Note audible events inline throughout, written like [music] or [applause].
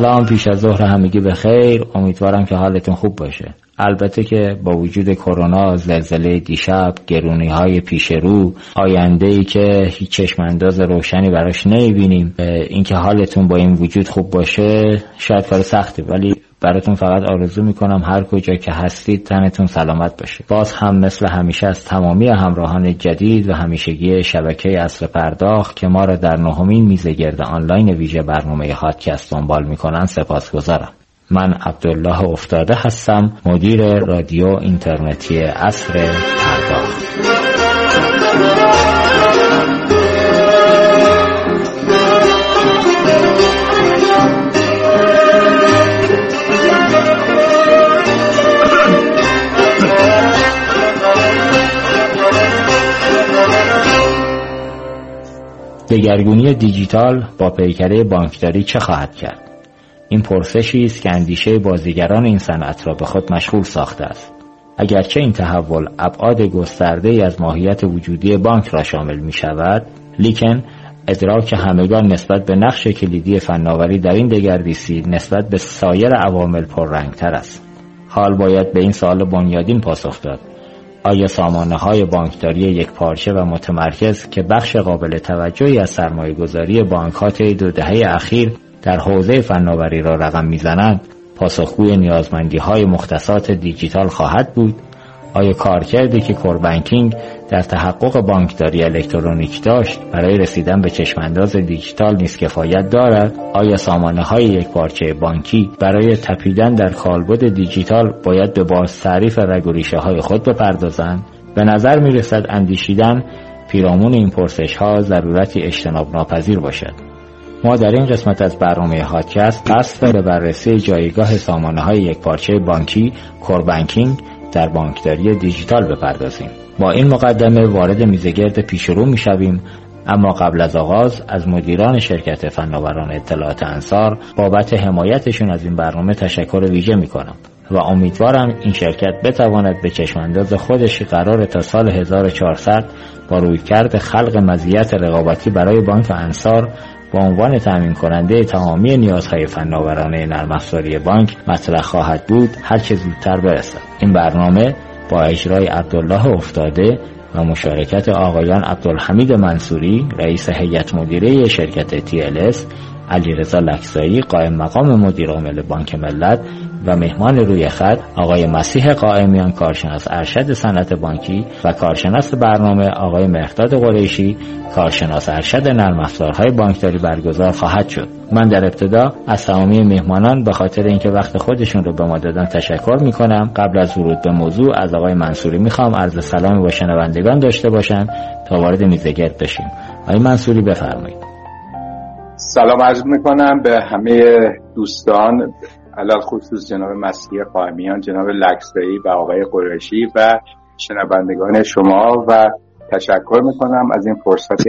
سلام پیش از ظهر همگی به خیر. امیدوارم که حالتون خوب باشه. البته که با وجود کرونا زلزله دیشب گرونی های پیش رو آینده ای که هیچ چشم انداز روشنی براش نمی‌بینیم اینکه حالتون با این وجود خوب باشه شاید کار سختی ولی براتون فقط آرزو می‌کنم هر کجا که هستید تنتون سلامت باشه. باز هم مثل همیشه از تمامی همراهان جدید و همیشگی شبکه اصل پرداخت که ما را در نهمین میزه گرد آنلاین ویژه برنامه هاتکست دنبال می‌کنن سپاس گذارم من عبدالله افتاده هستم مدیر رادیو اینترنتی اصر پرداخت. دگرگونی دیجیتال با پیکره بانکداری چه خواهد کرد؟ این پرسشی است که اندیشه بازیگران این صنعت را به خود مشغول ساخته است. اگرچه این تحول ابعاد گسترده از ماهیت وجودی بانک را شامل می شود لیکن ادراک همگان نسبت به نقش کلیدی فناوری در این دگردیسی نسبت به سایر عوامل پررنگتر است. حال باید به این سوال بنیادین پاسخ داد. آیا سامانه های بانکداری یک پارچه و متمرکز که بخش قابل توجهی از سرمایه گذاری بانک ها دو دهه اخیر در حوزه فناوری را رقم می‌زنند پاسخگوی نیازمندی های مختصات دیجیتال خواهد بود؟ آیا کارکردی که کوربنکینگ در تحقق بانکداری الکترونیک داشت برای رسیدن به چشمانداز دیجیتال نیز کفایت دارد. آیا سامانه های یک پارچه بانکی برای تپیدن در کالبد دیجیتال باید به باز تعریف رگ های خود بپردازند؟ به نظر می رسد اندیشیدن پیرامون این پرسش ها ضرورتی اجتناب ناپذیر باشد. ما در این قسمت از برنامه هاتکست قصد به بررسی جایگاه سامانه های یک پارچه بانکی کوربانکینگ در بانکداری دیجیتال بپردازیم. با این مقدمه وارد میزگرد پیشرو می‌شویم. اما قبل از آغاز از مدیران شرکت فناوران اطلاعات انصار بابت حمایتشون از این برنامه تشکر ویژه می کنم و امیدوارم این شرکت بتواند به چشمانداز خودش قرار تا سال 1400 با رویکرد خلق مزیت رقابتی برای بانک انصار به عنوان تامین کننده تمامی نیازهای فناورانه نرم افزاری بانک مطرح خواهد بود هر چه زودتر برسد. این برنامه با اجرای عبدالله افتاده و مشارکت آقایان عبدالحمید منصوری رئیس هیئت مدیره شرکت TLS علیرضا لکسایی قائم مقام مدیر عامل بانک ملت و مهمان روی خط آقای مسیح قائمیان کارشناس ارشد صنعت بانکی و کارشناس برنامه آقای مهداد قریشی کارشناس ارشد نرم افزارهای بانکداری برگزار خواهد شد. من در ابتدا از تمامی مهمانان به خاطر اینکه وقت خودشون رو به ما دادن تشکر می‌کنم. قبل از ورود به موضوع از آقای منصوری می‌خوام عرض سلامی با شنوندگان داشته باشن تا وارد میزگرد بشیم. آقای منصوری بفرمایید. سلام عرض می‌کنم به همه دوستان. علال خصوص جناب مسیح قائمیان جناب لکسایی و آقای قرشی و شنوندگان شما و تشکر می‌کنم از این فرصت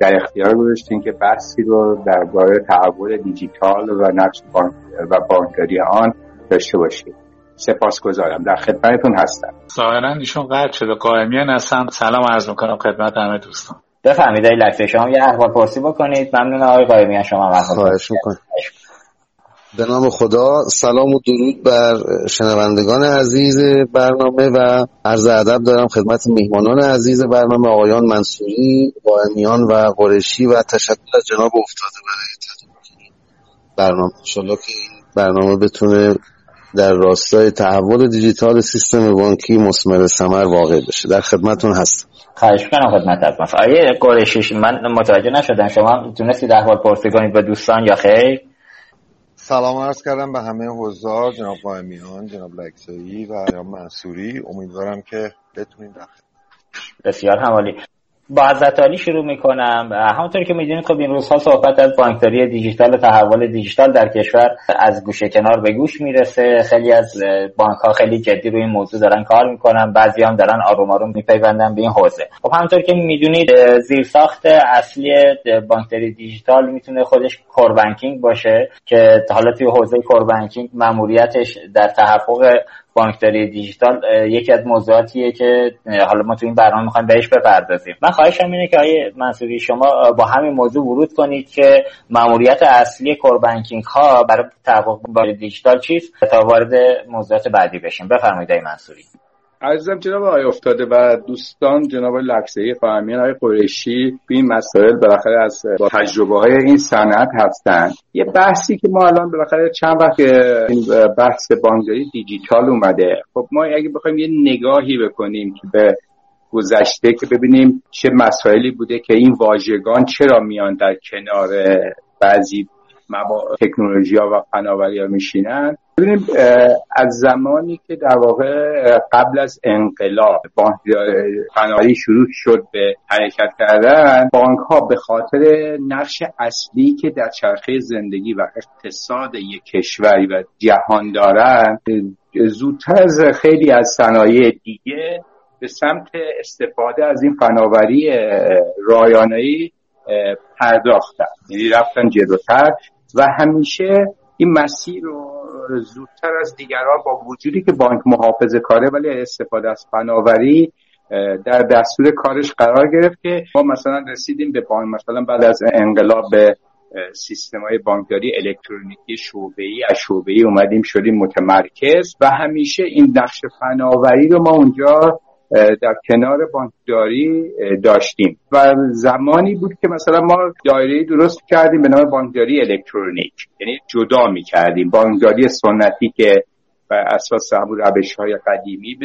در اختیار گذاشتین که بحثی رو درباره تحول دیجیتال و نقش و بانکداری آن داشته باشید سپاس گذارم در خدمتتون هستم. ظاهرا ایشون قطع شده. قائمیان هستم سلام عرض می‌کنم خدمت همه دوستان. بفهمید ای لکسه شما یه احوال پرسی بکنید. ممنون آقای قائمیان. شما خواهش می‌کنم. به نام خدا سلام و درود بر شنوندگان عزیز برنامه و عرض ادب دارم خدمت میهمانان عزیز برنامه آقایان منصوری قائمیان و قرشی و تشکر از جناب افتاده برای برنامه. انشالله که این برنامه بتونه در راستای تحول دیجیتال سیستم بانکی مسمر سمر واقع بشه. در خدمتون هستم. خواهش کنم خدمت از آیه قرشی من متوجه نشدم. شما تونستی احوال پرسی کنید به دوستان یا خیر؟ سلام عرض کردم به همه حضار جناب قائمیان جناب لکسایی و جناب منصوری. امیدوارم که بتونید بسیار همالی با حضرت علی شروع می‌کنم. همونطوری که می‌دونید خب این روزها صحبت از بانکداری دیجیتال و تحول دیجیتال در کشور از گوشه کنار به گوش می‌رسه. خیلی از بانک ها خیلی جدی روی این موضوع دارن کار می‌کنن. بعضی هم دارن آروم آروم میپیوندن به این حوزه. خب همونطور که می‌دونید زیرساخت اصلی بانکداری دیجیتال می‌تونه خودش کوربانکینگ باشه که حالا توی حوزه کوربانکینگ ماموریتش در تحقق بانکداری دیجیتال یکی از موضوعاتیه که حالا ما تو این برنامه می‌خوایم بهش بپردازیم. من خواهشم اینه که آیه منصوری شما با همین موضوع ورود کنید که ماموریت اصلی کور بانکینگ ها برای تحقق دیجیتال چیست؟ تا وارد موضوعات بعدی بشیم. بفرمایید آیه منصوری. عزیزم جناب آقای افتاده و دوستان جناب لکسه فهمیان آقای قریشی به این مسائل بالاخره از با تجربه های این صنعت هستند یه بحثی که ما الان بالاخره چند وقت این بحث بانکداری دیجیتال اومده. خب ما اگه بخوایم یه نگاهی بکنیم که به گذشته که ببینیم چه مسائلی بوده که این واژگان چرا میان در کنار بعضی تکنولوژی ها و فناوری ها میشینن ببینیم از زمانی که در واقع قبل از انقلاب بانک فناوری شروع شد به حرکت کردن بانک ها به خاطر نقش اصلی که در چرخه زندگی و اقتصاد یک کشوری و جهان دارن زودتر از خیلی از صنایع دیگه به سمت استفاده از این فناوری رایانه‌ای پرداختن. یعنی رفتن جلوتر و همیشه این مسیر رو زودتر از دیگران با وجودی که بانک محافظه کاره ولی استفاده از فناوری در دستور کارش قرار گرفت که ما مثلا رسیدیم به بانک مثلا بعد از انقلاب به سیستم های بانکداری الکترونیکی شعبه ای از شعبه ای اومدیم شدیم متمرکز و همیشه این نقش فناوری رو ما اونجا در کنار بانکداری داشتیم. و زمانی بود که مثلا ما دایره درست کردیم به نام بانکداری الکترونیک. یعنی جدا می کردیم بانکداری سنتی که بر اساس همون روش های قدیمی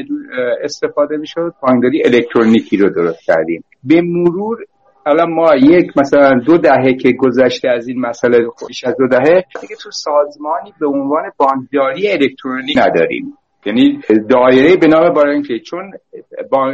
استفاده می شد بانکداری الکترونیکی رو درست کردیم. به مرور الان ما یک مثلا دو دهه که گذشته از این مسئله خوش از دو دهه دیگه تو سازمانی به عنوان بانکداری الکترونیک نداریم. یعنی دایره به نام اینکه چون با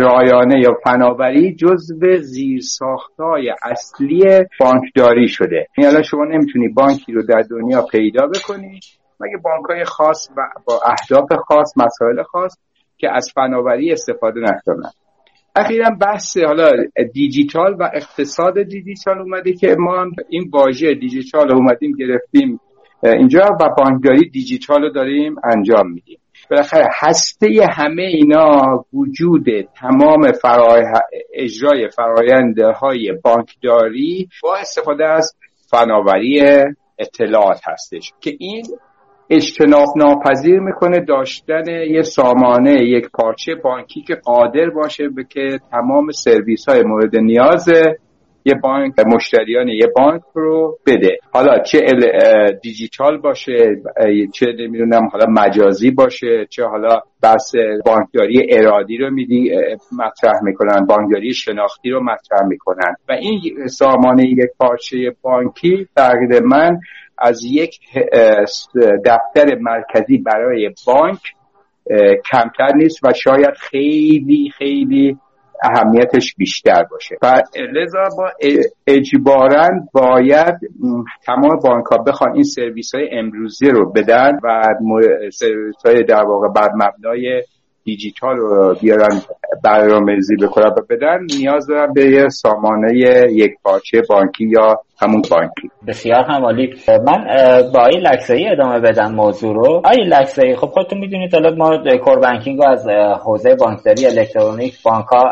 رایانه یا فناوری جزو زیر ساختای اصلی بانکداری شده. یعنی الان شما نمی‌تونی بانکی رو در دنیا پیدا بکنی. مگه بانک های خاص و با اهداف خاص مسائل خاص که از فناوری استفاده نکنن؟ اخیرا بحث حالا دیجیتال و اقتصاد دیجیتال اومده که ما هم این واژه دیجیتال اومدیم گرفتیم. اینجا و بانکداری دیجیتال رو داریم انجام میدیم. بالاخره هسته همه اینا وجود تمام فرای... اجرای فراینده های بانکداری با استفاده از فناوری اطلاعات هستش که این اجتناب ناپذیر می‌کنه داشتن یه سامانه یک پارچه بانکی که قادر باشه به که تمام سرویس های مورد نیاز یه بانک مشتریان یه بانک رو بده. حالا چه دیجیتال باشه چه نمی‌دونم حالا مجازی باشه چه حالا بس بانکداری ارادی رو میدی مطرح می‌کنن بانکداری شناختی رو مطرح می‌کنن. و این سامانه یک پارچه بانکی تقریبا من از یک دفتر مرکزی برای بانک کمتر نیست و شاید خیلی خیلی اهمیتش بیشتر باشه. و لذا با اجبارا باید تمام بانک ها بخوان این سرویس های امروزی رو بدن و سرویس های در واقع بر مبنای دیجیتال رو بیارن برنامه‌ریزی بکنن و بدن نیاز دارن به یه سامانه یک پارچه بانکی یا همون بانکی بسیار هم عالی. من با آقای لکسایی ادامه بدم موضوع رو. آقای لکسایی خب خودتون می‌دونید حالا ما core banking رو از حوزه بانکداری الکترونیک بانک ها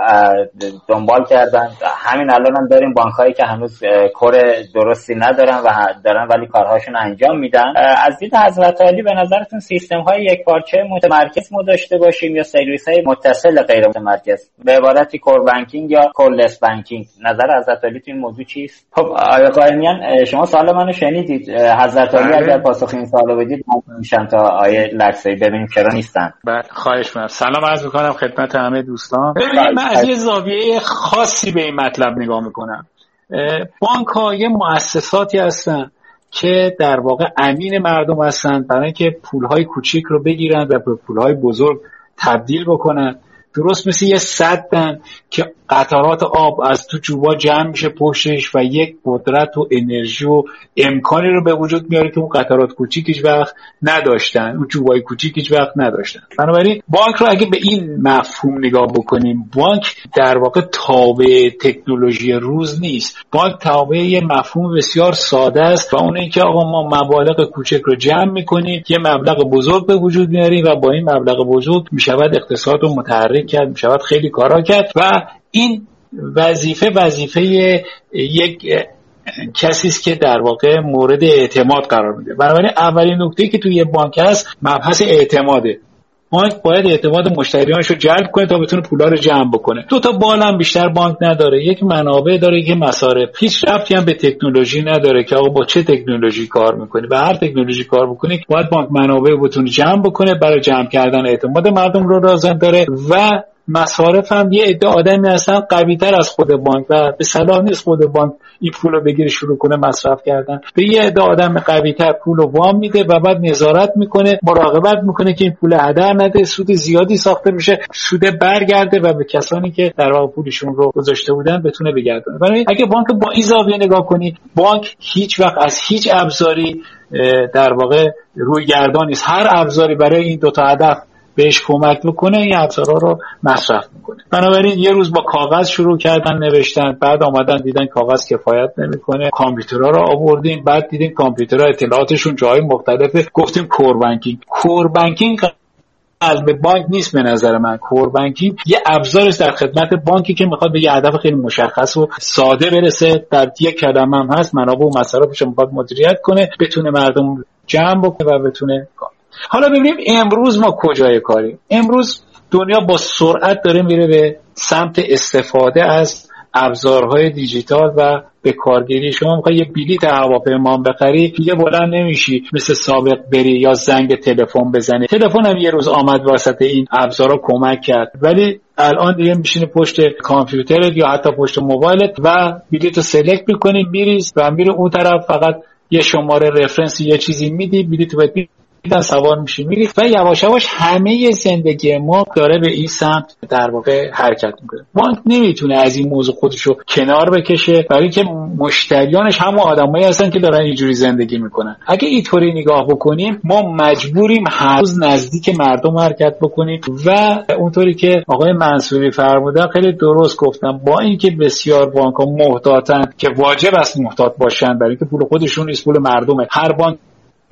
دنبال کردن. همین الان هم داریم بانک هایی که هنوز core درستی ندارن و دارن ولی کارهاشون انجام میدن. از دید حضرت عالی به نظرتون سیستم های یک پارچه متمرکز ما داشته باشیم یا سرویس های متصل غیر متمرکز؟ به عبارتی core banking یا coreless banking نظر حضرت عالی تو این موضوع چیست؟ خب قائمیان شما سوال منو شنیدید. حضرت علی بله. اگر پاسخ این سوالو بدید میشن تا آیه لکسی ببینیم چرا نیستن. بله خواهش می‌کنم. سلام عرض می‌کنم خدمت همه دوستان. ببینید من از یه زاویه خاصی به این مطلب نگاه می‌کنم. بانک ها یه مؤسساتی هستن که در واقع امین مردم هستند برای اینکه پولهای کوچیک رو بگیرن و به پولهای بزرگ تبدیل بکنن. درست مثل یه صدن که قطرات آب از تو چوبا جمع میشه پشتش و یک قدرت و انرژی و امکانی رو به وجود میاره که اون قطرات کوچیک هیچ وقت نداشتن اون چوبای کوچیک هیچ وقت نداشتن. بنابراین بانک رو اگه به این مفهوم نگاه بکنیم بانک در واقع تابع تکنولوژی روز نیست. بانک تابع یه مفهوم بسیار ساده است و اون اینکه آقا ما مبالغ کوچک رو جمع می‌کنیم یه مبلغ بزرگ به وجود میاریم و با این مبلغ بزرگ می‌شود اقتصاد رو متحرک کرد می‌شود خیلی کارا کرد و این وظیفه وظیفه یک کسی است که در واقع مورد اعتماد قرار میده. بنابراین اولین نکته که توی بانک هست مبحث اعتماده. بانک باید اعتماد مشتریانش رو جلب کنه تا بتونه پولا رو جمع بکنه. دو تا بالم بیشتر بانک نداره. یک منابع داره یک مصارف هیچ ربطی هم به تکنولوژی نداره که آقا با چه تکنولوژی کار می‌کنی؟ به هر تکنولوژی کار بکنی باید بانک منابع بتونه جمع بکنه برای جمع کردن اعتماد مردم رو لازم داره و مصارف هم یه عده آدمی هستن قوی تر از خود بانک و به صلاح نیست خود بانک این پول رو بگیره شروع کنه مصرف کردن. به یه عده آدم قوی تر پول رو وام میده و بعد نظارت می‌کنه مراقبت می‌کنه که این پول هدر نده سود زیادی ساخته میشه سود برگرده و به کسانی که در واقع پولشون رو گذاشته بودن بتونه بگردونه. برای اگه بانک با این زاویه نگاه کنی بانک هیچ وقت از هیچ ابزاری در واقع روی گردان نیست. هر ابزاری برای این دو تا هدف بهش کمک بکنه این ابزارها رو مصرف می‌کنه. بنابراین یه روز با کاغذ شروع کردن نوشتن بعد آمدن دیدن کاغذ کفایت نمی‌کنه. کامپیوترها رو آوردیم بعد دیدیم کامپیوترها اطلاعاتشون جای مختلفه گفتیم کور بانکینگ کور بانکینگ قلب بانک نیست به نظر من. کور بانکینگ یه ابزار در خدمت بانکی که می‌خواد به یه هدف خیلی مشخص و ساده برسه. در یک کلمه هم هست منابع و مصارفش می‌خواد مدیریت کنه بتونه مردم جمع بکنه و بتونه حالا ببینیم امروز ما کجای کاریم. امروز دنیا با سرعت داره میره به سمت استفاده از ابزارهای دیجیتال و به کارگیری. شما می‌خوای یه بلیت هواپیما بخری دیگه بلند نمیشی. مثل سابق بری یا زنگ تلفن بزنی. تلفن هم یه روز آمد واسط این ابزارا کمک کرد. ولی الان دیگه میشینی پشت کامپیوترت یا حتی پشت موبایلت و بلیت رو سلکت می‌کنی میریز و میره اون طرف. فقط یه شماره رفرنس یه چیزی میدی بلیت رو دیدن سوار میشی. میری و یواش یواش همه زندگی ما داره به این سمت در واقع حرکت می‌کنه. بانک نمی‌تونه از این موضوع خودشو کنار بکشه برای اینکه مشتریانش همون آدمایی هستن که دارن اینجوری زندگی می‌کنن. اگه اینطوری نگاه بکنیم ما مجبوریم هر روز نزدیک مردم حرکت بکنیم و اونطوری که آقای منصوری فرمودن خیلی درست گفتم با اینکه بسیار بانک ها که واجب است محتاط باشن برای اینکه پول خودشون نیست پول مردمه. هر بانک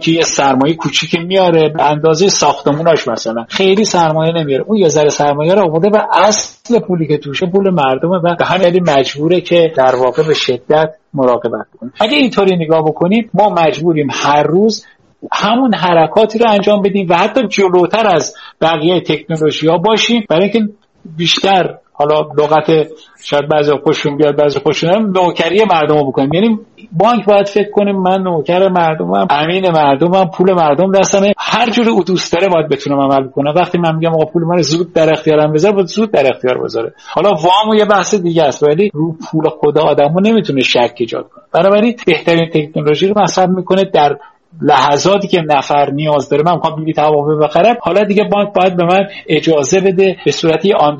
که یه سرمایه کوچیک میاره به اندازه ساختموناش مثلا. خیلی سرمایه نمیاره. اون یه ذره سرمایه رو آورده و اصل پولی که توشه پول مردمه و به همین مجبوره که در واقع به شدت مراقبت کنه. اگه اینطوری نگاه بکنیم ما مجبوریم هر روز همون حرکاتی رو انجام بدیم و حتی جلوتر از بقیه تکنولوژی ها باشیم. برای اینکه بیشتر حالا لغت شاید بعضی خوشون بیاد بعضی خوشون نوکری مردم رو بکنیم. یعنی بانک باید فکر کنیم من نوکر مردمم امین مردمم پول مردم دستمه. هر جوری او دوست داره باید بتونم عمل کنم وقتی من میگم آقا پول من زود در اختیارم بذار باید زود در اختیار بذاره. حالا وام یه بحث دیگه است ولی رو پول خدا آدمو نمی‌تونه شک ایجاد کنه. بنابراین بهترین تکنولوژی رو مصرف می‌کنه در لحظاتی که نفر نیاز داره. من می‌خوام بلیط هواپیما بخرم. حالا دیگه بانک باید به من اجازه بده به صورتی آن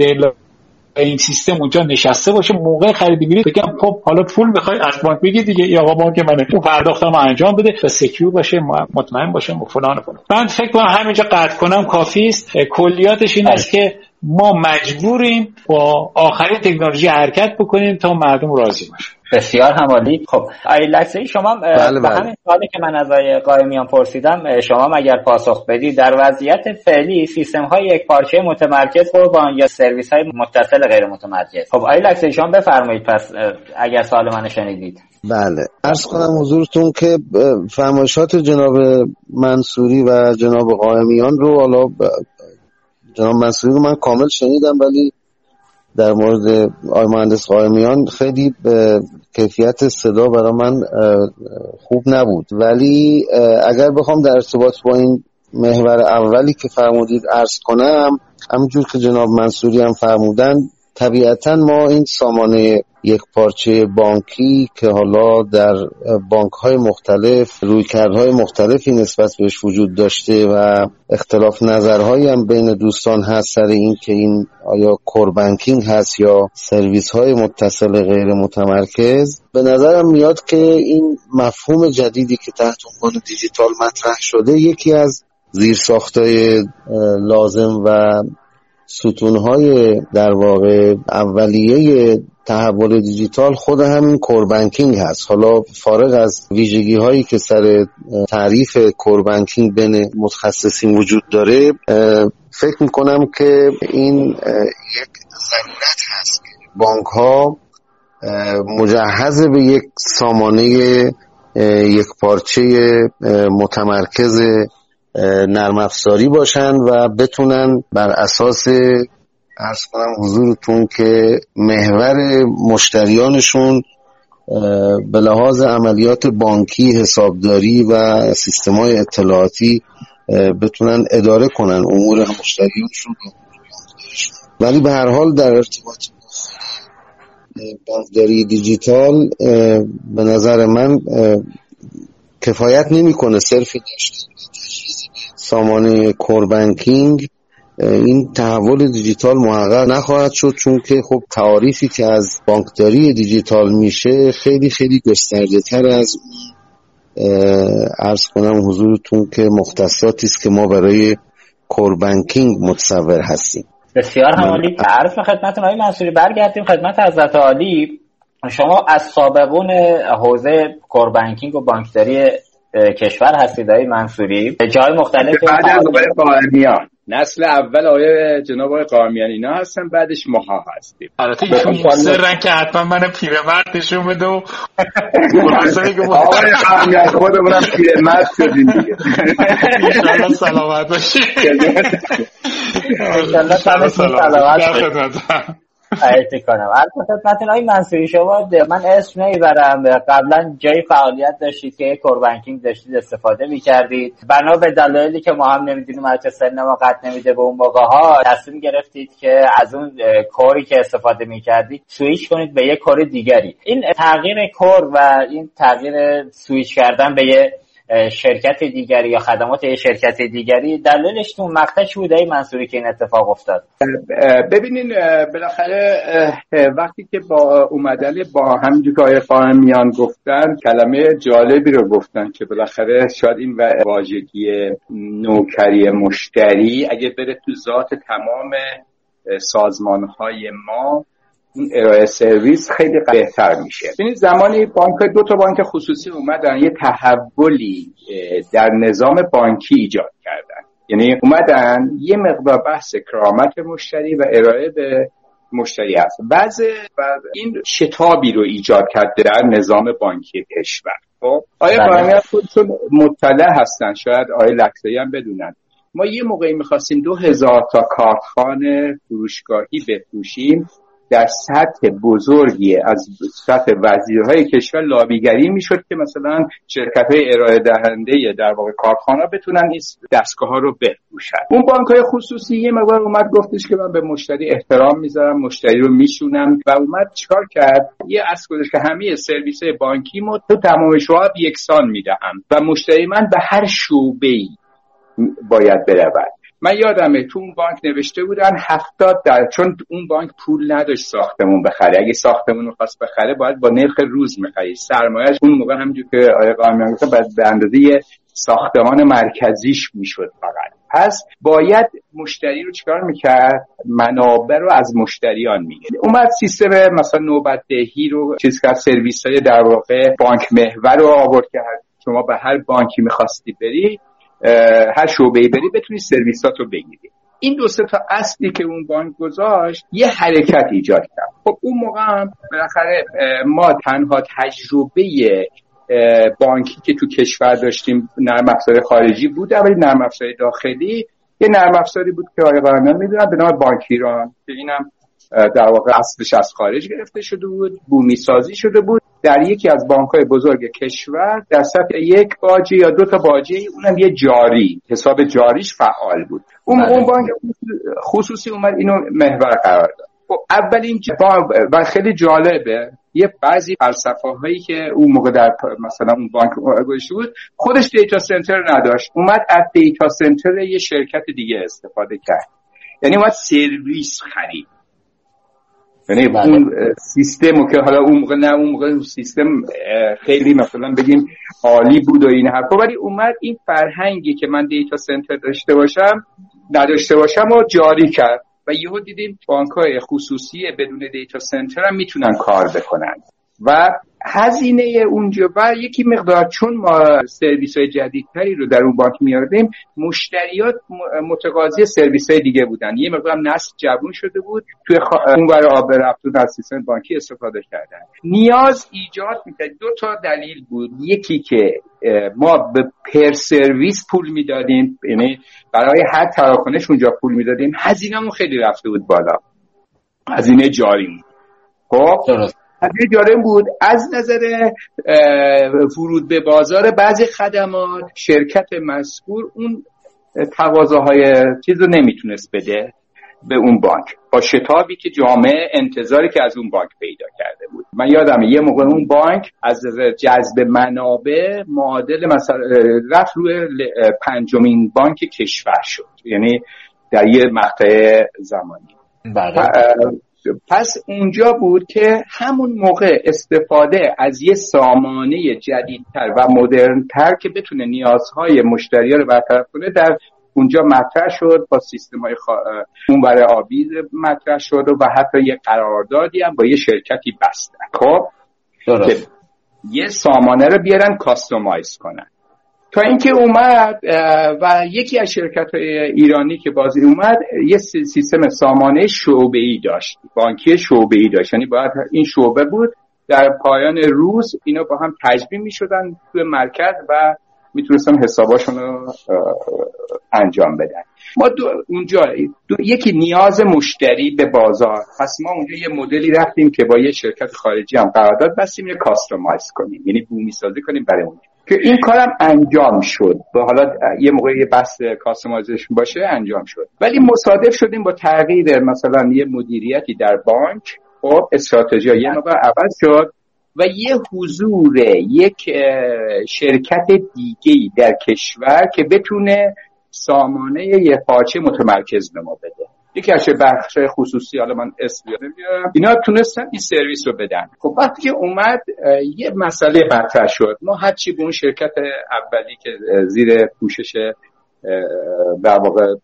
این سیستم اونجا نشسته باشه موقع خرید بلیط بگم خب حالا پول می‌خوای از بانک بگی دیگه یا آقا بانک منه. اون پرداختم انجام بده و secure باشه مطمئن باشه و فلان فلان. من فکر کنم همینجا قطع کنم کافی است. کلیاتش این است که ما مجبوریم با آخرین تکنولوژی حرکت بکنیم تا مردم راضی باشه بسیار هم عالی. خب آی لکسی شما بله به بله. همین سوالی که من از آقای قائمیان پرسیدم شما اگر پاسخ بدید در وضعیت فعلی سیستم های یک پارچه متمرکز قربان یا سرویس های متصل غیر متمرکز. خب آی لکسی شما بفرمایید پس اگر سوال من شنیدید. بله. ارز کنم حضورتون که فرمایشات جناب منصوری و جناب قائمیان رو حالا جناب منصوری رو من کامل شنیدم ولی در مورد آی مهندس قائمیان خیلی کیفیت صدا برای من خوب نبود. ولی اگر بخوام در ارتباط با این محور اولی که فرمودید ارز کنم همونجور که جناب منصوری هم فرمودن طبیعتا ما این سامانه یک پارچه بانکی که حالا در بانک های مختلف رویکردهای مختلفی نسبت بهش وجود داشته و اختلاف نظرهایی هم بین دوستان هست سر این که این آیا کور بانکینگ هست یا سرویس های متصل غیر متمرکز. به نظرم میاد که این مفهوم جدیدی که تحت عنوان دیجیتال مطرح شده یکی از زیرساختای لازم و ستونهای در واقع اولیه تحول دیجیتال خود همین کوربنکینگ هست. حالا فارغ از ویژگی هایی که سر تعریف کوربنکینگ بین متخصصین وجود داره فکر می‌کنم که این یک ضرورت هست بانک ها مجهز به یک سامانه یک پارچه متمرکز نرم افزاری باشن و بتونن بر اساس ارز کنم حضورتون که محور مشتریانشون به لحاظ عملیات بانکی حسابداری و سیستم های اطلاعاتی بتونن اداره کنن امور مشتریانشون ولی به هر حال در ارتباط بانکداری دیجیتال به نظر من کفایت نمی‌کنه صرفی داشته سامانه کور بانکینگ این تحول دیجیتال محقق نخواهد شد چون که خب تعاریفی که از بانکداری دیجیتال میشه خیلی خیلی گسترده تر از ارز کنم حضورتون که مختصاتی است که ما برای کور بانکینگ متصور هستیم. بسیار همالی عرض خدمتتون آقای منصوری. برگردیم خدمت حضرت عالی. شما از سابقون حوزه کور بانکینگ و بانکداری کشور هستید آقای منصوری. جای مختلف بعد از آقای قائمیان. نسل اول آقای جناب آقای قائمیان اینا هستن بعدش ماها هستیم. البته ایشون سرن که حتما من پیرمرد نشون بده و [laughs] آقای قائمیان خودمونم پیرمرد شدیم دیگه. انشالله سلامت باشی [laughs] انشالله سلامت خواهش کنم خدمتتون آقای منصوری شما من اسم نمی‌برم. قبلا جای فعالیت داشتید که core banking داشتید استفاده می‌کردید. بنا به دلایلی که ما هم نمی‌دونیم البته سن ما قد نمیده به اون موقع ها تصمیم گرفتید که از اون core ی که استفاده می‌کردید سویچ کنید به یه core دیگری. این تغییر core و این تغییر سویچ کردن به یه شرکت دیگری یا خدمات شرکت دیگری دلیلش تو مقطع چی بوده منصوری که این اتفاق افتاد. ببینین بالاخره وقتی که با اومدن با همینجور که آقای میان گفتن کلمه جالبی رو گفتن که بالاخره شاید این واژگی نوکری مشتری اگه بره تو ذات تمام سازمان های ما این ارائه سرویس خیلی بهتر میشه. ببینید زمانی بانک دو تا بانک خصوصی اومدن یه تحولی در نظام بانکی ایجاد کردن. یعنی اومدن یه مقدار بحث کرامت مشتری و ارائه به مشتری هست. بعض این شتابی رو ایجاد کرده در نظام بانکی کشور. خب آیا بله. خودتون مطلع هستن؟ شاید آیا لکسایی هم بدونن. ما یه موقعی می‌خواستیم دو هزار تا کارتخانه فروشگاهی بفروشیم. در سطح بزرگی از سطح وزیرهای کشور لابیگری می‌شد که مثلا شرکت های ارائه دهنده در واقع کارخانه بتونن این دستگاه ها رو بفروشن. اون بانک های خصوصی یه مقدار اومد گفتش که من به مشتری احترام می‌ذارم مشتری رو میشونم و اومد چیکار کرد؟ یه از که همه سرویس بانکی ما تو تمام شعب یکسان می‌دهم و مشتری من به هر شعبه ای باید برود. من یادمه تو اون بانک نوشته بودن هفتاد در چون اون بانک پول نداشت ساختمون بخره. اگه ساختمون خواست بخره باید با نرخ روز می‌خرید. سرمایهش اون موقع همینجور که آقای قامیان گفت به اندازه ساختمان مرکزیش می‌شد فقط. پس باید مشتری رو چیکار می‌کرد؟ منابع رو از مشتریان میگه اومد سیستم مثلا نوبت دهی رو چیز کرد سرویس های در واقع بانک محور رو آورد که شما به هر بانکی می‌خواستی بری هر شعبه ای بری بتونی سرویسات رو بگیری. این دو تا اصلی که اون بانک گذاشت یه حرکت ایجاد کرد. خب اون موقع هم بالاخره ما تنها تجربه بانکی که تو کشور داشتیم نرم افزار خارجی بود ولی نرم افزار داخلی یه نرم افزاری بود که آقای قرنان می‌دونن به نام بانک ایران که اینم در واقع اصلش از خارج گرفته شده بود بومی سازی شده بود. در یکی از بانک های بزرگ کشور در سطح یک باجی یا دو تا باجی اونم یه جاری حساب جاریش فعال بود. اون, بله. اون بانک خصوصی اومد اینو محور قرار داد. خب اولین و خیلی جالبه یه بعضی فلسفه هایی که اون موقع در مثلا اون بانک گذاشته بود خودش data center نداشت. اومد از data center یه شرکت دیگه استفاده کرد. یعنی اومد سرویس خرید. یعنی بله. اون سیستم که حالا اون موقع نه اون موقع سیستم خیلی مثلا بگیم عالی بود و این حرفا. ولی اومد این فرهنگی که من data center داشته باشم نداشته باشم و جاری کرد. و یهو دیدیم بانک های خصوصی بدون دیتا سنتر هم می‌تونن کار بکنن. و هزینه اونجا و یکی مقدار چون ما سرویس های جدیدتری رو در اون بانک میاردیم مشتریات متقاضی سرویس های دیگه بودن. یه مقدار نسل جوون شده بود. توی اون برای آب رفت و سیستم بانکی استفاده کردن. نیاز ایجاد می‌کرد. دو تا دلیل بود. یکی که ما به پر سرویس پول می‌دادیم. یعنی برای هر تراکنش اونجا پول می‌دادیم. هزینهمون خیلی رفته بود بالا. هزینه جاری خب؟ قضیه جالب بود. از نظر ورود به بازار بعضی خدمات شرکت مذکور اون تقاضاهای چیز رو نمی‌تونست بده به اون بانک. با شتابی که جامعه انتظاری که از اون بانک پیدا کرده بود. من یادم یه موقع اون بانک از جذب منابع معادل مثلا رفت روی پنجمین بانک کشور شد. یعنی در یه مقطع زمانی. بله. پس اونجا بود که همون موقع استفاده از یه سامانه جدیدتر و مدرنتر که بتونه نیازهای مشتری رو برطرف کنه در اونجا مطرح شد با سیستم های خوا... اون برای آبی مطرح شد و حتی یه قراردادی هم با یه شرکتی بستن. خب؟ یه سامانه رو بیارن کاستومایز کنن. تا اینکه اومد و یکی از شرکت های ایرانی که بازی اومد یه سیستم سامانه شعبه ای داشت بانکی شعبه ای داشت. یعنی باید این شعبه بود. در پایان روز اینا با هم تجبیم می شدن توی مرکز و می‌تونستن حساباشون رو انجام بدن. ما دو اونجا دو یکی نیاز مشتری به بازار. پس ما اونجا یه مدلی رفتیم که با یه شرکت خارجی هم قرارداد بستیم یه کاستومایز کنیم. یعنی بومی سازی کنیم برای اونجا که این کارم انجام شد. به حالا یه موقع یه بحث کاستمایزیشن باشه انجام شد. ولی مصادف شدیم با تغییر مثلا یه مدیریتی در بانک. خب استراتژی یه موقع عوض شد و یه حضور یک شرکت دیگه در کشور که بتونه سامانه یه پارچه متمرکز به ما بده. یکی از بخش خصوصی حالا من اسم نمیارم اینا تونستن این سرویس رو بدن. خب وقتی که اومد یه مسئله مطرح شد. ما هرچی به اون شرکت اولی که زیر پوشش در واقع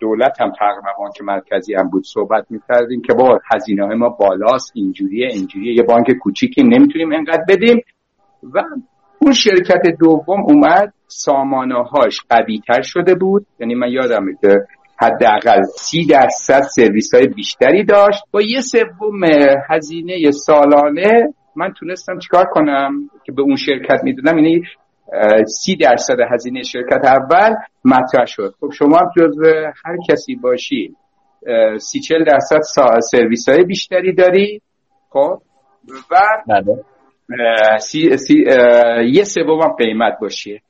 دولت هم تقریبا بانک مرکزی هم بود صحبت می‌کردیم که با هزینه های ما بالاست اینجوریه اینجوریه یه بانک کوچیکی نمی‌تونیم انقدر بدیم. و اون شرکت دوم اومد سامانه هاش قوی تر شده بود. یعنی من یادم که حداقل سی درصد سرویس های بیشتری داشت. با یه سوم هزینه سالانه من تونستم چیکار کنم که به اون شرکت می‌دونم. یعنی سی درصد هزینه شرکت اول مطرح شد. خب شما هم جز هر کسی باشی سی چل درصد سرویس های بیشتری داری. خب و بله. سی, سی یه سوم هم قیمت باشی.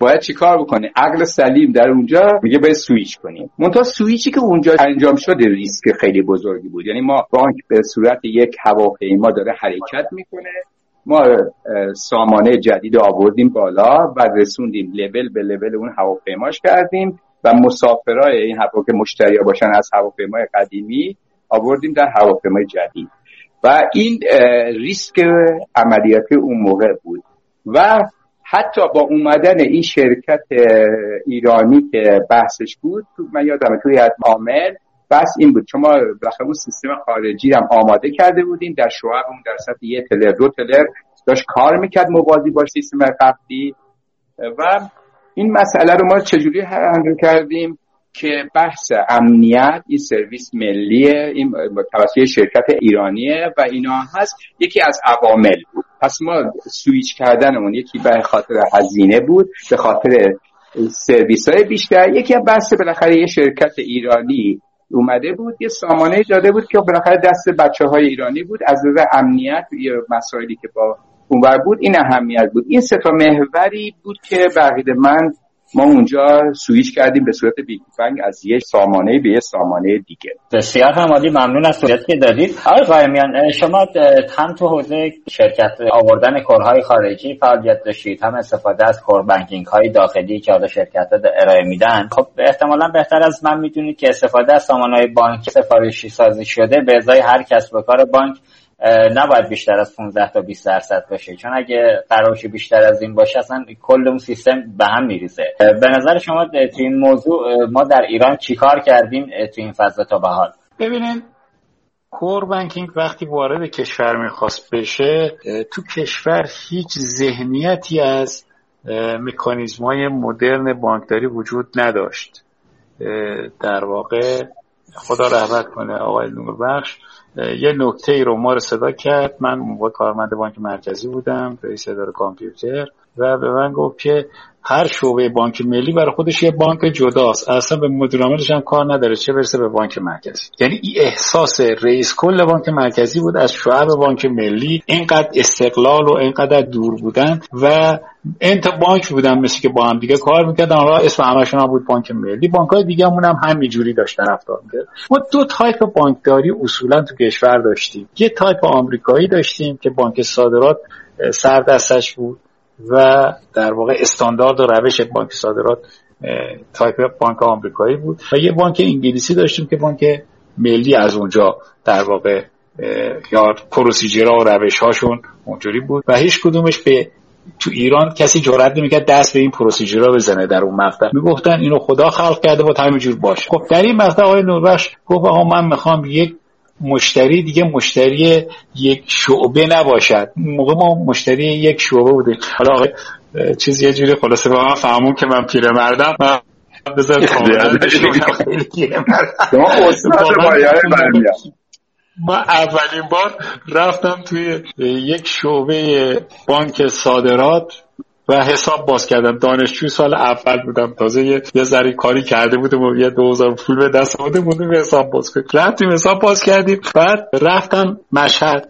باید چیکار بکنه عقل سلیم در اونجا میگه باید سویچ کنیم منتها سویچی که اونجا انجام شده ریسک خیلی بزرگی بود. یعنی ما بانک به صورت یک هواپیما داره حرکت می‌کنه. ما سامانه جدید آوردیم بالا و رسوندیم لول به لول اون هواپیماش کردیم و مسافرای این هوا که مشتری باشن از هواپیمای قدیمی آوردیم در هواپیمای جدید. و این ریسک عملیاتی اون موقع بود. و حتی با اومدن این شرکت ایرانی که بحثش بود تو من یادم توی از عامل بس این بود. چون ما اون سیستم خارجی هم آماده کرده بودیم در شعب اون در سطح یه تلر دو تلر داشت کار می‌کرد موازی با سیستم قبلی. و این مسئله رو ما چجوری حل کردیم؟ که بحث امنیت این سرویس ملیه این توسط شرکت ایرانیه و اینا هست. یکی از عوامل بود. پس ما سویچ کردنمون یکی به خاطر هزینه بود به خاطر سرویس های بیشتر. یکی بحث بالاخره یه شرکت ایرانی اومده بود یه سامانه جاده بود که بالاخره دست بچه های ایرانی بود. از نظر امنیت یه مسائلی که با اونور بود این اهمیت بود. این سه محوری بود که بقید من ما اونجا سویچ کردیم به صورت big bang از یک سامانه به یک سامانه دیگه. بسیار هم عالی ممنون از توضیحاتی که دادید. آقای قائمیان شما هم تو حوزه شرکت آوردن core های خارجی فعالیت داشتید هم استفاده از core banking های داخلی که حالا شرکت ها ارائه میدن. خب احتمالا بهتر از من می‌دونید که استفاده از سامانه های بانک سفارشی سازی شده به ازای هر کسب و کار بانک نباید بیشتر از 15 تا 20 درصد باشه. چون اگه قرارش بیشتر از این باشه اصلا کل اون سیستم به هم میریزه. به نظر شما تو این موضوع ما در ایران چیکار کردیم تو این فضا تا به حال؟ ببینید کور بانکینگ وقتی وارد کشور می‌خواست بشه تو کشور هیچ ذهنیتی از مکانیزم های مدرن بانکداری وجود نداشت. در واقع خدا رحمت کنه آقای نوربخش یه نکته ای رو ما رو صدا کرد. من موقع کارمند بانک مرکزی بودم رئیس اداره کامپیوتر. و به من گفت که هر شعبه بانک ملی برای خودش یه بانک جداست. اصلا به مدیر عاملش هم کار نداره. چه برسه به بانک مرکزی؟ یعنی این احساس رئیس کل بانک مرکزی بود از شعب بانک ملی اینقدر استقلال و اینقدر دور بودن و انت بانک بودن مثل که با هم دیگه کار می‌کردن. حالا اسم همشون هم بود بانک ملی. بانک های دیگه همون هم همینجوری داشتن رفتار می‌کرد ما دو تایپ بانکداری اصولا تو کشور داشتیم. یه تایپ آمریکایی داشتیم که بانک صادرات سر دستش بود. و در واقع استاندارد و روش بانک صادرات تایپ بانک آمریکایی بود. و یه بانک انگلیسی داشتیم که بانک ملی از اونجا در واقع یا procedure ها و روش هاشون اونجوری بود. و هیچ کدومش به تو ایران کسی جرئت نمی‌کرد دست به این procedure ها بزنه در اون مقطع. می‌گفتن اینو خدا خلق کرده بود همینجور باشه. خب در این مقطع آقای نوربخش گفت آقا من می‌خوام یک مشتری دیگه مشتری یک شعبه نباشد. موقع ما مشتری یک شعبه بودیم. حالا آقای چیز یه جوری خلاصه من فهمون که من پیرمردم من بذار ما اولین بار رفتم توی یک شعبه بانک صادرات. و حساب باز کردم. دانشجوی سال اول بودم. تازه یه, ذری کاری کرده بودم و یه دوزار پول به دست آمده بودیم حساب باز کنیم رفتیم حساب باز کردیم. بعد رفتم مشهد.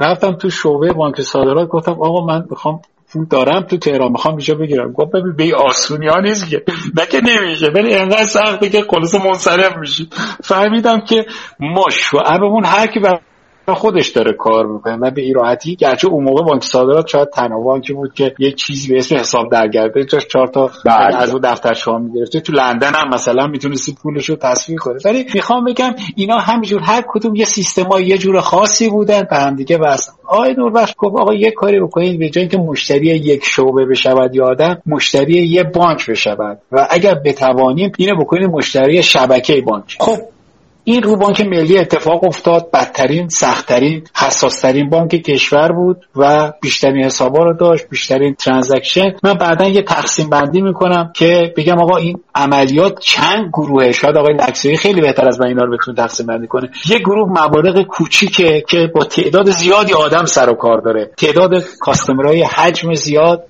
رفتم تو شعبه بانک صادرات. گفتم آقا من می‌خوام پول دارم تو تهران. می‌خوام اینجا بگیرم. گفت ببین به آسونی ها نیست که. نه که نمیشه. ولی انقدر سخته که خلاص منصرف میشی. فهمیدم که ما شعبمون هر کی خودش داره کار می‌کنه و به ایراحتی گرچه اون موقع بانک صادرات شاید تنها بانکی بود که یک چیزی به اسم حساب درگرده جاش چهار تا بله. از اون دفتر شما می‌گرفته. تو لندن هم مثلا می‌تونستی پولش رو تصویر کنه ولی می‌خوام بگم اینا همینجور هر کدوم یه سیستما یه جور خاصی بودن به هم دیگه بس آقای نوربخش گفت آقا یه کاری بکنید به جای اینکه مشتری یک شعبه بشود یا آدم مشتری یه بانک بشود. و اگر بتوانیم اینو بکنید مشتری شبکه بانک. خب این رو بانک ملی اتفاق افتاد. بدترین سختترین حساسترین بانک کشور بود و بیشترین حسابا رو داشت بیشترین transaction. من بعدا یه تقسیم بندی می‌کنم که بگم آقا این عملیات چند گروه شاید آقای لکسوی خیلی بهتر از من اینا رو بتونه تقسیم بندی کنه. یه گروه مبالغ کوچیکه که با تعداد زیادی آدم سر و کار داره. تعداد customer های حجم زیاد.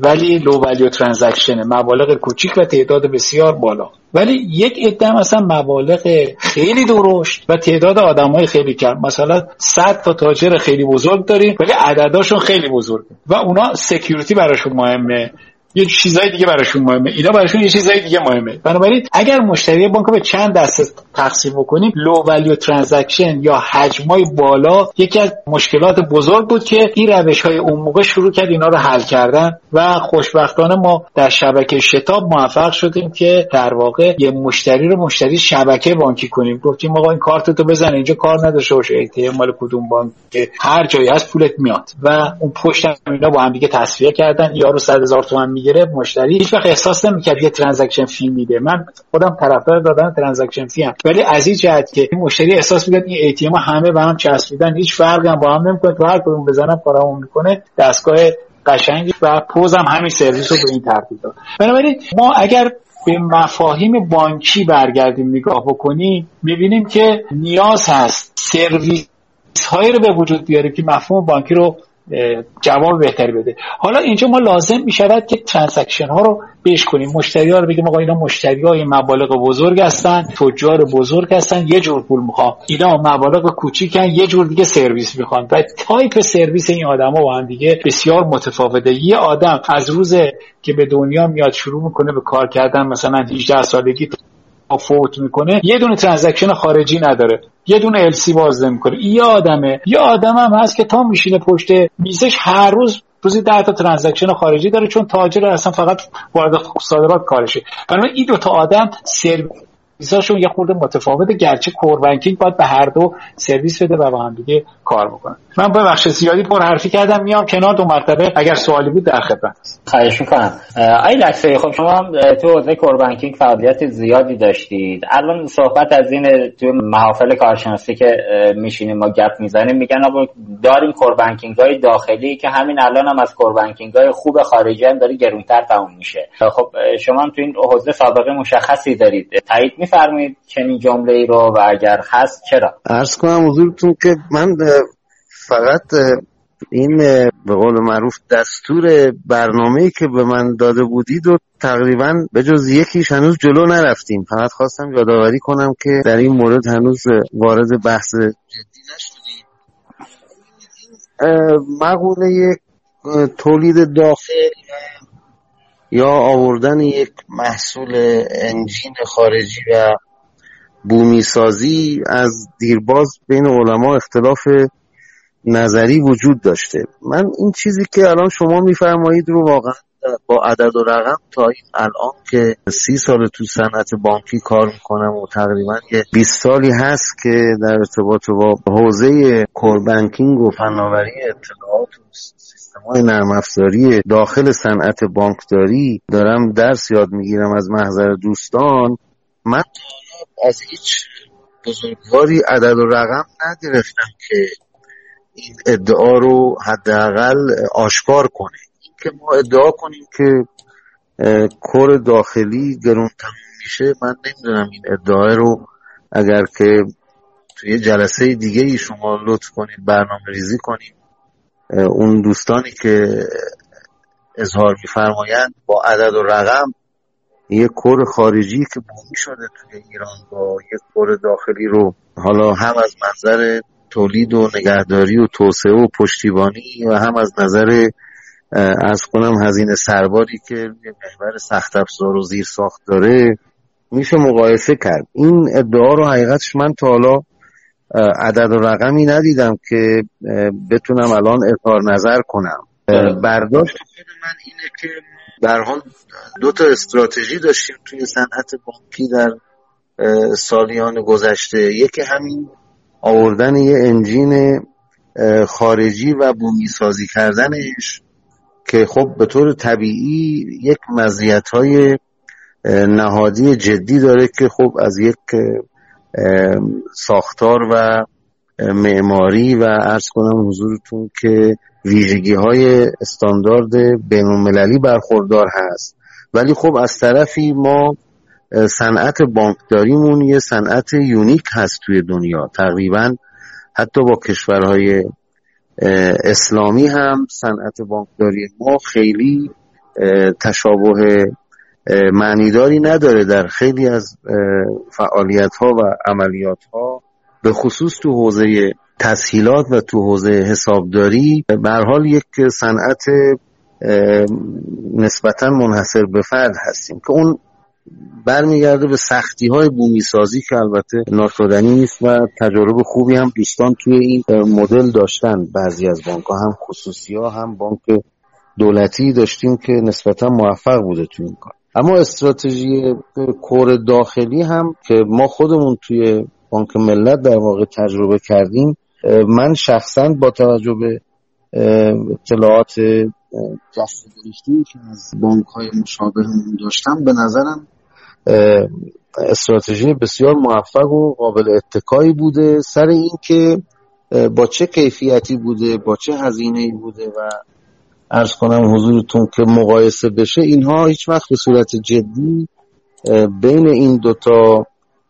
ولی low value transaction مبالغ کوچیک و تعداد بسیار بالا. ولی یک عده مثلا مبالغ خیلی درشت و تعداد آدم های خیلی کم. مثلا 100 تا تاجر خیلی بزرگ داریم ولی عدداشون خیلی بزرگه. و اونا security براشون مهمه. یه چیزای دیگه براشون مهمه. اینا براشون یه چیزای دیگه مهمه. بنابراین اگر مشتری بانک به چند دسته تقسیم بکنیم low value transaction یا حجمای بالا یکی از مشکلات بزرگ بود که این روش های اون موقع شروع کرد اینا رو حل کردن و خوشبختانه ما در شبکه شتاب موفق شدیم که در واقع یه مشتری رو مشتری شبکه بانکی کنیم. گفتیم آقا این کارت تو بزن اینجا کار نداشته باشه. این مال کدوم بانک؟ هر جایی هست پولت میاد. و اون پشت اینا با هم دیگه تسویه کردن. یارو 100 هزار تومان می‌گیره مشتری هیچ وقت احساس نمی‌کرد یه transaction fee میده. من خودم طرفدار دادن transaction fee ام ولی از این جهت که مشتری احساس می‌کرد این اینا همه به هم چسبیدن هیچ فرقی هم با هم نمی‌کنه. تو هر کدوم بزنم کارمون می‌کنه. دستگاه قشنگی و پوزم همین سرویس رو به این ترتیب داد. بنابراین ما اگر به مفاهیم بانکی برگردیم نگاه بکنیم می‌بینیم که نیاز هست سرویس هایی رو به وجود بیاریم که مفهوم بانکی رو جواب بهتری بده. حالا اینجا ما لازم می شود که transaction ها رو بیش کنیم. مشتری ها رو بگیم آقا اینا مشتری های مبالغ بزرگ هستن تجار بزرگ هستن یه جور پول می‌خوام اینا مبالغ کوچیکن یه جور دیگه سرویس می‌خوان. و تایپ سرویس این آدما با هم دیگه بسیار متفاوته. یه آدم از روز که به دنیا میاد شروع می‌کنه به کار کردن مثلا 18 سالگی فوت می‌کنه یه دونه transaction خارجی نداره. یه دونه LC باز نمی‌کنه یه آدمه. یه آدم هم هست که تا میشینه پشت میزش هر روز روزی ده تا transaction خارجی داره چون تاجر اصلا فقط وارد صادرات کارشه. بنابراین این دو تا آدم سرویس سرویساشون یه خورده متفاوته گرچه core banking باید به هر دو سرویس بده و با هم دیگه کار بکنه من با بخش زیادی پر حرفی کردم میام کنار دو مرتبه اگر سوالی بود در خدمت. خواهش می‌کنم. آی لکسه خب شما تو حوزه کور بانکینگ فعالیت زیادی داشتید. الان صحبت از این تو محافل کارشناسی که میشینیم ما گپ می‌زنیم میگن آقا داریم کور بانکینگ داخلی که همین الان هم از کور بانکینگ خوب خارجی هم داره گرونتر تموم میشه. خب شما تو این حوزه سابقه مشخصی دارید. تایید میفرمایید چنین جمله ای رو و اگر هست چرا؟ عرض کنم حضورتون که من فقط این به قول معروف دستور برنامه که به من داده بودید و تقریبا به جز یکیش هنوز جلو نرفتیم. فقط خواستم یادآوری کنم که در این مورد هنوز وارد بحث جدی نشدیم. مقوله تولید داخل یا آوردن یک محصول انجین خارجی و بومی سازی از دیرباز بین علما اختلاف نظری وجود داشته. من این چیزی که الان شما میفرمایید رو واقعا با عدد و رقم تا این الان که سی سال تو صنعت بانکی کار می‌کنم و تقریبا یه 20 سالی هست که در ارتباط با حوزه کور بانکینگ و فناوری اطلاعات و های نرم افزاری داخل صنعت بانکداری دارم درس یاد می‌گیرم از محضر دوستان. من از هیچ بزرگواری عدد و رقم نگرفتم که این ادعا رو حداقل آشکار کنه. که ما ادعا کنیم که کور داخلی گرون تموم میشه من نمی‌دونم این ادعا رو اگر که توی جلسه دیگه ای شما لطف کنید برنامه ریزی کنیم اون دوستانی که اظهار میفرمایند با عدد و رقم یک کور خارجی که بومی شده توی ایران با یک کور داخلی رو. حالا هم از منظر تولید و نگهداری و توسعه و پشتیبانی و هم از نظر از کنم هزینه سرباری که محور سخت افزار و زیر ساخت داره میشه مقایسه کرد. این ادعا رو حقیقتش من تا حالا عدد و رقمی ندیدم که بتونم الان اظهار نظر کنم. برداشت خود من اینه که در حال دو تا استراتژی داشتیم توی صنعت بانکی در سالیان گذشته. یکی همین آوردن یه انجین خارجی و بومی سازی کردنش که خب به طور طبیعی یک مزیت های نهادی جدی داره که خب از یک ساختار و معماری و ارز کنم حضورتون که ویژگی های استاندارد بین برخوردار هست. ولی خب از طرفی ما صنعت بانکداریمون یه صنعت یونیک هست توی دنیا. تقریبا حتی با کشورهای اسلامی هم صنعت بانکداری ما خیلی تشابه معنیداری نداره در خیلی از فعالیت ها و عملیات ها به خصوص تو حوزه تسهیلات و تو حوزه حسابداری به حال یک صنعت نسبتا منحصر به فرد هستیم که اون برمیگرده به سختی های بومی سازی که البته ناشدنی نیست و تجارب خوبی هم دوستان توی این مدل داشتن. بعضی از بانک ها هم خصوصی ها هم بانک دولتی داشتیم که نسبتا موفق بوده توی این کار. اما استراتژی کور داخلی هم که ما خودمون توی بانک ملت در واقع تجربه کردیم من شخصا با توجه به اطلاعات جست که از بانک های مشابه داشتم به نظرم استراتژی بسیار موفق و قابل اتکایی بوده. سر اینکه با چه کیفیتی بوده با چه هزینه بوده و ارز کنم حضورتون که مقایسه بشه اینها هیچ وقت به صورت جدی بین این دوتا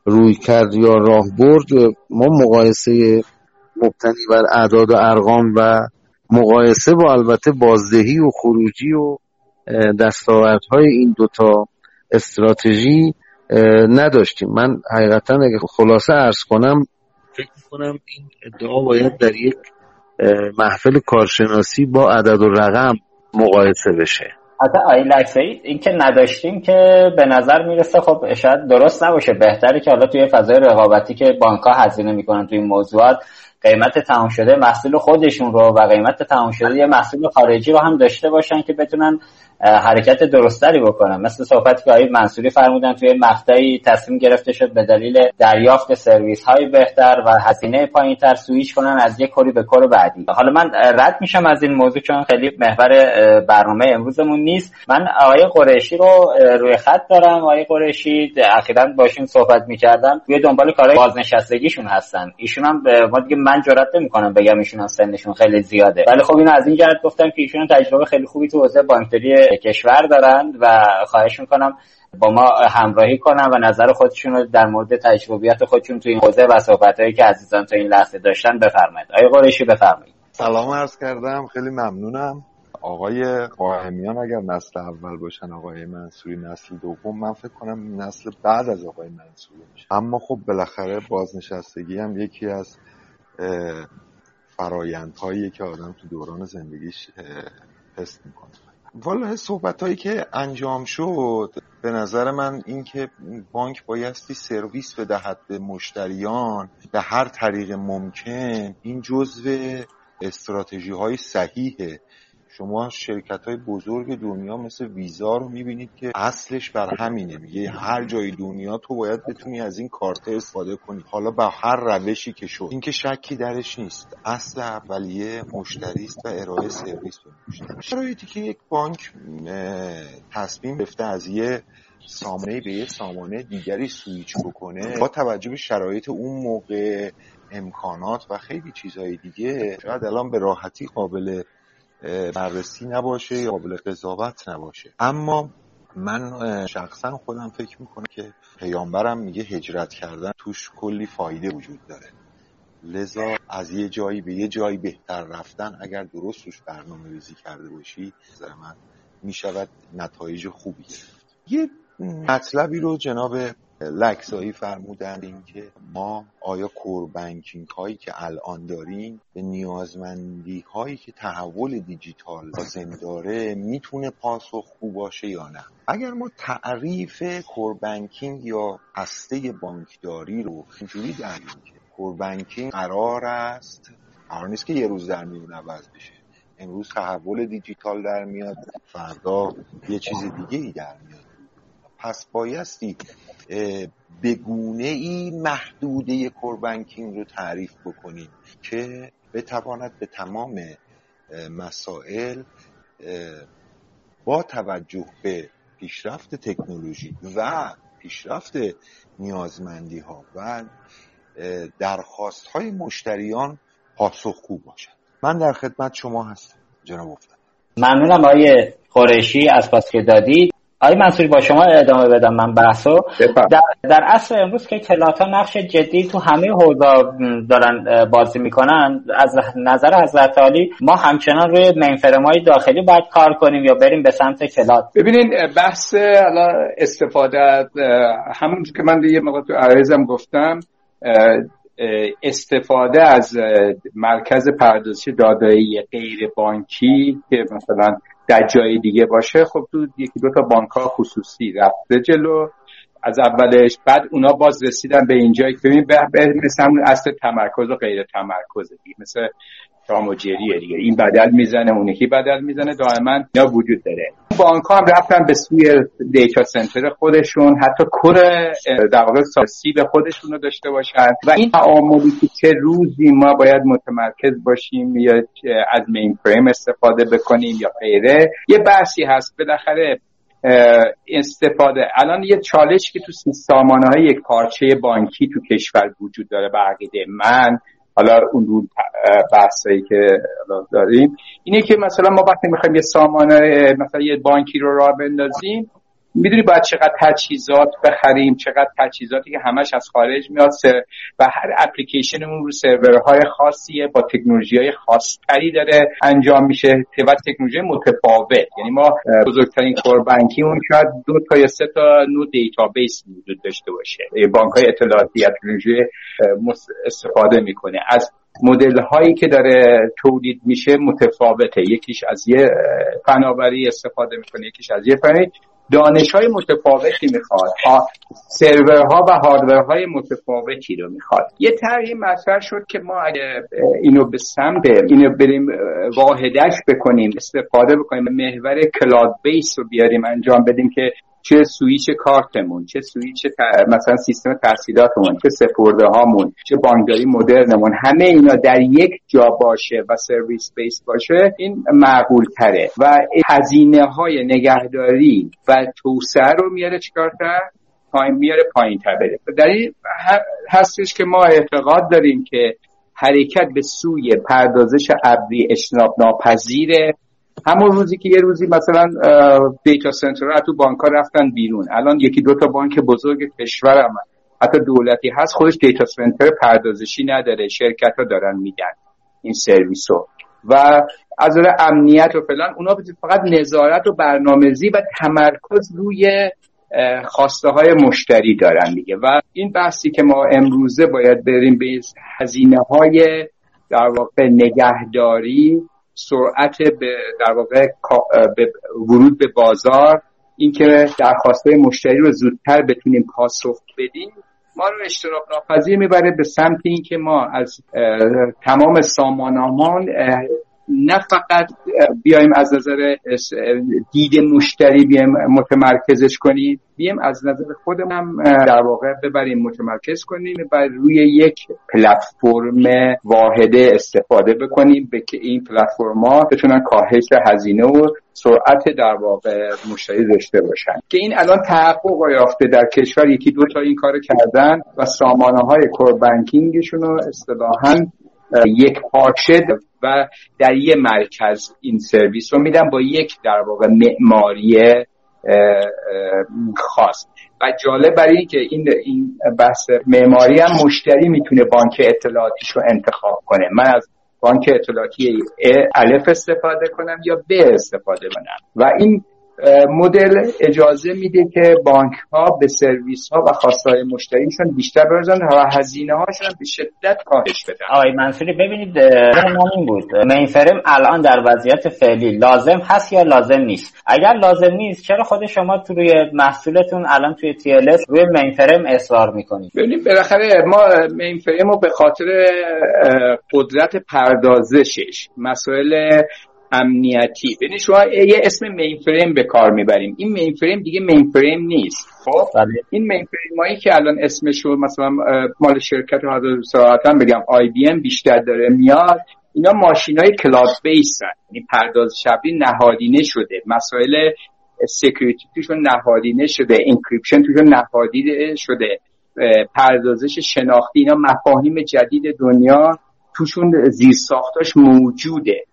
روی کرد یا راه برد ما مقایسه مبتنی بر اعداد و ارقام و مقایسه با البته بازدهی و خروجی و دستاوردهای این دوتا استراتژی نداشتیم. من حقیقتا اگه خلاصه ارز کنم فکر می‌کنم این ادعا باید در یک محفل کارشناسی با عدد و رقم مقایسه بشه. حتی آی لکسی این که نداشتیم که به نظر می‌رسه خب شاید درست نباشه. بهتره که حالا توی فضای رقابتی که بانک ها هزینه می‌کنن توی این موضوعات قیمت تمام شده محصول خودشون رو و قیمت تمام شده یه محصول خارجی رو هم داشته باشن که بتونن حرکت درستری بکنن مثل صحبتی که آقای منصوری فرمودن توی مقطعی تصمیم گرفته شد به دلیل دریافت سرویس های بهتر و هزینه پایین تر سویش کنن از یک کاری به کار بعدی. حالا من رد میشم از این موضوع چون خیلی محور برنامه امروزمون نیست. من آقای قریشی رو روی خط دارم. آقای قریشی اخیرا باشیم صحبت می‌کردم. توی دنبال کارهای بازنشستگیشون هستن. ایشون هم ما دیگه من جرئت نمی‌کنم بگم ایشون سنشون خیلی زیاده. ولی خب اینو از این جهت گفتم که ایشون تجربه خیلی خوبی تو حوزه بانکداری کشور دارند و خواهش می‌کنم با ما همراهی کنن و نظر خودشون رو در مورد تجربیات خودشون تو این حوزه و صحبتهایی که عزیزان تو این لحظه داشتن بفرمایید. آقای قریشی بفرمایید. سلام عرض کردم. خیلی ممنونم. آقای قاهمیان اگر نسل اول باشن آقای منصوری نسل دوم من فکر کنم نسل بعد از آقای منصوری میشه. اما خب بالاخره بازنشستگی هم یکی از فرایندهایی که آدم تو دوران زندگیش حس می‌کنه. والا صحبت هایی که انجام شد به نظر من اینکه بانک بایستی سرویس بدهد به مشتریان به هر طریق ممکن این جزو استراتژی های صحیحه. شما شرکت های بزرگ دنیا مثل ویزا رو می‌بینید که اصلش بر همینه. میگه هر جای دنیا تو باید بتونی از این کارت استفاده کنی. حالا به هر روشی که شد. این که شکی درش نیست. اصل اولیه مشتری است و ارائه سرویس به مشتری. شرایطی که یک بانک تصمیم گرفته از یه سامانه به یه سامانه دیگری سویچ بکنه با توجه به شرایط اون موقع امکانات و خیلی چیزهای دیگه شاید الان به راحتی قابل بررسی نباشه یا قابل قضاوت نباشه. اما من شخصا خودم فکر می‌کنم که پیامبرم میگه هجرت کردن توش کلی فایده وجود داره. لذا از یه جایی به یه جایی بهتر رفتن اگر درست روش برنامه ریزی کرده باشی نظر می‌شود نتایج خوبی یه مطلبی رو جناب لکسایی فرمودند اینکه ما آیا کور بانکینگ هایی که الان داریم به نیازمندی هایی که تحول دیجیتال لازم داره می‌تونه پاسخگو باشه یا نه؟ اگر ما تعریف کور بانکینگ یا هسته بانکداری رو اینجوری داریم که کور بانکینگ قرار است قرار نیست که یه روز در میون عوض بشه. امروز تحول دیجیتال در میاد فردا یه چیز دیگه ای در میاد. پس بایستی به گونه ای محدوده کوربنکینگ رو تعریف بکنیم که بتواند به تمام مسائل با توجه به پیشرفت تکنولوژی و پیشرفت نیازمندی ها و درخواست های مشتریان پاسخگو باشد. من در خدمت شما هستم جناب افتاد. ممنونم آقای قریشی از پاس که دادید آقای منصوری با شما ادامه بدم من بحثو. در, در اصل امروز که کلات ها نقش جدی تو همه حوزا دارن بازی می‌کنن از نظر حضرت عالی ما همچنان روی مینفرم های داخلی باید کار کنیم یا بریم به سمت کلات. ببینین بحث استفاده همون که من یه موقع تو عریضم گفتم استفاده از مرکز پردازش دادایی غیر بانکی که مثلا در جای دیگه باشه خب تو یکی دو تا بانک ها خصوصی رفته جلو. از اولش بعد اونا باز رسیدن به اینجایی که ببین مثل اصل تمرکز و غیر تمرکز دیگه مثل جریه دیگه. این بدل می‌زنه اون یکی بدل می‌زنه. دائما یا وجود داره. بانک ها هم رفتن به سوی دیتا سنتر خودشون حتی کور در واقع به خودشون رو داشته باشن. و این تعاملی که چه روزی ما باید متمرکز باشیم یا از مین فریم استفاده بکنیم یا غیره یه بحثی هست. بالاخره استفاده. الان یه چالش که تو سامانه های یک پارچه بانکی تو کشور وجود داره به عقیده من حالا اون بحثایی که داریم. اینه که مثلا ما وقتی می‌خوایم یه سامانه مثلا یه بانکی رو راه بندازیم می‌دونی باید چقدر تجهیزات بخریم چقدر تجهیزاتی که همش از خارج میاد و هر اپلیکیشنمون رو سرورهای خاصیه با تکنولوژی های خاصتری داره انجام میشه. و تکنولوژی متفاوت. یعنی ما بزرگترین core اون شاید دو تا یا سه تا نوع database وجود داشته باشه. بانک های اطلاعاتی تکنولوژی استفاده می‌کنه. از مدل هایی که داره تولید میشه متفاوته. یکیش از یه فناوری استفاده می‌کنه یکیش از یه فناوری دانش های متفاوتی می‌خواد. سرورها و hardware های متفاوتی رو می‌خواد. یه طرحی مطرح شد که ما اگه اینو به سمت اینو بریم واحدش بکنیم استفاده بکنیم محور cloud base رو بیاریم انجام بدیم که چه سویچ کارتمون چه سویچ مثلا سیستم تسهیلاتمون چه سپرده هامون چه بانکداری مدرنمون همه اینا در یک جا باشه و service base باشه این معقول تره و هزینه های نگهداری و توسعه رو میاره چیکار کرد پایین میاره پایین تر بره. در این هستش که ما اعتقاد داریم که حرکت به سوی پردازش ابری اشناب ناپذیره همون روزی که یه روزی مثلا دیتا سنتر تو بانک ها رفتن بیرون. الان یکی دو تا بانک بزرگ کشور هم حتی دولتی هست خودش دیتا سنتر پردازشی نداره. شرکت ها دارن میدن این سرویس رو و از امنیت و فلان اونا فقط نظارت و برنامه‌ریزی و تمرکز روی خواسته های مشتری دارن دیگه. و این بحثی که ما امروزه باید بریم به هزینه های در واقع نگهداری سرعت به در واقع به ورود به بازار اینکه درخواسته مشتری رو زودتر بتونیم پاسخ بدیم ما رو اشتراک ناپذیر می‌بره به سمت اینکه ما از تمام سامانهمان نه فقط بیایم از نظر دید مشتری بیایم متمرکزش کنیم بیایم از نظر خودم در واقع ببریم متمرکز کنیم و روی یک پلتفرم واحده استفاده بکنیم به که این پلتفرم ها بتونن کاهش هزینه و سرعت در واقع مشتری داشته باشن. که این الان تحقق یافته در کشور یکی دو تا این کار کردن و سامانه های کور بانکینگشون رو اصطلاحا یک پارچه و در یه مرکز این سرویس رو میدم با یک در واقع معماری خاص. و جالب برای که این این بحث معماری هم مشتری می‌تونه بانک اطلاعاتیش رو انتخاب کنه. من از بانک اطلاعاتی الف استفاده کنم یا ب استفاده کنم. و این مدل اجازه میده که بانک ها به سرویس ها و خواستهای مشتریشون بیشتر برزن و هزینه هاشون به شدت کاهش بدن. آقای منصوری ببینید این بود. مینفرم الان در وضعیت فعلی لازم هست یا لازم نیست؟ اگر لازم نیست چرا خود شما تو روی محصولتون الان توی تی روی مینفرم اصرار می‌کنید؟ ببینید بالاخره ما مینفرم رو به خاطر قدرت پردازشش مسائل امنیتی. ببین شما یه اسم مین فریم به کار می‌بریم این مین فریم دیگه مین فریم نیست. خب؟ بله. این مین فریم هایی که الان اسمش رو مثلا مال شرکت حاضر صراحتا بگم IBM بیشتر داره میاد. اینا ماشین های cloud base هست یعنی پردازش ابری نهادینه شده. مسائل security توشون نهادینه شده. encryption توشون نهادینه شده. پردازش شناختی. اینا مفاهیم جدید دنیا توشون زیر ساختاش موجوده.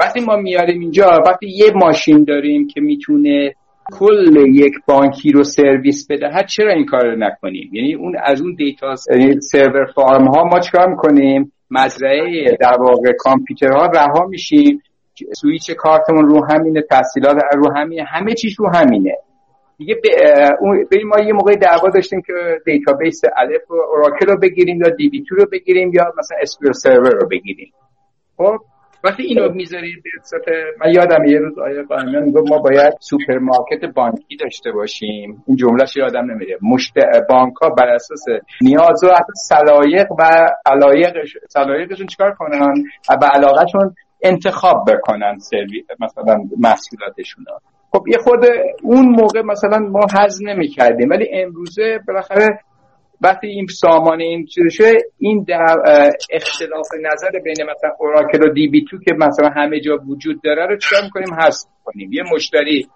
وقتی ما میاریم اینجا وقتی یه ماشین داریم که می‌تونه کل یک بانکی رو سرویس بدهد چرا این کار رو نکنیم؟ یعنی اون از اون data یعنی server farm ها ما چکار می‌کنیم؟ مزرعه در واقع کامپیوترها رها میشیم سویچ کارتمون رو همینه تسهیلات رو همینه همه چیز رو همینه. دیگه به ما یه موقع دعوا داشتیم که database الف و Oracle رو بگیریم یا DB2 رو بگیریم یا مثلا SQL Server رو بگیریم. خب وقتی اینو می‌ذارید به من یادم یه روز آقای قائمیان می‌گفت ما باید سوپرمارکت بانکی داشته باشیم. این جملهش یادم نمیره. مشتری بانک ها بر اساس نیاز و حتی سلایق و علایقش سلایقشون چیکار کنن؟ و علاقهشون انتخاب بکنن سرویس مثلا محصولاتشون خب یه خود اون موقع مثلا ما حز نمی کردیم ولی امروزه بالاخره وقتی این سامان این شده این در اختلاف نظر بین مثلا اوراکل و دی بی تو که مثلا همه جا وجود داره رو چکار می‌کنیم؟ هست کنیم یه مشتری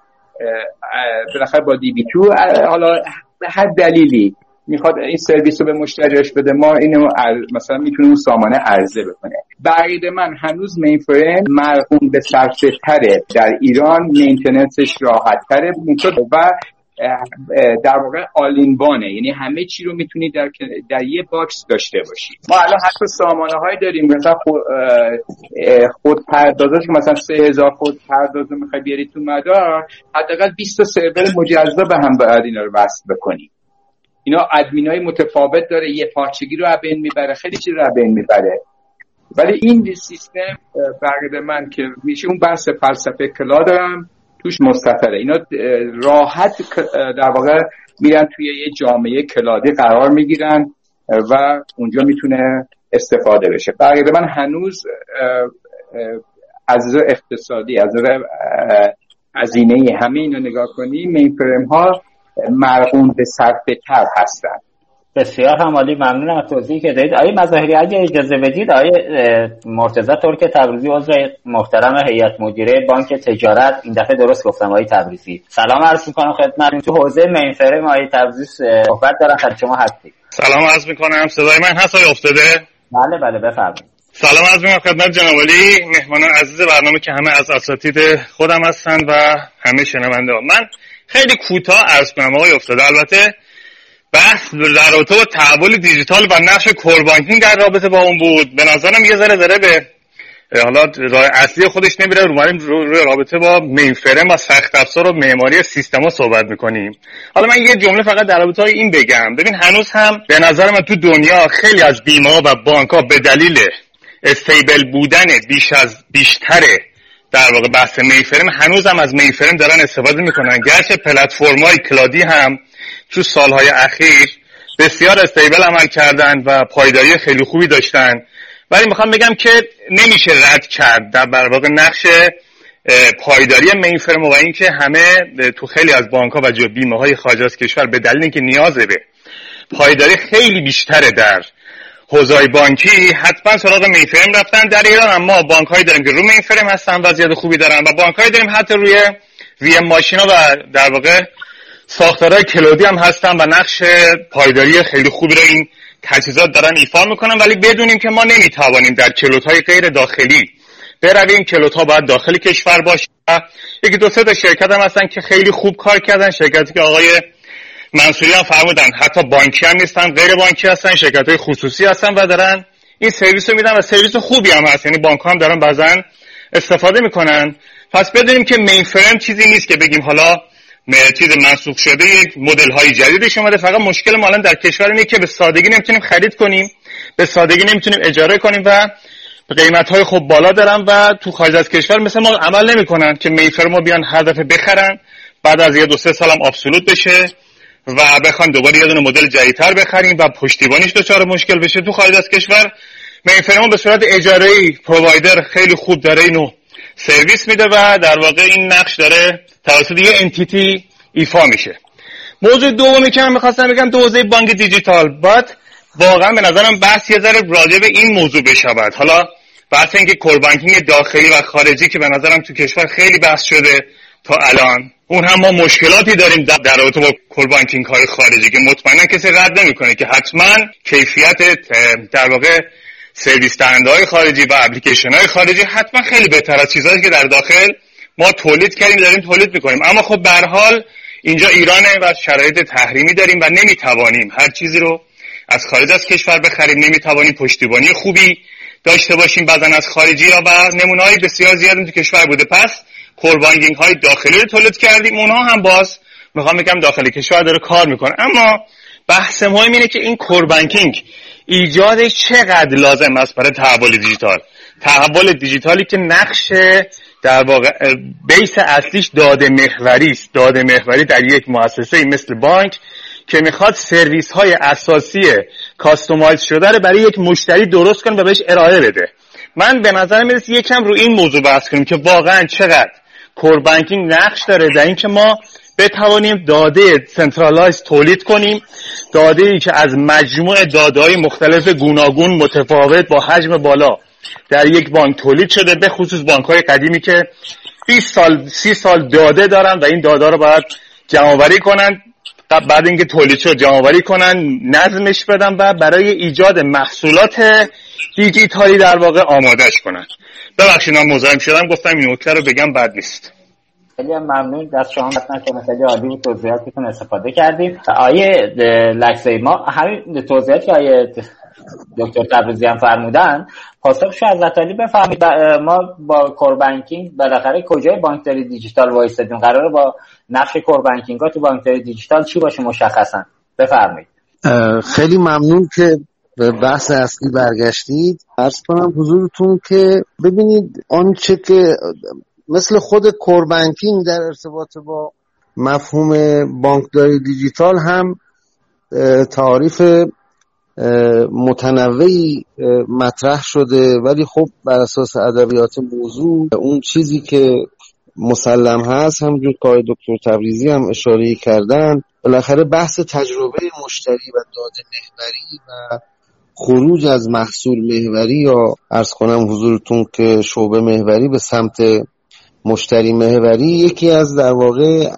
بالاخره با دی بی تو حالا به هر دلیلی می‌خواد این سرویس رو به مشتریش بده ما اینو مثلا می‌تونیم اون سامانه عرضه بکنه. بعید من هنوز mainframe مقرون به صرفه تره. در ایران maintenance ش راحت تره و در واقع all in one ه یعنی همه چی رو می‌تونی در, در یه box داشته باشی. ما الان حتی سامانه های داریم. مثلا خود پردازش که مثلا سه هزار خود پرداز می‌خوای بیاری تو مدار حداقل 20 تا سرور مجزا به هم باید اینا رو وصل بکنی. اینا ادمین های متفاوت داره. یه پارچگی رو بین می‌بره. خیلی چیز رو بین می‌بره. ولی این سیستم برگرده من که میشه اون بحث فلسفه کلا دارم. توش مستطره اینا راحت در واقع میرن توی یه جامعه کلادی قرار می‌گیرن و اونجا می‌تونه استفاده بشه. برگرده من هنوز از اقتصادی از هزینه همه اینو نگاه کنی مین ها مرغون به صرفه تر هستن. بسیار همالی ممنون از توضیحی که دارید آقای مظاهری اگه اجازه بدید آقای مرتضی ترک تبریزی عضو محترم هیئت مدیره بانک تجارت. این دفعه درست گفتم آقای تبریزی. سلام عرض می‌کنم خدمتتون. تو حوزه مینفرم آقای تبریزی صحبت دارم. خدمت شما هستید سلام عرض می‌کنم. صدای من هست آقای افتاده؟ بله بله بفرمایید. سلام عرض می‌کنم خدمت جناب علی. مهمانان عزیز برنامه که همه از اساتید خودم هستند و همه شنونده من خیلی کوتاه عرض کنم. آقای افتاده البته بحث در رابطه با تحول دیجیتال و نقش کوربانکینگ در رابطه با اون بود. به نظرم یه ذره داره به حالا راه اصلی خودش نمیره رو روی رابطه با مینفرم و سخت افزار و معماری سیستما صحبت می‌کنیم. حالا من یه جمله فقط در رابطه این بگم. ببین هنوز هم به نظر من تو دنیا خیلی از بیمه و بانک به دلیل استیبل بودن بیش از بیشتره. در واقع بحث میفرم هنوز هم از میفرم دارن استفاده می‌کنن. گرچه پلتفرم های کلادی هم تو سالهای اخیر بسیار استیبل عمل کردن و پایداری خیلی خوبی داشتن. ولی می‌خوام بگم که نمیشه رد کرد. در واقع نقش پایداری مینفرم و اینکه همه تو خیلی از بانک ها و جو بیمه های خارج از کشور به دلیل اینکه نیاز به پایداری خیلی بیشتره در حوزه بانکی حتما سراغ مینفرم رفتن در ایران اما بانک هایی داریم که رو مینفرم هستن وضعیت خوبی دارن. و بانک هایی داریم حتی روی وی ماشینا و در واقع ساختارهای کلودی هم هستن و نقش پایداری خیلی خوبی رو این تجهیزات دارن ایفا می‌کنن. ولی بدونیم که ما نمی‌توانیم در کلودهای غیر داخلی برویم. کلودها باید داخل کشور باشه. یکی دو سه تا شرکت هم هستن که خیلی خوب کار کردن. شرکتی که آقای منصوری هم فرمودن حتی بانکی هم نیستن غیر بانکی هستن شرکت های خصوصی هستن و دارن این سرویس رو میدن و سرویس خوبی هم هست. یعنی بانک هم دارن بعضا استفاده می‌کنن. پس بدونیم که مین فرم چیزی نیست که بگیم حالا چیز منسوخ شده یک مدل های جدیدش اومده. فقط مشکل ما الان در کشور اینه که به سادگی نمی‌تونیم خرید کنیم به سادگی نمی‌تونیم اجاره کنیم و قیمت های خوب بالا دارن و تو خارج از کشور مثل ما عمل نمی‌کنن که میفر ما بیان هر دفعه بخرن. بعد از یه دو سه سالم ابسولوت بشه. و بخوان دوباره یه دونه مدل جدیدتر بخریم و پشتیبانیش دچار مشکل بشه تو خارج از کشور. میفر ما به صورت اجاره ای پرووایدر خیلی خوب داره اینو سرویس میده و در واقع این نقش داره توسط یه انتیتی ایفا میشه. موضوع دومی که من می‌خواستم بگم تو حوزه بانک دیجیتال. باید واقعا به نظرم بحث یه ذره راجع به این موضوع بشود. حالا بحث اینکه کوربانکینگ داخلی و خارجی که به نظرم تو کشور خیلی بحث شده تا الان. اون هم ما مشکلاتی داریم در رابطه با کوربانکینگ های خارجی که مطمئنا کسی رد نمی‌کنه که حتما کیفیت در واقع سرویس های خارجی و اپلیکیشن های خارجی حتما خیلی بهتر از چیزهایی که در داخل ما تولید کردیم داریم تولید می‌کنیم. اما خب به حال اینجا ایرانه و شرایط تحریمی داریم و نمی‌توانیم هر چیزی رو از خارج از کشور بخریم. نمی‌توانیم پشتیبانی خوبی داشته باشیم بعضا از خارجی ها و نمونه های بسیار زیاد تو کشور بوده. پس core banking های داخلی رو تولید کردیم. اونها هم باز می‌خوام بگم داخل کشور داره کار می‌کنه. اما بحث مهم اینه که این core banking ایجادش چقدر لازم است برای تحول دیجیتال؟ تحول دیجیتالی که نقش در واقع base اصلیش داده محوری است. داده محوری در یک مؤسسه مثل بانک که می‌خواد سرویس های اساسی customize شده رو برای یک مشتری درست کنه و بهش ارائه بده. من به نظر می‌رسه یکم رو این موضوع بحث کنیم که واقعا چقدر core banking نقش داره در اینکه ما بتوانیم داده centralize تولید کنیم داده ای که از مجموع داده های مختلف گوناگون متفاوت با حجم بالا در یک بانک تولید شده به خصوص بانک های قدیمی که 20 سال 30 سال داده دارن و این داده رو باید جمع کنن. بعد اینکه تولید شد جمع کنن نظمش بدن و برای ایجاد محصولات دیجیتالی در واقع آمادش کنن. ببخشید من مزاحم شدم گفتم این نکته رو بگم بد نیست. خیلی ممنون. دست شما نکنه. خیلی عالی بود توضیحاتتون استفاده کردیم. آیه لکسه ما همین توضیحات که آیه دکتر تبریزی هم فرمودن پاسخش از علی بفهمید. ما با کوربانکینگ بالاخره کجای بانکداری دیجیتال وایستدیم قراره با نقش کوربانکینگ ها تو بانکداری دیجیتال چی باشه مشخصا؟ بفرمایید. خیلی ممنون که به بحث اصلی برگشتید. ارز کنم حضورتون که ببینید آنچه که مثل خود کوربانکینگ در ارتباط با مفهوم بانکداری دیجیتال هم تعریف متنوعی مطرح شده. ولی خب بر اساس ادبیات موضوع اون چیزی که مسلم هست همونجور که دکتر تبریزی هم اشاره کردن بالاخره بحث تجربه مشتری و داده محوری و خروج از محصول محوری یا عرض کنم حضورتون که شعبه محوری به سمت مشتری محوری یکی از در واقع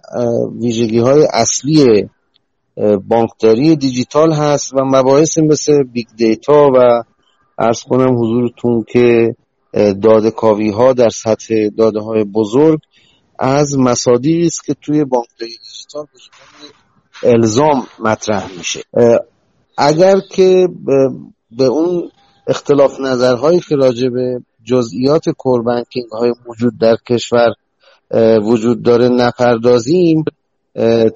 ویژگی های اصلی بانکداری دیجیتال هست و مباحث مثل big data و عرض کنم حضورتون که داده کاوی ها در سطح داده های بزرگ از مصادیقی است که توی بانکداری دیجیتال الزام مطرح میشه. اگر که به اون اختلاف نظرهایی که راجع به جزئیات کوربانکینگ های موجود در کشور وجود داره نپردازیم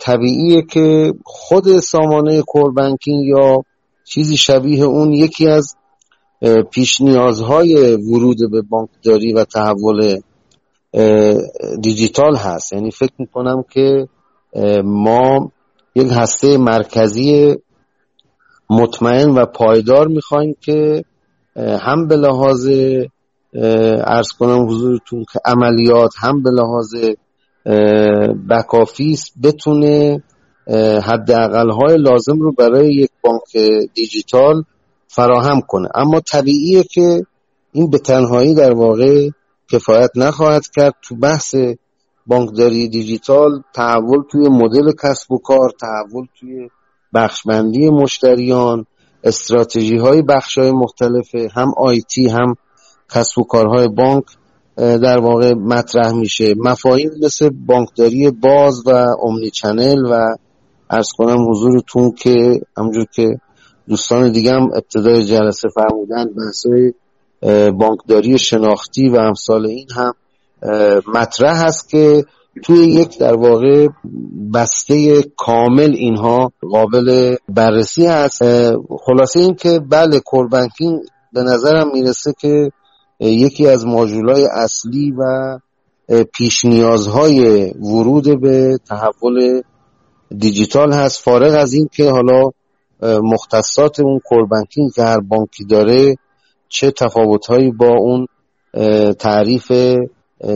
طبیعیه که خود سامانه کوربانکینگ یا چیزی شبیه اون یکی از پیش نیازهای ورود به بانکداری و تحول دیجیتال هست. یعنی فکر می‌کنم که ما یک هسته مرکزی مطمئن و پایدار می‌خوایم که هم به لحاظ ارز کنم حضورتون که عملیات هم به لحاظ بکافیس بتونه حداقل های لازم رو برای یک بانک دیجیتال فراهم کنه. اما طبیعیه که این به تنهایی در واقع کفایت نخواهد کرد. تو بحث بانکداری دیجیتال تحول توی مدل کسب و کار تحول توی بخشبندی مشتریان استراتژی های بخش های مختلفه هم آیتی هم کسب و کارهای بانک در واقع مطرح میشه. مفاهیم مثل بانکداری باز و امنی چنل و ارز کنم حضورتون که همجور که دوستان دیگه هم ابتدای جلسه فرمودن بحثای بانکداری شناختی و امثال این هم مطرح هست که توی یک در واقع بسته کامل اینها قابل بررسی هست. خلاصه این که بله کوربانکینگ به نظرم می‌رسه که یکی از ماژولای اصلی و پیش نیازهای ورود به تحول دیجیتال هست. فارغ از این که حالا مختصات اون کوربانکینگ که هر بانکی داره چه تفاوتهایی با اون تعریف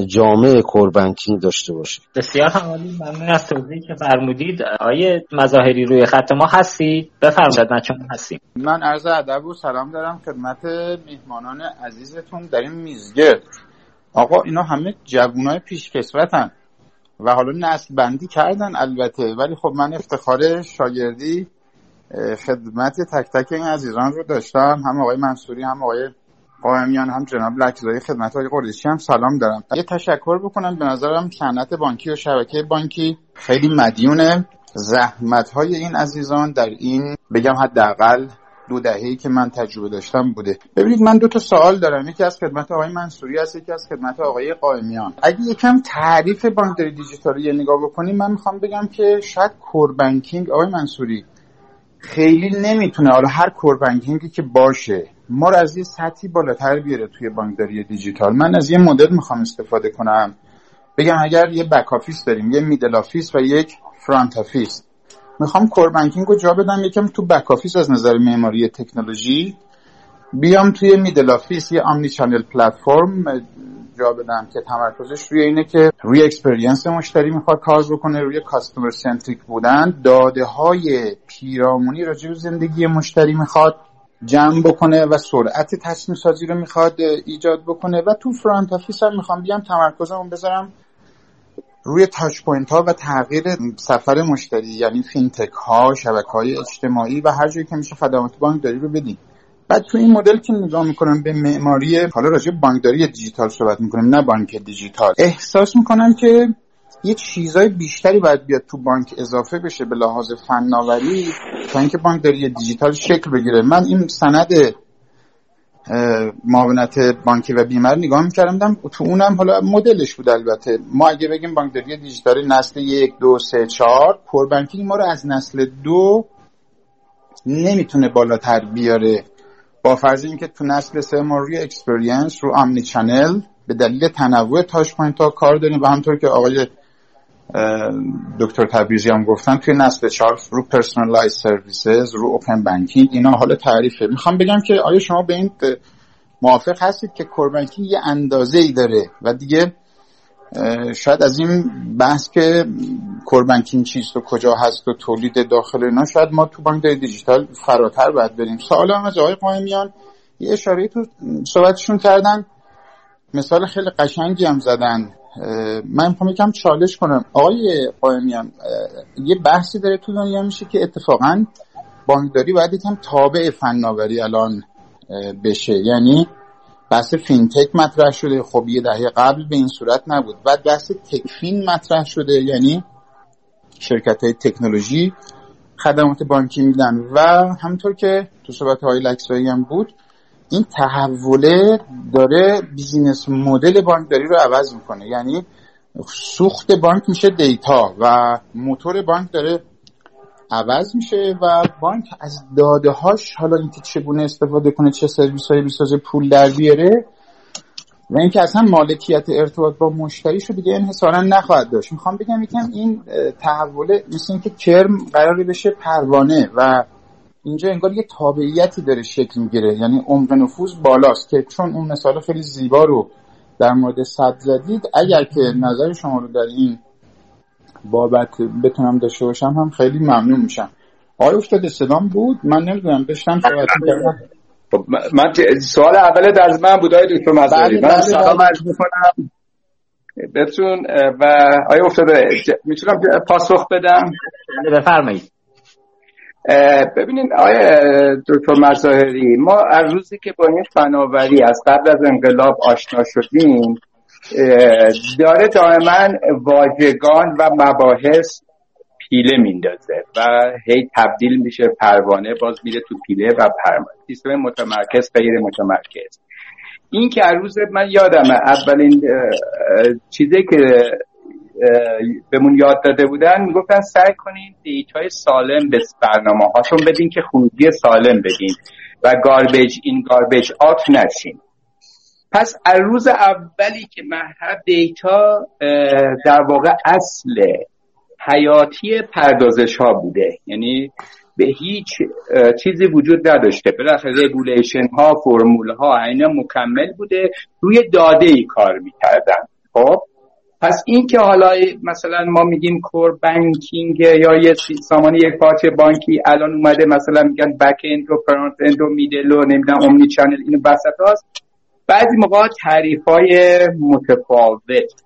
جامعه کوربانکینگ داشته باشه. بسیار عالی. ممنون از توضیحی که فرمودید. آیه مظاهری روی خط ما هستید؟ بفرمایید من چون هستیم. من عرض ادب و سلام دارم خدمت میهمانان عزیزتون. در این میزگرد آقا اینا همه جوونای پیش کسوتن و حالا نسل بندی کردن البته. ولی خب من افتخار شاگردی خدمت تک تک این عزیزان رو داشتم. هم آقای منصوری هم آقای قائمیان هم جناب لکزایی خدمت های قریشی هم سلام دارم. یه تشکر بکنم به نظرم صنعت بانکی و شبکه بانکی خیلی مدیون زحمت های این عزیزان در این بگم حداقل دو دهه‌ای که من تجربه داشتم بوده. ببینید من دو تا سوال دارم. یکی از خدمت آقای منصوری است یکی از خدمت آقای قائمیان. اگه یکم تعریف بانکداری دیجیتالی نگاه بکنیم من می‌خوام بگم که شاید کور بانکینگ آقای منصوری خیلی نمی‌تونه حالا هر core banking ی که باشه ما رو از یه سطحی بالاتر بیاره توی بانکداری دیجیتال. من از یه مدل می‌خوام استفاده کنم. بگم اگر یه back office داریم یه middle office و یک front office می‌خوام core banking رو جا بدم یکم تو back office از نظر معماری تکنولوژی. بیام توی middle office یه omni-channel platform جا بدم که تمرکزش روی اینه که روی experience مشتری می‌خواد کار بکنه روی customer centric بودن. داده های پیرامونی راجع به زندگی مشتری می‌خواد. جمع بکنه و سرعت تصمیم سازی رو می‌خواد ایجاد بکنه و تو front office هم می‌خوام بیام تمرکزمون بذارم روی touch point ها و تغییر سفر مشتری یعنی fintech ها شبکه های اجتماعی و هر جایی که میشه خدمات بانکداری رو بدیم. بعد تو این مدل که نگاه می‌کنم به معماری حالا راجع بانکداری دیجیتال صحبت می‌کنم نه بانک دیجیتال. احساس می‌کنم که یه چیزای بیشتری باید بیاد تو بانک اضافه بشه به لحاظ فناوری تا اینکه بانک داره یه دیجیتال شکل بگیره. من این سند معاونت بانکی و بیمه رو نگاه می‌کردم تو اونم حالا مدلش بود البته. ما اگه بگیم بانکداری دیجیتال نسل یک دو سه چهار core banking ما رو از نسل دو نمی‌تونه بالاتر بیاره. با فرض اینکه تو نسل سه ما روی experience رو omni-channel به دلیل تنوع touch point ها کار داریم و همینطور که آقای دکتر تبریزی هم گفتن توی نسل چهار رو personalized services رو open banking اینا حالا تعریفه. می‌خوام بگم که آیا شما به این موافق هستید که core banking یه اندازه ای داره و دیگه شاید از این بحث که core banking چیست و کجا هست و تولید داخل اینا شاید ما تو بانک دیجیتال فراتر باید بریم. سوال هم از آقای قائمیان یه اشاره تو صحبتشون کردن مثال خیلی قشنگی هم زدن. من می‌خوام یکم چالش کنم. آقای قائمیان یه بحثی داره تو دنیا میشه که اتفاقا بانکداری باید یکم تابع فناوری الان بشه. یعنی بحث فینتک مطرح شده. خب یه دهه قبل به این صورت نبود. بعد بحث تکفین مطرح شده. یعنی شرکت های تکنولوژی خدمات بانکی میدن. و همطور که تو صحبت های لکسایی هم بود این تحوله داره business model بانکداری رو عوض می‌کنه. یعنی سوخت بانک میشه data و موتور بانک داره عوض میشه و بانک از داده هاش حالا اینکه چگونه استفاده کنه چه سرویس هایی بسازه پول در بیاره و اینکه اصلا مالکیت ارتباط با مشتریش رو دیگه انحصارا نخواهد داشت. می‌خوام بگم یکم این تحوله مثل اینکه کرم قراره بشه پروانه و اینجا انگار یه تابعیتی داره شکل می‌گیره. یعنی عمق نفوذ بالاست که چون اون مثال خیلی زیبا رو در مورد صد زدید اگر که نظر شما رو در این بابت بتونم داشته باشم هم خیلی ممنون میشم. آیا افتاده صدام بود؟ من نمی‌دونم بشتم صحبت کردم خب، من سوال اول از من بود آیا دکتر مزاری بله، من بله، سلام عرض می‌کنم. بتون و آیا افتاده می‌تونم پاسخ بدم؟ بله، بفرمایید. ببینید آیا دکتر مظاهری ما از روزی که با این فناوری از قبل از انقلاب آشنا شدیم داره دائما واژگان و مباحث پیله میندازه و هی تبدیل میشه پروانه باز میره تو پیله و پروانه سیستم متمرکز غیر متمرکز. این که روز من یادمه اولین چیزی که بهمون یاد داده بودن می‌گفتن سعی کنین data ی سالم به برنامه هاشون بدین که خروجی سالم بدین و garbage in garbage out نشین. پس از روز اولی که محور data در واقع اصل حیاتی پردازش ها بوده. یعنی به هیچ چیزی وجود نداشته. بالاخره regulation ها فرمول ها اینا مکمل بوده. روی داده ای کار می‌کردن. خب؟ پس این که حالا مثلا ما میگیم core banking یا یه سامانه یکپارچه بانکی الان اومده مثلا میگن back end و front end و middle و نمی‌دونم omni-channel اینو وسط هست بعضی موقع تعریف های متفاوت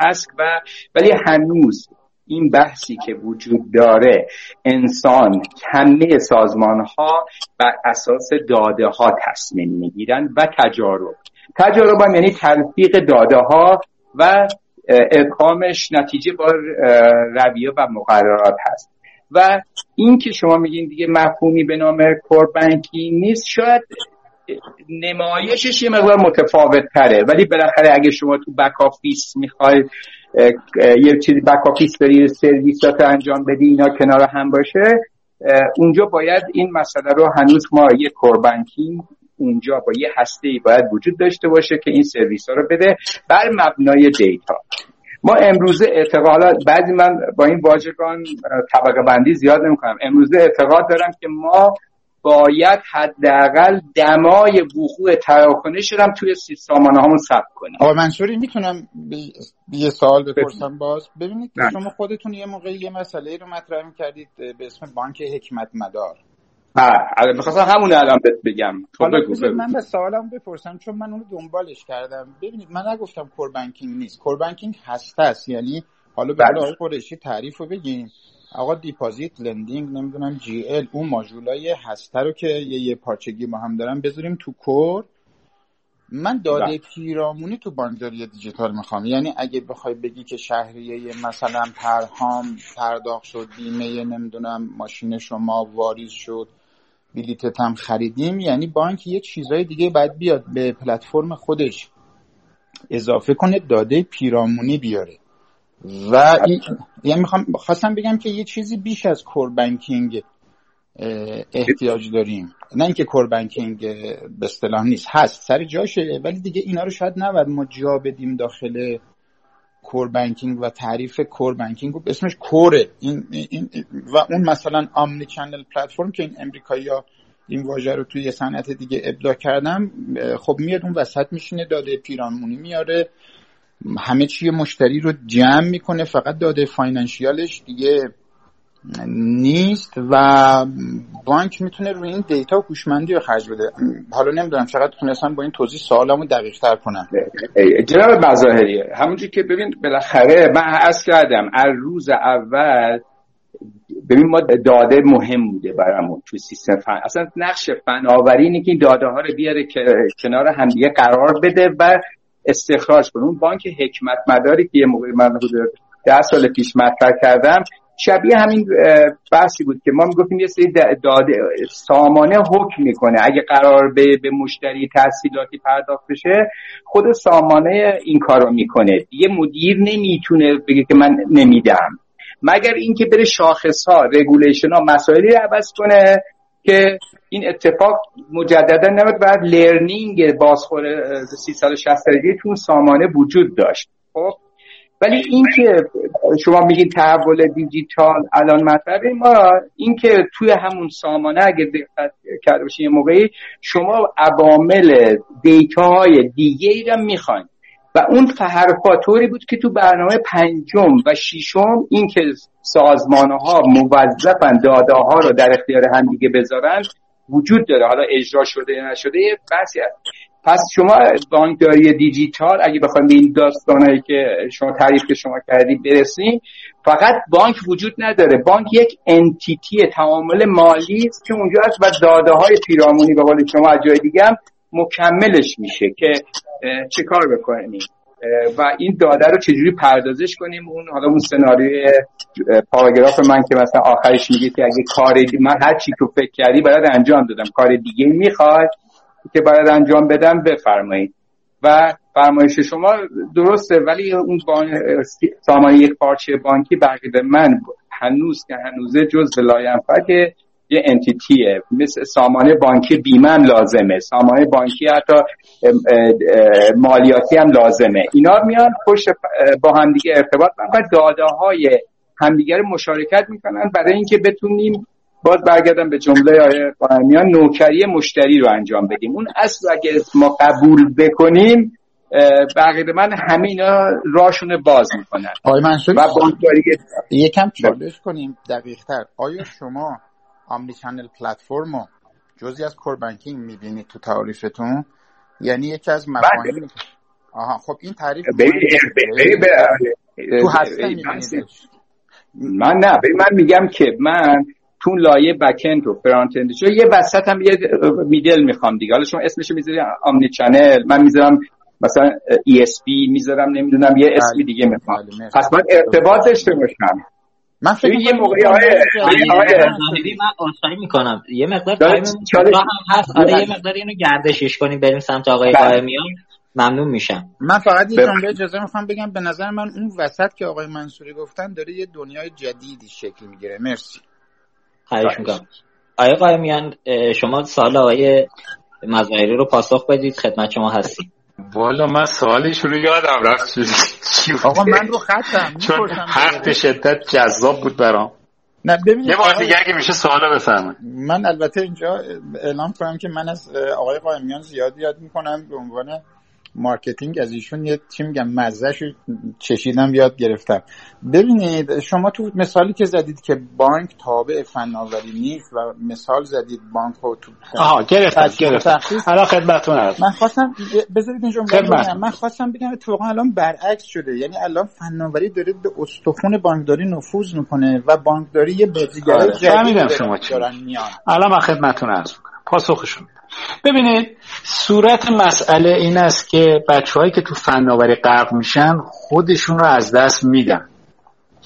هست و ولی هنوز این بحثی که وجود داره انسان همه سازمان ها بر اساس داده ها تصمیم می‌گیرن و تجارب. تجارب هم یعنی تلفیق داده ها و ادغامش نتیجه با رویه و مقررات هست. و این که شما میگین دیگه مفهومی به نام core banking نیست شاید نمایشش یه مقدار متفاوت تره ولی بالاخره اگه شما تو back office می‌خواید یه چیزی back office بری سرویسات انجام بدی اینا کنار هم باشه اونجا باید این مسئله رو هنوز ما یه کور بانکینگ اونجا با یه هسته ای باید وجود داشته باشه که این سرویس ها رو بده بر مبنای دیتا. ما امروزه اعتقاد بعضی من با این واژگان طبقه بندی زیاد نمی‌کنم. امروزه اعتقاد دارم که ما باید حداقل دمای وقوع تراکنش رو توی سامانه هامون ثبت کنیم. آقا منصوری می‌تونم یه سوال بپرسم باز. ببینید که شما خودتون یه موقع یه مسئله رو مطرح کردید به اسم بانک حکمت مدار. آره می‌خواستم همون الان بگم. خب من به سوالم بپرسم چون من اونو دنبالش کردم. ببینید من نگفتم core banking نیست. core banking هسته است. یعنی حالا به بله. آقای قریشی تعریف رو بگیم آقا deposit lending نمی‌دونم GL اون ماژولای هسته رو که یه, یه پارچگی ما هم دارن بذاریم تو core من داده بله. پیرامونی تو بانکداری دیجیتال می‌خوام. یعنی اگه بخوای بگی که شهریه مثلا پرهام پرداخت شد بیمه نمی‌دونم ماشین شما واریز شد بلیتت هم خریدیم یعنی بانک یه چیزای دیگه باید بیاد به پلتفرم خودش اضافه کنه داده پیرامونی بیاره. و این یعنی می‌خوام خواستم بگم که یه چیزی بیش از کور بانکینگ احتیاج داریم. نه اینکه کور بانکینگ به اصطلاح نیست هست سر جاشه ولی دیگه اینا رو شاید نباید ما جا بدیم داخل کور بانکینگ و تعریف کور بانکینگ اسمش کوره این, این و اون مثلا آمنی چنل پلتفرم که این امریکایی ها این واژه رو توی صنعت دیگه ابداع کردم خب میاد اون وسط میشینه داده پیرانمونی میاره. همه چی مشتری رو جمع می‌کنه فقط داده فاینانشیالش دیگه نیست و بانک می‌تونه روی این دیتا هوشمندی رو خرج بده. حالا نمی‌دونم چقدر تونستم با این توضیح سوالمو دقیق تر کنم. جناب مظاهری همونجور که ببین بالاخره من از کردم از روز اول ببین ما داده مهم بوده برامون تو سیستم فن. اصلا نقش فناوری اینه که این داده ها رو بیاره که کنار همدیگه قرار بده و استخراج کنه. اون بانک حکمت مداری که یه موقع من حدود ده سال پیش مطرح کردم شبیه همین بحثی بود که ما می‌گفتیم یه سری داده سامانه حکم می‌کنه. اگه قرار به, به مشتری تحصیلاتی پرداخت بشه خود سامانه این کارو می‌کنه. یه مدیر نمی‌تونه بگه که من نمیدم. مگر اینکه بره شاخص ها regulation ها مسائلی رو عوض کنه که این اتفاق مجددا نمید بعد learning بازخور 360 درجه تو سامانه وجود داشت. خب؟ ولی اینکه شما میگین تحول دیجیتال الان مطرحه ما اینکه توی همون سامانه اگه دقت کرده باشین یه موقعی شما عوامل data های دیگه ای رو می‌خواین. و اون فهرفاتوری بود که تو برنامه پنجم و ششم اینکه سازمان ها موظفن داده ها رو در اختیار همدیگه بذارن وجود داره. حالا اجرا شده یا نشده بحثی هست. پس شما بانکداری دیجیتال اگه بخوایم به این داستانهایی که شما تعریف که شما کردید برسیم فقط بانک وجود نداره. بانک یک انتیتی تعامل مالی است که اونجا هست و داده های پیرامونی به قول شما از جای دیگه هم مکملش میشه که چه کار بکنیم؟ و این داده رو چجوری پردازش کنیم؟ اون حالا اون سناریوی پاراگراف من که مثلا آخرش میگه که اگه کار من هر چی که فکر کردی باید انجام دادم. کار دیگه می‌خواد که باید انجام بدم بفرمایید. و فرمایش شما درسته ولی اون سامانه یک پارچه بانکی بقیده من هنوز که هنوزه جز به که یه انتیتیه مثل سامانه بانکی بیمه لازمه. سامانه بانکی حتی مالیاتی هم لازمه. اینا میان پشت با همدیگه ارتباط. و داده های همدیگه رو مشارکت می‌کنن برای اینکه بتونیم باز برگردم به جمله آیه قائمیان نوکری مشتری رو انجام بدیم. اون اصل اگه ما قبول بکنیم بقیه من همه اینا راشون باز می‌کنن. آقای منصوری و بانکداری یکم چالش کنیم دقیق تر آیا شما omnichannel platform رو جزی از core banking می‌بینید تو تعریفتون؟ یعنی یکی از مفاهیم آها خب این تعریف تو هسته من نه من میگم که من تو لایه backend و frontend یه وسط هم یه middle می‌خوام دیگه. حالا شما اسمشو می‌ذاری omnichannel من می‌ذارم مثلا ESP می‌ذارم نمی‌دونم یه اسمی بله. دیگه می‌خوام. بله، پس من ارتباط داشته باشم من فکر یه موقعی آقای من عذرخواهی می‌کنم. یه مقدار تایم هم هست. آره یه مقدار اینو گردشش کنیم بریم سمت آقای بله. قائمیان ممنون میشم. من فقط یه جمله اجازه می‌خوام بگم. به نظر من اون وسط که آقای منصوری گفتن داره یه دنیای جدیدی شکل می‌گیره. مرسی. خواهش می‌کنم. آقای قائمیان شما سال آقای مظاهری رو پاسخ بدید. خدمت شما هستیم. والا من سوالش رو یادم رفت. آقا من رو خطم. چون حرف شدت جذاب بود برام. نه ببینید یه بار دیگه اگه میشه سوالو بفرمایید. من البته اینجا اعلام کنم که من از آقای قائمیان زیاد یاد می‌کنم به عنوان marketing از ایشون یه چی میگم مزهش چشیدم یاد گرفتم. ببینید شما تو مثالی که زدید که بانک تابع فناوری نیست و مثال زدید بانک رو تو آها گرفتم گرفتم. حالا خدمتتون من خواستم بذارید این جمله من خواستم بگم اتفاقا الان برعکس شده. یعنی الان فناوری داره به استخون بانکداری نفوذ می‌کنه و بانکداری یه بازیگر آره. جدید شما چی الان من خدمتتون عرض پاسخشون ببینید صورت مسئله این است که بچههایی که تو فناوری غرق میشن خودشون رو از دست میدن.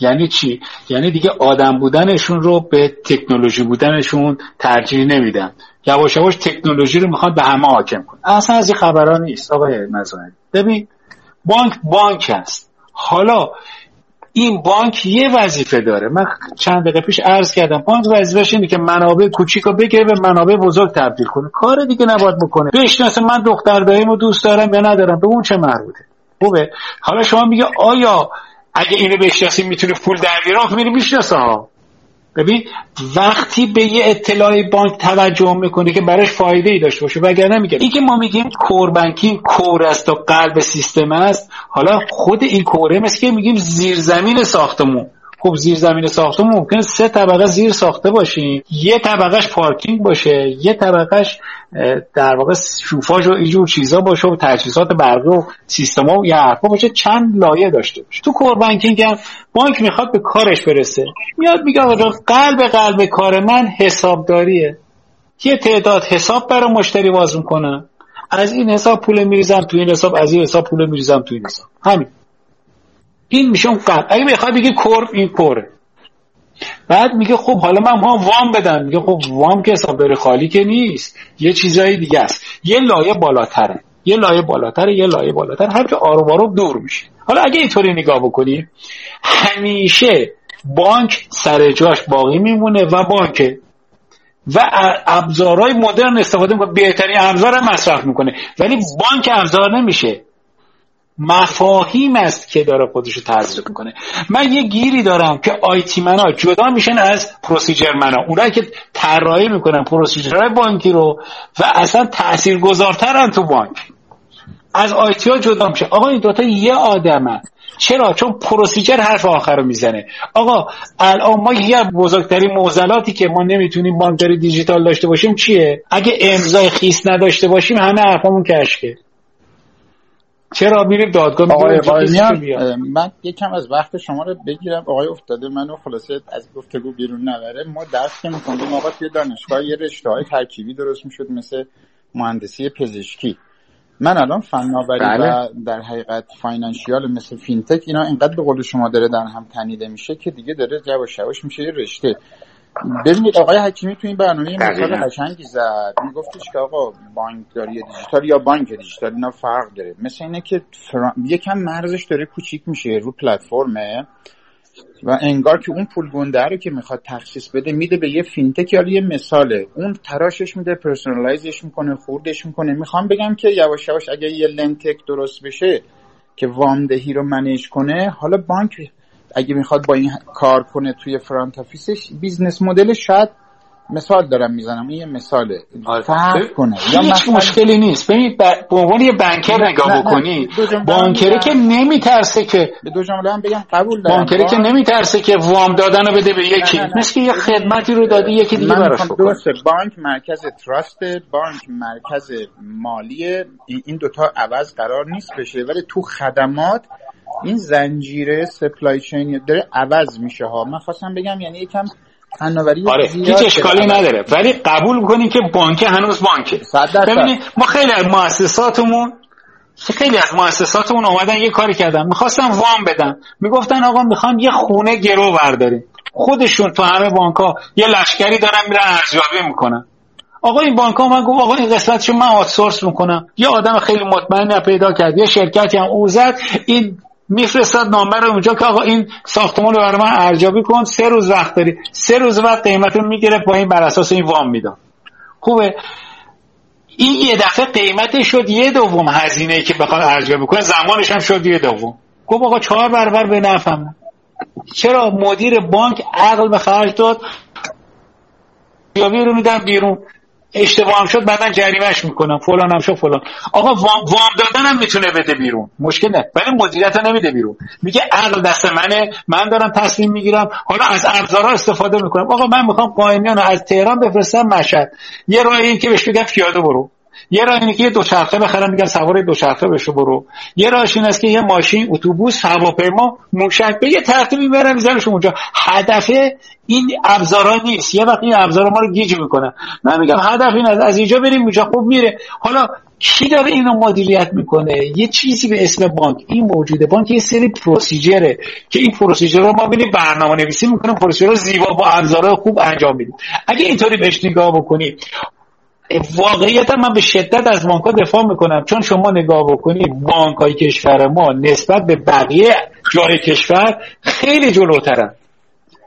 یعنی چی؟ یعنی دیگه آدم بودنشون رو به تکنولوژی بودنشون ترجیح نمیدن. یواش یواش تکنولوژی رو می‌خواد به همه حاکم کنه اصلا از این خبران نیست آقای مزاحم ببین بانک بانک است. حالا این بانک یه وظیفه داره. من چند دقیقه پیش عرض کردم بانک وظیفهش اینه که منابع کوچیک بگیره به منابع بزرگ تبدیل کنه. کار دیگه نباید بکنه. بشناسه من دختر داییمو دوست دارم یا ندارم به اون چه مربوطه؟ خوبه؟ حالا شما میگه آیا اگه اینو بشناسی می‌تونی پول در بیاره میری می‌شناسه ها. ببین وقتی به یه اطلاع بانک توجه می‌کنه که براش فایده ای داشته باشه وگرنه میگه این که ما میگیم کور بانکینگ کور است و قلب سیستم است حالا خود این کوره مثل که میگیم زیرزمین ساختمون. خب زیر زمین ساختمون ممکنه سه طبقه زیر ساخته باشیم یه طبقهش پارکینگ باشه یه طبقهش در واقع شوفاژ و اینجور چیزا باشه و تجهیزات برقی و سیستما و یه حرفا باشه چند لایه داشته باشه. تو کور بانکینگ هم بانک می‌خواد به کارش برسه. میاد میگه آقا قلب قلب کار من حسابداریه. یه تعداد حساب برای مشتری باز می‌کنم از این حساب پول میریزم تو این حساب از این حساب پول میریزم تو این حساب. همین. این میشه اون قلب. اگه بخوای بگی کور این کوره. بعد میگه خب حالا من ما وام بدم. میگه خب وام که حساب خالی که نیست. یه چیزایی دیگه است. یه لایه بالاتره. یه لایه بالاتره یه لایه بالاتر هر که آروم آروم دور میشه. حالا اگه اینطوری نگاه بکنی همیشه بانک سر جاش باقی میمونه و بانک. و ابزارهای مدرن استفاده می‌کنه. بهترین ابزار مصرف می‌کنه. ولی بانک ابزار نمیشه. مفاهیم است که داره خودش رو تزریق می‌کنه. من یه گیری دارم که آیتی منا جدا میشن از پروسیجر منا اونایی که طراحی می‌کنن پروسیجرهای بانکی رو و اصلا تاثیرگذارترن تو بانک. از آیتی ها جدا میشه. آقا این دوتا یه آدمن چرا؟ چون پروسیجر حرف آخر رو می‌زنه. آقا الان ما یه بزرگترین موزلاتی که ما نمی‌تونیم بانکداری دیجیتال داشته باشیم چیه؟ اگه امضای خیس نداشته باشیم همه حرفمون کشکه. چرا میریم دادگاه؟ آقای من یکم از وقت شما رو بگیرم. آقای افتاده منو خلاصه از گفتگو بیرون نبره. ما درس که میخوندیم آقا توی دانشگاه یه رشته های ترکیبی درست می‌شد مثل مهندسی پزشکی. من الان فناوری بله. و در حقیقت financial مثل فینتک اینا اینقدر به قول شما داره در هم تنیده میشه که دیگه داره یواش میشه یه رشته. ببینید آقای حکیمی تو این برنامه مثال قشنگی زد. میگفتش که آقا بانکداری دیجیتال یا بانک دیجیتال اینا فرق داره. مثل اینه که یکم مرزش داره کوچیک میشه رو پلتفرمه و انگار که اون پول گنده رو که می‌خواد تخصیص بده میده به یه فینتک یا یه مثاله. اون تراشش میده personalize ش می‌کنه خوردش می‌کنه. می‌خوام بگم که یواش یواش اگه یه lendtech درست بشه که وامدهی رو manage کنه حالا بانک اگه می‌خواد با این کار کنه توی front office ش business model ش شاید مثال دارم می‌زنم این یه مثاله. آره. فرق کنه. یا هیچ مشکلی نیست. ببینید به عنوان یه banker نگاه بکنی banker ی که نمیترسه که به دو جمله هم بگم قبول دارم. banker ی که نمیترسه که وام دادن رو بده به یکی. مثل یه خدمتی رو دادی یکی دیگه براش درسته بانک مرکز trust بانک مرکز مالی این دوتا عوض قرار نیست بشه ولی تو خدمات این زنجیره سپلای چین داره عوض میشه ها. من خواستم بگم یعنی یکم فناوری آره هیچ اشکالی نداره. ولی قبول کنیم که بانک هنوز بانکه. ببینید ما خیلی از مؤسساتمون خیلی از مؤسساتمون اومدن یه کاری کردن. می‌خواستن وام بدن. می‌گفتن آقا می‌خوام یه خونه گرو برداریم. خودشون تو همه بانک ها یه لشکری دارن میرن ارزیابی می‌کنن. آقا این بانک ها من گفت آقا این قسمتشو من آتسورس می‌کنم. یه آدم خیلی مطمئن پیدا کرد. یه شرکتی هم اوزد این میفرستاد نامبر رو اونجا که آقا این ساختمان رو برای من ارزیابی کن. سه روز وقت داری. سه روز وقت قیمت رو می‌گرفت با این بر اساس این وام می‌داد. خوبه. این یه دفعه قیمتش شد یه دوم هزینه که بخواد ارزیابی کنه. زمانش هم شد یه دوم. گفت آقا چهار برابر به نفهم چرا مدیر بانک عقل به خرج داد؟ رو میدن بیرون. اشتباه هم شد بعدا جریمهش می‌کنم. فلان هم شد فلان. آقا وام, وام دادن هم می‌تونه بده بیرون. مشکل نه. ولی مدیریت نمیده بیرون. میگه عقل دست منه من دارم تصمیم می‌گیرم. حالا از ابزارها استفاده می‌کنم. آقا من می‌خوام قائمیان از تهران بفرستم مشهد. یه راه این که بهش بگم پیاده برو. یه راه اینه که یه دوچرخه بخرم میگم سوار دوچرخه بشو برو. یه راهش این است که یه ماشین اتوبوس هواپیما موشک به یه ترتیبی برم میذارش اونجا. هدف این ابزارا نیست. یه وقت این ابزارا ما رو گیج می‌کنن من میگم هدف این است. از اینجا بریم اونجا خوب میره. حالا کی داره اینو مدیریت می‌کنه؟ یه چیزی به اسم بانک. این موجوده بانک یه سری پروسیجره که این پروسیجر رو ما ببینیم برنامه نویسی می‌کنیم پروسیجر رو زیبا با ابزارهای خوب انجام میدیم. اگه اینطوری بهش نگاه بکنیم واقعیت من به شدت از بانک دفاع می‌کنم. چون شما نگاه بکنید بانک های کشور ما نسبت به بقیه جای کشور خیلی جلوترن.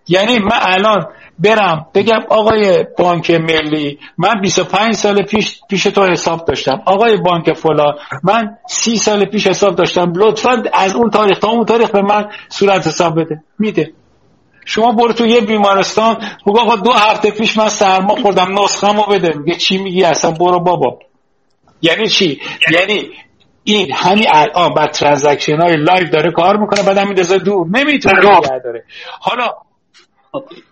یعنی من الان برم بگم آقای بانک ملی من 25 سال پیش پیش تو حساب داشتم. آقای بانک فلان من 30 سال پیش حساب داشتم. لطفا از اون تاریخ تا اون تاریخ به من صورت حساب بده. میده. شما برو تو یه بیمارستان بگو آقا دو هفته پیش من سرما خوردم نسخه‌مو بده. میگه چی میگی؟ اصلا برو بابا. یعنی چی؟ یعنی این همین الان بر transaction های live داره کار می‌کنه بعد همین دور. نمی‌تونه داره. حالا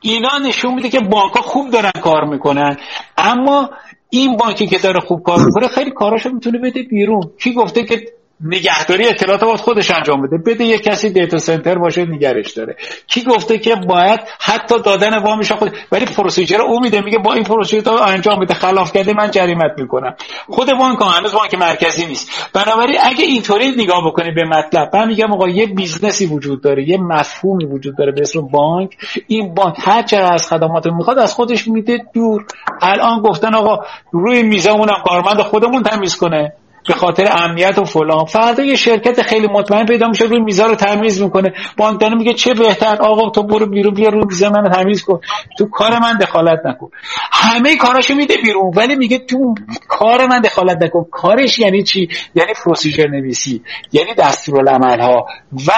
اینا نشون میده که بانک ها خوب دارن کار می‌کنن اما این بانکی که داره خوب کار می‌کنه خیلی کاراشو می‌تونه بده بیرون. کی گفته که نگهداری اطلاعات باید خودش انجام بده. بده یه کسی data center باشه نگرش داره. کی گفته که باید حتی دادن وامش خود ولی procedure او میده میگه با این procedure انجام بده. خلاف کرده من جریمت می‌کنم. خود بانک هنوز بانک مرکزی نیست. بنابراین اگه اینطوری نگاه بکنی به مطلب من میگم آقا یه business ی وجود داره یه مفهومی وجود داره به اسم بانک. این بانک هر از خدمات می‌خواد از خودش میده دور. الان گفتن آقا روی میزمونم کارمند خودمون تمیز کنه. به خاطر امنیت و فلان. فردا یه شرکت خیلی مطمئن پیدا میشه روی میزا رو تمیز می‌کنه. بانکدار میگه چه بهتر؟ آقا تو برو بیرون بیا روی میزا من تمیز کن. تو کار من دخالت نکن. همه کاراشو میده بیرون ولی میگه تو کار من دخالت نکن. کارش یعنی چی؟ یعنی پروسیجر نویسی یعنی دستورالعمل ها و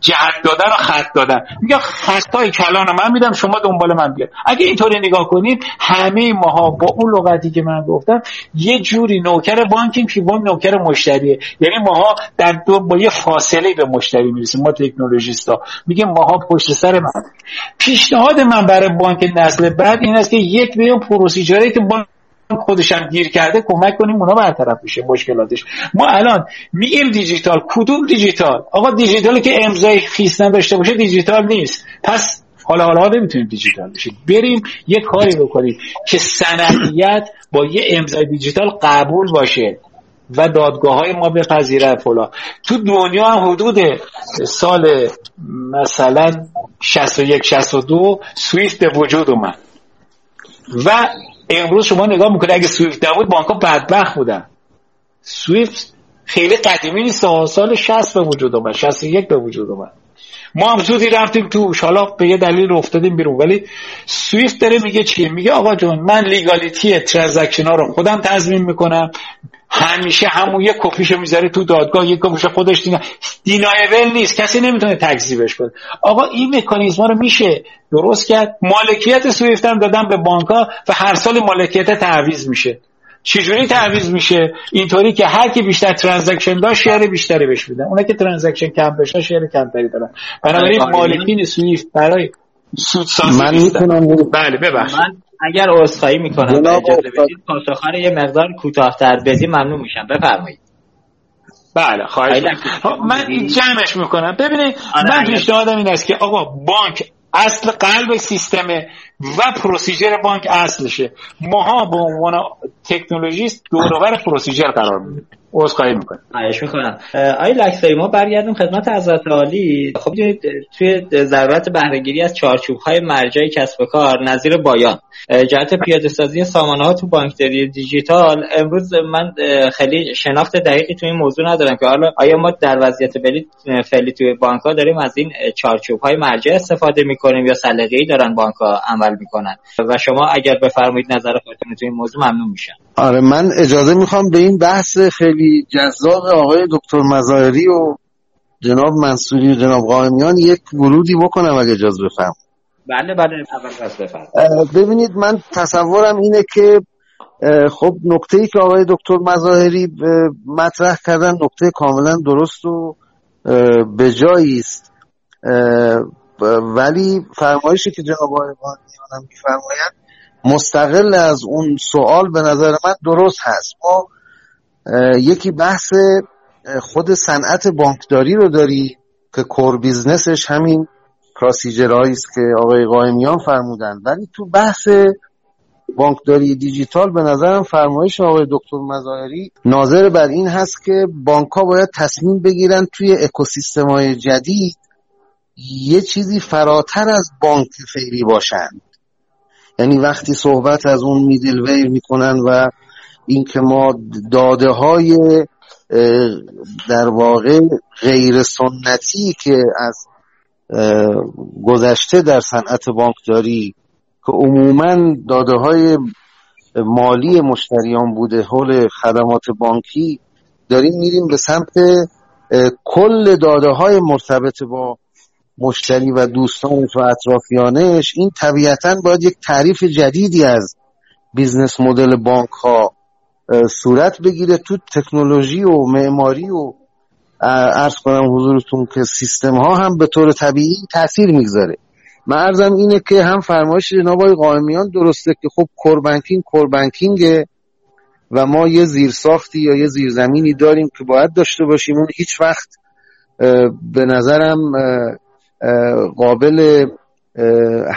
جهت دادن و خط دادن میگه خطای کلان من میدم شما دنبال من بیاد. اگه اینطوری نگاه کنید همه ماها با اون لغتی که من گفتم یه جوری نوکر بانکیم که بانک نوکر مشتریه. یعنی ماها در دو با یه فاصله به مشتری می‌رسیم. ما تکنولوژیستا. میگه ماها پشت سر من. پیشنهاد من برای بانک نسل بعد این است که یک بیان procedure ی که بانک خودش هم گیر کرده کمک کنیم اونا برطرف بشه مشکلاتش. ما الان میگیم دیجیتال. کدوم دیجیتال؟ آقا دیجیتالی که امضای خیس نداشته باشه دیجیتال نیست. پس حالا حالا نمی‌تونیم دیجیتال بشیم. بریم یه کاری بکنیم که سندیت با یه امضای دیجیتال قبول باشه و دادگاه های ما بپذیره فلا تو دنیا هم حدود سال مثلا 61 62 سویفت به وجود اومد. و امروز شما نگاه می‌کنه اگه سویفت نبود بانک ها بدبخت بودن. سویفت خیلی قدیمی نیست سال 60 به وجود اومد 61 به وجود اومد. ما هم زودی رفتیم توش حالا به یه دلیل افتادیم بیرون. ولی سویفت داره میگه چی میگه آقا جون من legality transaction ها رو خودم تضمین می‌کنم. همیشه همون یه کپیشو می‌ذاره تو دادگاه یه کپیشو خودش deni. deniable نیست. کسی نمی‌تونه تکذیبش کنه. آقا این مکانیزما رو میشه درست کرد؟ مالکیت سویفت هم دادن به بانکا و هر سال مالکیت تعویض میشه. چجوری تعویض میشه؟ اینطوری که هر کی بیشتر transaction داشت share بیشتری بهش میدن. اونایی که transaction کم داشتن share کمتری دارن. بنابراین مالکین سویفت برای سودسازی من می‌تونم بله ببخشید. من اگر عذرخواهی می‌کنم اجازه بدید پاسخ یه مقدار کوتاه‌تر بدی ممنون میشم. بفرمایید. بله خواهش من این جمعش می‌کنم. ببینید آره، من پیشنهادم این است که آقا بانک اصل قلب سیستمه و پروسیجر بانک اصلشه. ماها به عنوان تکنولوژیست دورور پروسیجر قرار میدیم. عذرخواهی می‌کنم خواهش می‌کنم. آقای لکسایی ما برگردیم خدمت حضرت عالی. خب توی ضرورت بهرهگیری از چارچوب های مرجع کسب و کار نظیر بایان. جهت پیاده سازی سامانه ها تو بانکداری دیجیتال امروز من خیلی شناخت دقیقی تو این موضوع ندارم که حالا آیا ما در وضعیت فعلی توی بانک ها داریم از این چارچوب های مرجع استفاده می‌کنیم یا سلیقه ای دارن بانک ها عمل می‌کنن؟ و شما اگر بفرمایید نظر خودتون تو این موضوع ممنون میشم. آره من اجازه می‌خوام به این بحث خیلی جذاب آقای دکتر مزایری و جناب منصوری و جناب قائمیان یک ورودی بکنم اگه اجازه بفهم. بله بله اول ببینید من تصورم اینه که خب نکته ای که آقای دکتر مظاهری مطرح کردن نکته کاملا درست و بجایی است. ولی فرمایشی که جناب آقای میفرمایند مستقل از اون سوال به نظر من درست هست. ما یکی بحث خود صنعت بانکداری رو داری که core business ش همین procedure هایی است که آقای قائمیان فرمودن. ولی تو بحث بانکداری دیجیتال به نظرم فرمایش آقای دکتر مظاهری ناظر بر این هست که بانک ها باید تصمیم بگیرن توی اکوسیستم های جدید یه چیزی فراتر از بانک فعلی باشند یعنی وقتی صحبت از اون میدل ویر می‌کنن و اینکه ما داده های در واقع غیر سنتی که از گذشته در صنعت بانکداری که عموما داده های مالی مشتریان بوده حول خدمات بانکی داریم میریم به سمت کل داده های مرتبط با مشتری و دوستانش و اطرافیانش این طبیعتا باید یک تعریف جدیدی از business model بانک ها صورت بگیره تو تکنولوژی و معماری و ارز کنم حضورتون که سیستم ها هم به طور طبیعی تاثیر می‌گذاره. من اینه که هم فرمایش جناب آقای قائمیان درسته که خب کوربنکینگ کوربنکینگه و ما یه زیرساختی یا یه زیرزمینی داریم که باید داشته باشیم. اون هیچ وقت به نظرم قابل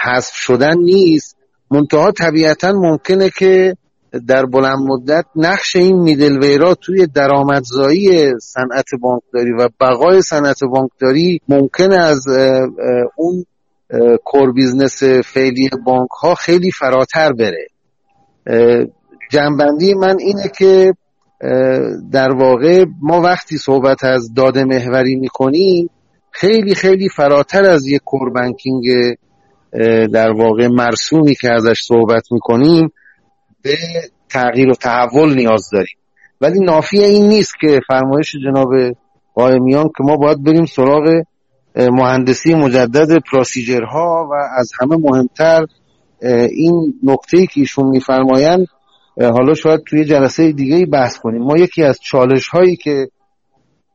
حذف شدن نیست. منتها طبیعتا ممکنه که در بلند مدت نقش این میدل توی درآمدزایی صنعت بانکداری و بقای صنعت بانکداری ممکنه از اون core business فعلی بانک ها خیلی فراتر بره. جمع‌بندی من اینه که در واقع ما وقتی صحبت از داده محوری می‌کنیم خیلی خیلی فراتر از یک core banking در واقع مرسومی که ازش صحبت می‌کنیم به تغییر و تحول نیاز داریم. ولی نافی این نیست که فرمایش جناب قائمیان که ما باید بریم سراغ مهندسی مجدد پروسیجرها و از همه مهمتر این نکته که ایشون میفرمایند حالا شاید توی جلسه دیگه بحث کنیم. ما یکی از چالش هایی که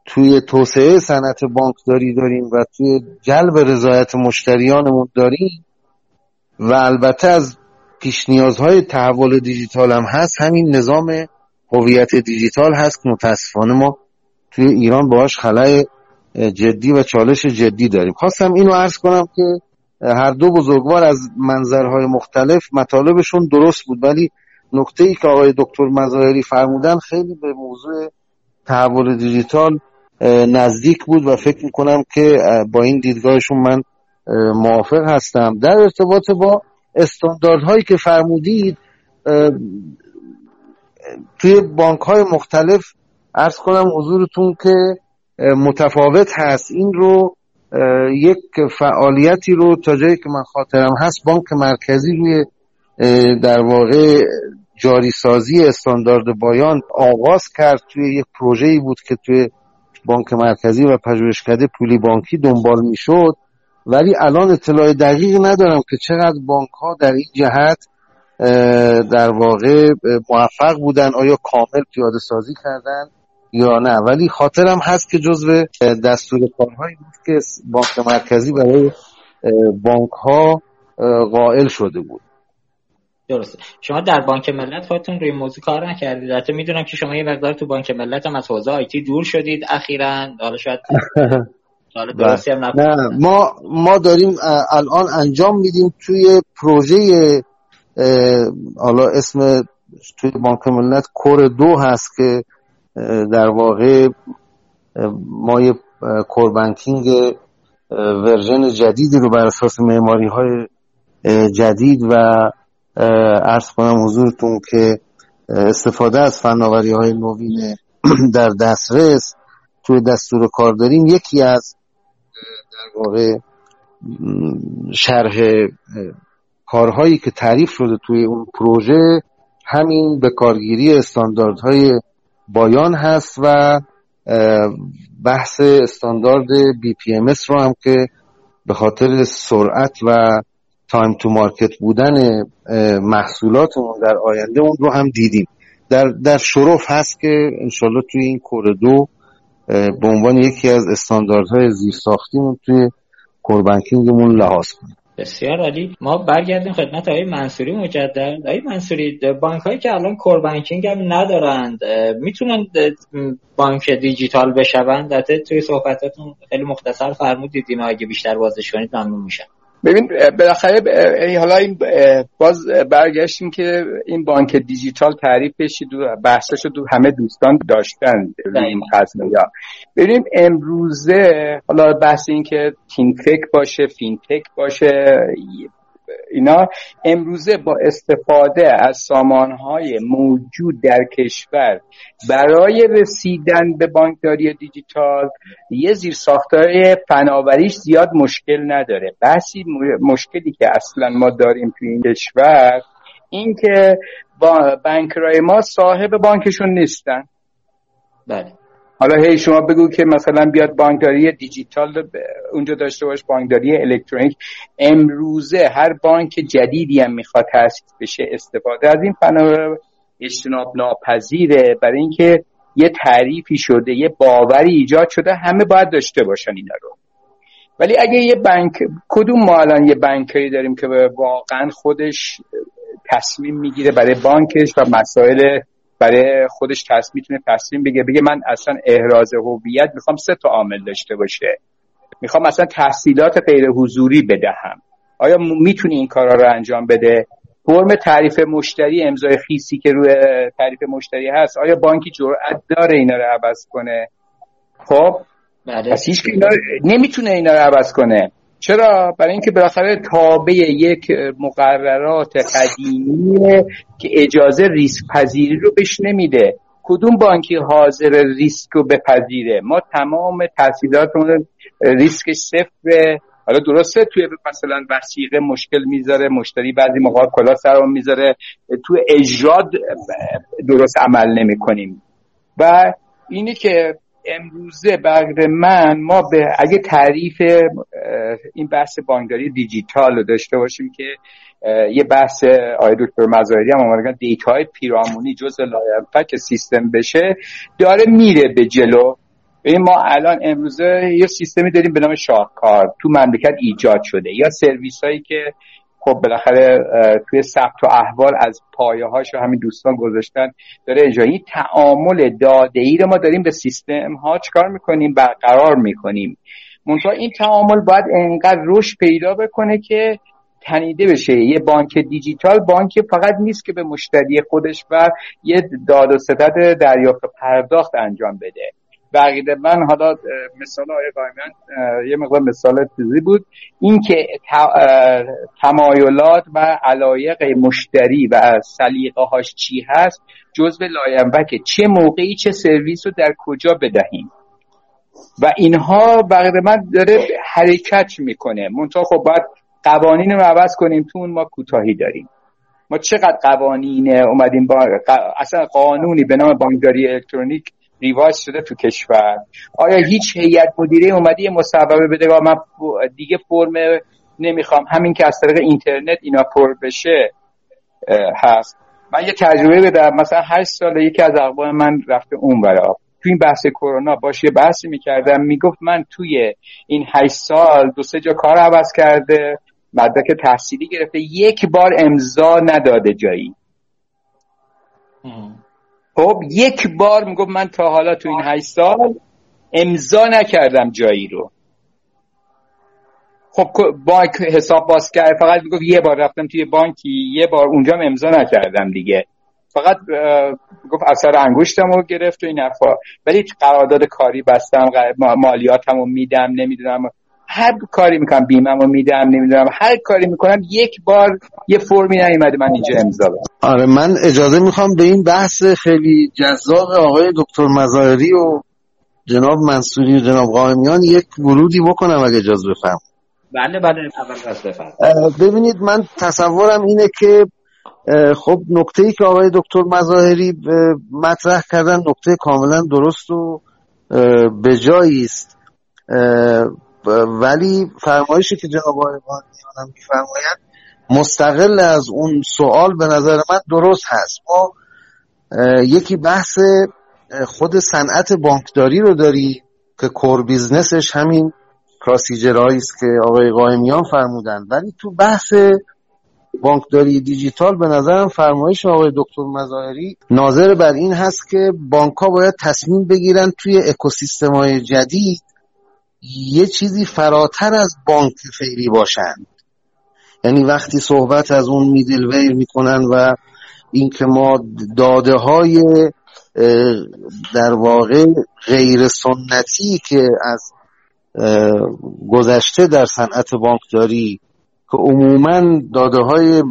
توی توسعه صنعت بانکداری داریم و توی جلب رضایت مشتریانمون داریم و البته از پیش نیازهای تحول دیجیتال هم هست. همین نظام هویت دیجیتال هست. که متاسفانه ما توی ایران باهاش خلای جدی و چالش جدی داریم. خواستم اینو عرض کنم که هر دو بزرگوار از منظرهای مختلف مطالبشون درست بود ولی نکته ای که آقای دکتر مظاهری فرمودن خیلی به موضوع تحول دیجیتال نزدیک بود و فکر می‌کنم که با این دیدگاهشون من موافق هستم. در ارتباط با استانداردهایی که فرمودید توی بانک های مختلف ارز کنم حضورتون که متفاوت هست. این رو یک فعالیتی رو تا جایی که من خاطرم هست بانک مرکزی روی در واقع جاری سازی استاندارد بایان آغاز کرد توی یک پروژه‌ای بود که توی بانک مرکزی و پژوهشکده پولی بانکی دنبال می‌شد ولی الان اطلاع دقیق ندارم که چقدر بانک ها در این جهت در واقع موفق بودن آیا کامل پیاده سازی کردن یا نه. ولی خاطرم هست که جزو دستور کارهایی بود که بانک مرکزی برای بانک ها قائل شده بود. درسته. شما در بانک ملت خودتون روی موضوع کار نکردید. البته می‌دونم که شما یه مقدار تو بانک ملت هم از حوزه آیتی دور شدید اخیرا. حالا شاید [laughs] هم نه ما ما داریم الان انجام میدیم توی پروژه حالا اسم توی بانک ملت کور دو هست که در واقع ما یه کور بانکینگ ورژن جدیدی رو بر اساس معماری های جدید و ارز کنم حضورتون که استفاده از فناوری های نوین [clears throat] در دسترس توی دستور کار داریم. یکی از در واقع شرح کارهایی که تعریف شده توی اون پروژه همین به کارگیری استانداردهای BIAN هست و بحث استاندارد BPM رو هم که به خاطر سرعت و time to market بودن محصولاتمون در آینده اون رو هم دیدیم. در, در شرف هست که انشالله توی این دو به عنوان یکی از استانداردهای زیر ساختیمون توی کوربنکینگمون لحاظ کنیم. بسیار عالی. ما برگردیم خدمت آقای منصوری مجدد. آقای منصوری بانک هایی که الان کور بانکینگ هم ندارند می‌تونن بانک دیجیتال بشوند؟ البته توی صحبتاتون خیلی مختصر فرمودید. اینا اگه بیشتر بازش کنید ممنون میشم. ببین بالاخره حالا این باز برگشتیم که این بانک دیجیتال تعریفش دو بحثش دو همه دوستان داشتن این یا. ببینیم امروزه حالا بحث این که تینفک باشه فینتک باشه اینا امروزه با استفاده از سامانهای موجود در کشور برای رسیدن به بانکداری دیجیتال یه زیر ساختار فناوریش زیاد مشکل نداره. بحثی مشکلی که اصلا ما داریم تو این کشور این که بانکرای ما صاحب بانکشون نیستن. بله. حالا هی شما بگو که مثلا بیاد بانکداری دیجیتال اونجا داشته باش بانکداری الکترونیک. امروزه هر بانک جدیدی هم می‌خواد تاسیس بشه استفاده. از این فنا اجتناب ناپذیره. برای اینکه یه تعریفی شده یه باوری ایجاد شده همه باید داشته باشن اینا رو. ولی اگه یه بانک کدوم ما الان یه بانکایی داریم که واقعا خودش تصمیم می‌گیره برای بانکش و مسائل برای خودش تصمیم می‌تونه تصمیم بگه بگه من اصلا احراز هویت می‌خوام سه تا عامل داشته باشه. می‌خوام اصلا تحصیلات غیر حضوری بدهم. آیا می‌تونی این کارا رو انجام بده؟ فرم تعریف مشتری امضای خیسی که روی تعریف مشتری هست آیا بانکی جرأت داره اینا رو عوض کنه؟ خب بله. پس هیچ اینا نمی‌تونه اینا رو عوض کنه. چرا؟ برای اینکه بالاخره تابع یک مقررات قدیمیه که اجازه ریسک پذیری رو بهش نمیده. کدوم بانکی حاضر ریسک رو بپذیره؟ ما تمام تحصیلاتمون ریسک صفر حالا درسته توی مثلا وسیقه مشکل می‌ذاره مشتری بعضی موقع کلا سرم می‌ذاره. تو اجراد درست عمل نمی کنیم و اینی که امروزه بغر من ما به اگه تعریف این بحث بانکداری دیجیتال رو داشته باشیم که یه بحث آقای دکتر مزایری هم آمدن دیتا های پیرامونی جز که سیستم بشه داره میره به جلو. این ما الان امروزه یه سیستمی داریم به نام شاهکار تو مملکت ایجاد شده یا سرویس هایی که خب بالاخره توی ثبت و احوال از پایه هاش همین دوستان گذاشتن. داره اجرایی تعامل داده ای رو ما داریم به سیستم ها چکار می‌کنیم؟ برقرار می‌کنیم. منتها این تعامل باید انقدر رشد پیدا بکنه که تنیده بشه. یه بانک دیجیتال بانک فقط نیست که به مشتری خودش و یه داد و ستد دریافت پرداخت انجام بده. بقیده من حالا مثال آقای یه مقدار مثال چیزی بود. اینکه تمایلات و علایق مشتری و سلیقه هاش چی هست جزء لاینبکه چه موقعی چه سرویس رو در کجا بدهیم؟ و اینها بقیده من داره حرکت می‌کنه. منتها خب باید قوانین رو عوض کنیم تو ما کوتاهی داریم. ما چقدر قوانین اومدیم با اصلا قانونی به نام بانکداری الکترونیک ریواز شده تو کشور. آیا هیچ هیئت مدیره اومدی یه مصوبه بده من دیگه فرم نمی‌خوام؟ همین که از طریق اینترنت اینا پر بشه هست. من یه تجربه بدم. مثلا هشت سال یکی از اقوام من رفته اون برا تو این بحث کرونا باش یه بحثی می‌کردم. می‌گفت من توی این هشت سال دو سه جا کار عوض کرده مدرک تحصیلی گرفته. یک بار امضا نداده جایی. خب یک بار می‌گفت من تا حالا تو این هشت سال امضا نکردم جایی رو. خب بانک حساب باز کرد فقط می‌گفت یه بار رفتم توی بانکی یه بار اونجا امضا نکردم دیگه. فقط گفت اثر انگشتم رو گرفت و این حرفا. ولی قرارداد کاری بستم مالیاتم رو میدم نمی‌دونم هر کاری می‌کنم بیمم رو میدم نمی‌دونم هر کاری می‌کنم یک بار یه فرمی نیومده من اینجا امضا آره من اجازه می‌خوام به این بحث خیلی جذاب آقای دکتر مزایری و جناب منصوری و جناب قائمیان یک ورودی بکنم اگه اجازه بفهم بله بله اول ببینید من تصورم اینه که خب نکته ای که آقای دکتر مظاهری مطرح کردن نکته کاملا درست و به جایی است. ولی فرمایشی که جناب آقای میانم میفرمایند مستقل از اون سوال به نظر من درست هست. ما یکی بحث خود صنعت بانکداری رو داری که core business ش همین procedure هایی است که آقای قائمیان فرمودن. ولی تو بحث بانکداری دیجیتال به نظرم فرمایش آقای دکتر مظاهری ناظر بر این هست که بانک ها باید تصمیم بگیرن توی اکوسیستم های جدید یه چیزی فراتر از بانک فعلی باشند یعنی وقتی صحبت از اون میدل ویر می‌کنن و اینکه ما داده های در واقع غیر سنتی که از گذشته در صنعت بانکداری که عموما داده های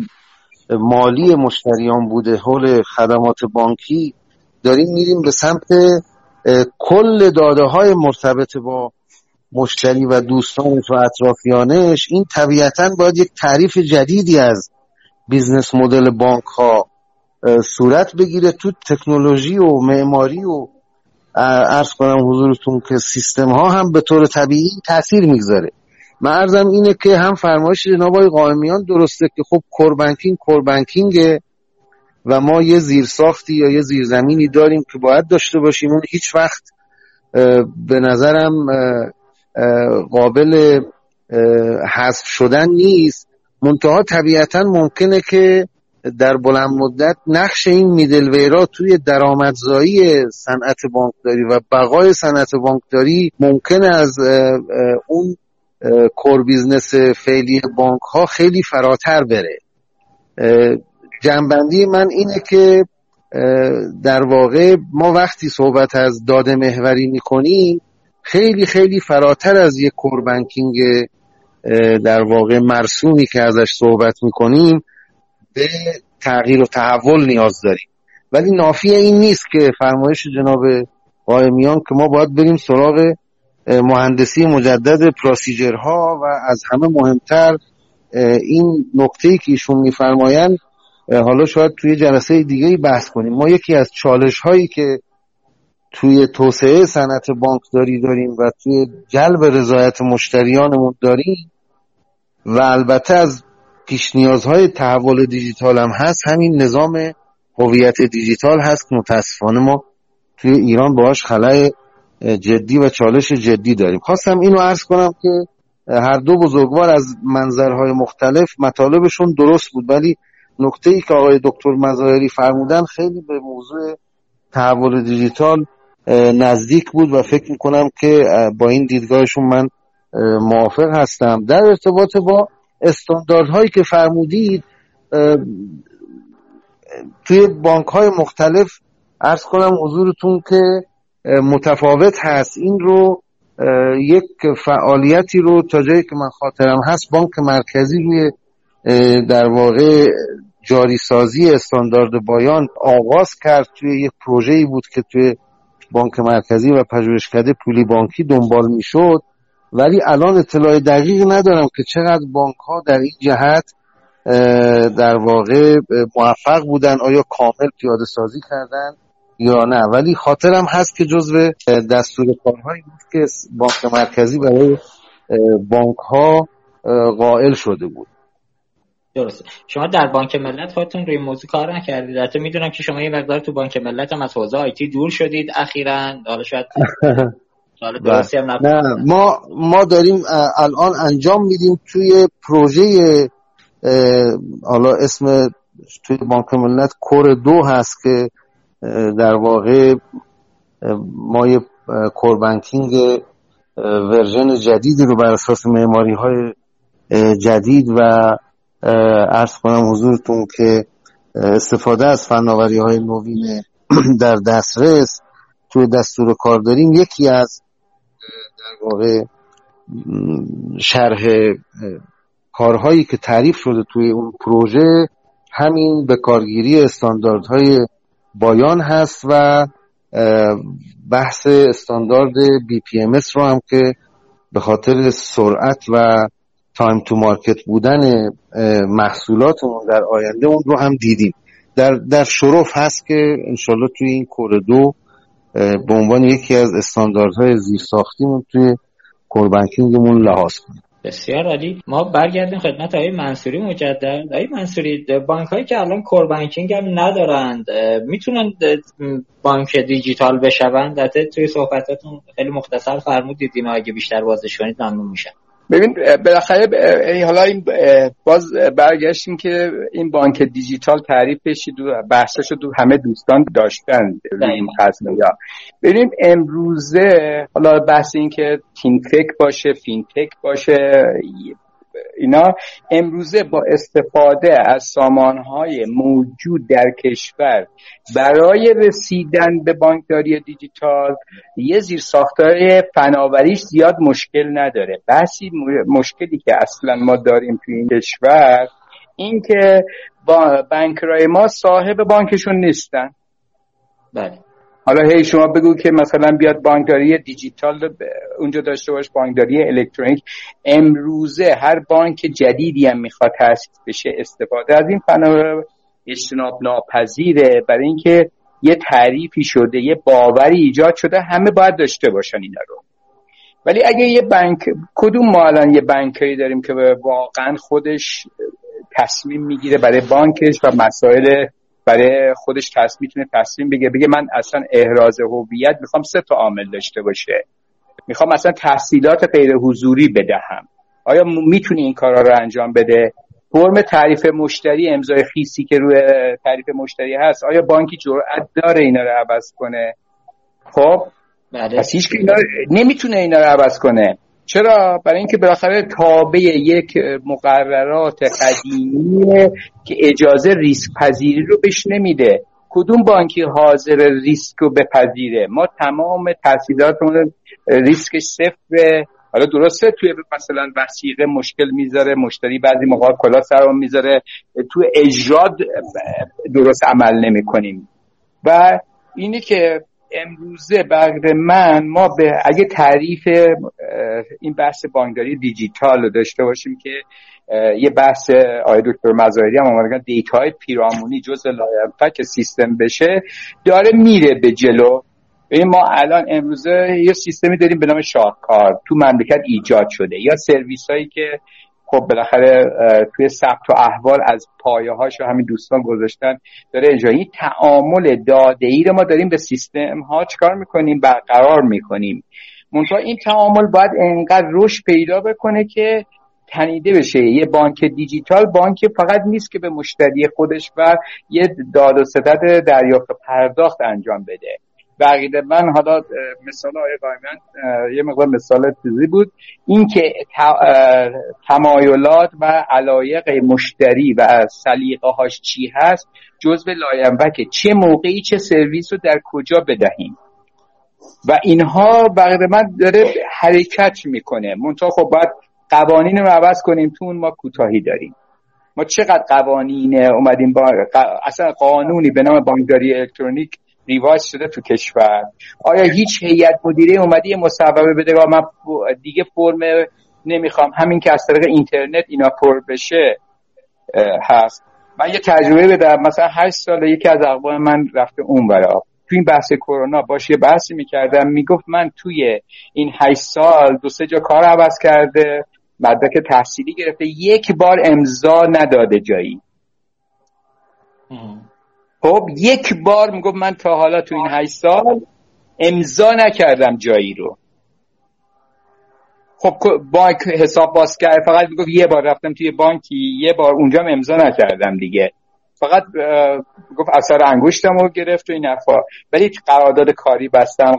مالی مشتریان بوده حول خدمات بانکی داریم میریم به سمت کل داده های مرتبط با مشتری و دوستانش و اطرافیانش این طبیعتا باید یک تعریف جدیدی از business model بانک ها صورت بگیره تو تکنولوژی و معماری و عرض کنم حضورتون که سیستم ها هم به طور طبیعی تاثیر می‌گذاره. من عرضم اینه که هم فرمایش جناب آقای قائمیان درسته که خب core banking core banking ه و ما یه زیرساختی یا یه زیرزمینی داریم که باید داشته باشیم. اون هیچ وقت به نظرم قابل حذف شدن نیست. منتها طبیعتا ممکنه که در بلند مدت نقش این middleware ا توی درآمدزایی صنعت بانکداری و بقای صنعت بانکداری ممکنه از اون core business فعلی بانک ها خیلی فراتر بره. جنبندی من اینه که در واقع ما وقتی صحبت از داده محوری می‌کنیم خیلی خیلی فراتر از یک کور بانکینگ در واقع مرسومی که ازش صحبت می‌کنیم به تغییر و تحول نیاز داریم. ولی نافی این نیست که فرمایش جناب قائمیان که ما باید بریم سراغ مهندسی مجدد پراسیجرها و از همه مهمتر این نکته که ایشون میفرمایند حالا شاید توی جلسه دیگه بحث کنیم. ما یکی از چالش هایی که توی توسعه صنعت بانکداری داریم و توی جلب رضایت مشتریانمون داریم و البته از پیش نیازهای تحول دیجیتال هم هست. همین نظام هویت دیجیتال هست. که متاسفانه ما توی ایران باهاش خلای جدی و چالش جدی داریم. خواستم اینو عرض کنم که هر دو بزرگوار از منظرهای مختلف مطالبشون درست بود ولی نکته ای که آقای دکتر مظاهری فرمودن خیلی به موضوع تحول دیجیتال نزدیک بود و فکر می‌کنم که با این دیدگاهشون من موافق هستم. در ارتباط با استانداردهایی که فرمودید توی بانک های مختلف ارز کنم حضورتون که متفاوت هست. این رو یک فعالیتی رو تا جایی که من خاطرم هست بانک مرکزی روی در واقع جاری سازی استاندارد بایان آغاز کرد توی یک پروژه‌ای بود که توی بانک مرکزی و پژوهشکده پولی بانکی دنبال می‌شد ولی الان اطلاع دقیق ندارم که چقدر بانک ها در این جهت در واقع موفق بودن آیا کامل پیاده سازی کردن یا نه. ولی خاطرم هست که جزو دستور کارهایی بود که بانک مرکزی برای بانک ها قائل شده بود. درسته. شما در بانک ملت خودتون روی موضوع کار نکردید. البته می‌دونم که شما یه مقدار تو بانک ملت هم از حوزه آیتی دور شدید اخیرا. حالا شاید [laughs] نه ما ما داریم الان انجام میدیم توی پروژه حالا اسم توی بانک ملت کور دو هست که در واقع ما یه کور بانکینگ ورژن جدیدی رو بر اساس معماری های جدید و ارز کنم حضورتون که استفاده از فناوری های نوین [clears throat] در دسترس توی دستور کار داریم. یکی از در واقع شرح کارهایی که تعریف شده توی اون پروژه همین به کارگیری استانداردهای BIAN هست و بحث استاندارد BPM رو هم که به خاطر سرعت و time to market بودن محصولاتمون در آینده اون رو هم دیدیم. در, در شرف هست که انشالله توی این core دو به عنوان یکی از استانداردهای زیر ساختیمون توی کوربنکینگمون لحاظ کنیم. بسیار عالی. ما برگردیم خدمت آقای منصوری مجدد. آقای منصوری بانک هایی که الان کور بانکینگ هم ندارند می‌تونن بانک دیجیتال بشوند؟ در توی صحبتاتون خیلی مختصر فرمودید اینا اگه بیشتر بازش کنید ممنون میشم. ببین بالاخره حالا این باز برگشتیم که این بانک دیجیتال تعریفش بحثش رو همه دوستان داشتن این یا. ببینیم امروزه حالا بحث این که تینتک باشه فینتک باشه اینا امروزه با استفاده از سامانهای موجود در کشور برای رسیدن به بانکداری دیجیتال یه زیر ساختار فناوریش زیاد مشکل نداره. بحثی مشکلی که اصلا ما داریم توی این کشور این که بانکرای ما صاحب بانکشون نیستن. بله. حالا هی شما بگو که مثلا بیاد بانکداری دیجیتال اونجا داشته باش بانکداری الکترونیک. امروزه هر بانک جدیدی هم می‌خواد تاسیس بشه استفاده. از این فناوری اجتناب ناپذیره برای اینکه یه تعریفی شده یه باوری ایجاد شده همه باید داشته باشن اینا رو. ولی اگه یه بانک کدوم ما الان یه بانکایی داریم که واقعا خودش تصمیم می‌گیره برای بانکش و مسائل برای خودش تصمیم می‌تونه تصمیم بگه بگه من اصلا احراز هویت می‌خوام سه تا عامل داشته باشه. می‌خوام اصلا تحصیلات غیر حضوری بدهم. آیا می‌تونی این کارا رو انجام بده؟ فرم تعریف مشتری امضای خیسی که روی تعریف مشتری هست آیا بانکی جرأت داره اینا رو عوض کنه؟ خب بله. پس هیچ اینا نمی‌تونه اینا رو عوض کنه. چرا؟ برای اینکه بالاخره تابع یک مقررات قدیمیه که اجازه ریسک پذیری رو بهش نمیده. کدوم بانکی حاضر ریسک رو بپذیره؟ ما تمام تحصیلاتمون ریسکش صفره حالا درسته توی مثلا وسیقه مشکل می‌ذاره مشتری بعضی موقع کلا سرم می‌ذاره. توی اجراد درست عمل نمی کنیم و اینی که امروزه به نظر من ما به اگه تعریف این بحث بانکداری دیجیتال رو داشته باشیم که یه بحث آقای دکتر مظاهری هم آمدن data ی پیرامونی جزء لاینفک سیستم بشه داره میره به جلو. این ما الان امروزه یه سیستمی داریم به نام شاهکار تو مملکت ایجاد شده. یا سرویس هایی که خب بالاخره توی ثبت و احوال از پایه هاش همین دوستان گذاشتن. داره اجرا این تعامل داده ای رو ما داریم به سیستم ها چکار می‌کنیم؟ برقرار می‌کنیم. منتها این تعامل باید انقدر رشد پیدا بکنه که تنیده بشه. یه بانک دیجیتال بانک فقط نیست که به مشتری خودش و یه داد و ستد دریافت پرداخت انجام بده. بقیده من حالا مثال آقای قایمن یه مقدار مثال تیزی بود. اینکه تمایلات و علایق مشتری و سلیقه هاش چی هست جزء لاینبکه چه موقعی چه سرویس رو در کجا بدهیم؟ و اینها بقیده من داره حرکت می‌کنه. منتها خب باید قوانین رو عوض کنیم. تو اون ما کوتاهی داریم. ما چقدر قوانین اومدیم با اصلا قانونی به نام بانکداری الکترونیک ریواج شده تو کشور. آیا هیچ هیئت مدیره اومدی مصوبه بده من دیگه فرم نمی‌خوام. همین که از طریق اینترنت اینا پر بشه هست. من یه تجربه بدم. مثلا هشت سال یکی از اقوام من رفته اون برا تو این بحث کرونا باش یه بحثی می‌کردم. می‌گفت من توی این هشت سال دو سه جا کار عوض کرده. مدرک تحصیلی گرفته. یک بار امضا نداده جایی. خب یک بار می‌گفت من تا حالا تو این هشت سال امضا نکردم جایی رو. خب بانک حساب باز کرد فقط می‌گفت یه بار رفتم توی بانکی یه بار اونجا امضا نکردم دیگه. فقط گفت اثر انگشتم رو گرفت و این افا ولی قرارداد کاری بستم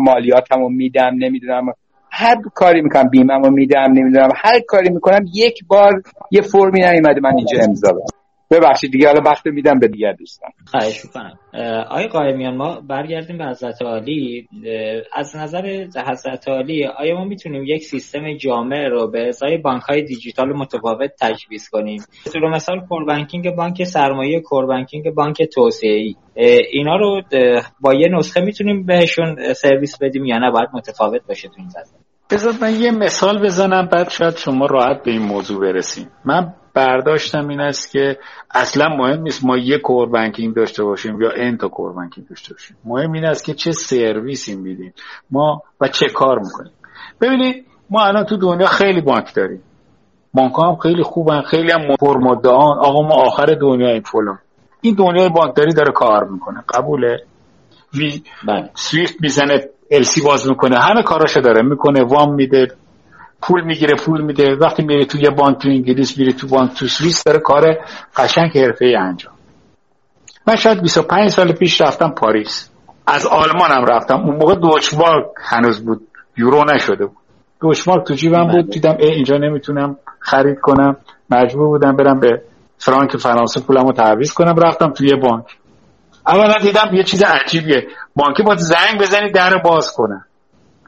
مالیاتم رو میدم نمی‌دونم. هر کاری می‌کنم بیمم رو میدم نمی‌دونم. هر کاری می‌کنم یک بار یه فرمی نیومده من اینجا امضا بدم. ببخشید دیگه حالا وقت میدم به دیگر دوستان. خواهش می‌کنم. آقای قائمیان ما برگردیم به حضرت عالی. از نظر حضرت عالی آیا ما می‌تونیم یک سیستم جامع رو به ازای بانک های دیجیتال متفاوت تجویز کنیم؟ رو مثال core banking بانک سرمایه core banking بانک توسعه ای اینا رو با یه نسخه می‌تونیم بهشون سرویس بدیم یا نه؟ باید متفاوت باشه تو این زمینه. بذار من یه مثال بزنم بعد شاید شما راحت به این موضوع برسیم. من برداشتم این است که اصلا مهم نیست ما یه core banking داشته باشیم یا n تا core banking داشته باشیم. مهم این است که چه سرویسی میدیم. ما و چه کار می‌کنیم. ببینید ما الان تو دنیا خیلی بانک داریم. بانک هم خیلی خوبن خیلی هم پرمدعان. آقا ما آخر دنیای فلان. این دنیای بانکداری داره کار می‌کنه. قبوله. وی بله. سویفت می‌زنه السی باز می‌کنه. همه کاراشو داره می‌کنه وام میده. پول می‌گیره پول میده. وقتی میره توی بانک تو انگلیس میره تو بانک تو سوئیس داره کار قشنگ حرفه انجام. من شاید 25 سال پیش رفتم پاریس. از آلمان هم رفتم. اون موقع دوچمارک هنوز بود. یورو نشده بود. دوچمارک تو جیبم بود. بله. دیدم اینجا نمی‌تونم خرید کنم. مجبور بودم برم به فرانک فرانسه پولمو تعویض کنم. رفتم توی بانک. اولا دیدم یه چیز عجیبیه. بانکی باید زنگ بزنی در باز کنه.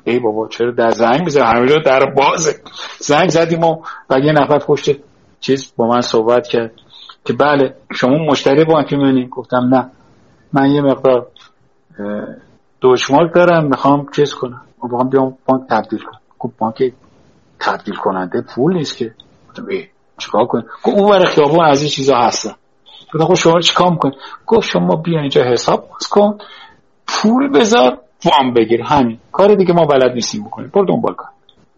ای بابا چرا در زنگ می‌زنی؟ همه جا در بازه. زنگ زدیم و بعد یه نفر پشت چیز با من صحبت کرد که بله شما مشتری بانکی منی گفتم نه. من یه مقدار دوشمارک دارم می‌خوام چیز کنم. می‌خوام بیام بانک تبدیل کنم. گفت بانک تبدیل کننده پول نیست که. چیکار کن گفت اون برای خیابون از این چیزا هستن. گفتم خب شما چیکار میکن گفت شما بیا اینجا حساب باز کن. پول بذار. وام بگیر. همین. کار دیگه ما بلد نیستیم بکنیم. برو دنبال کن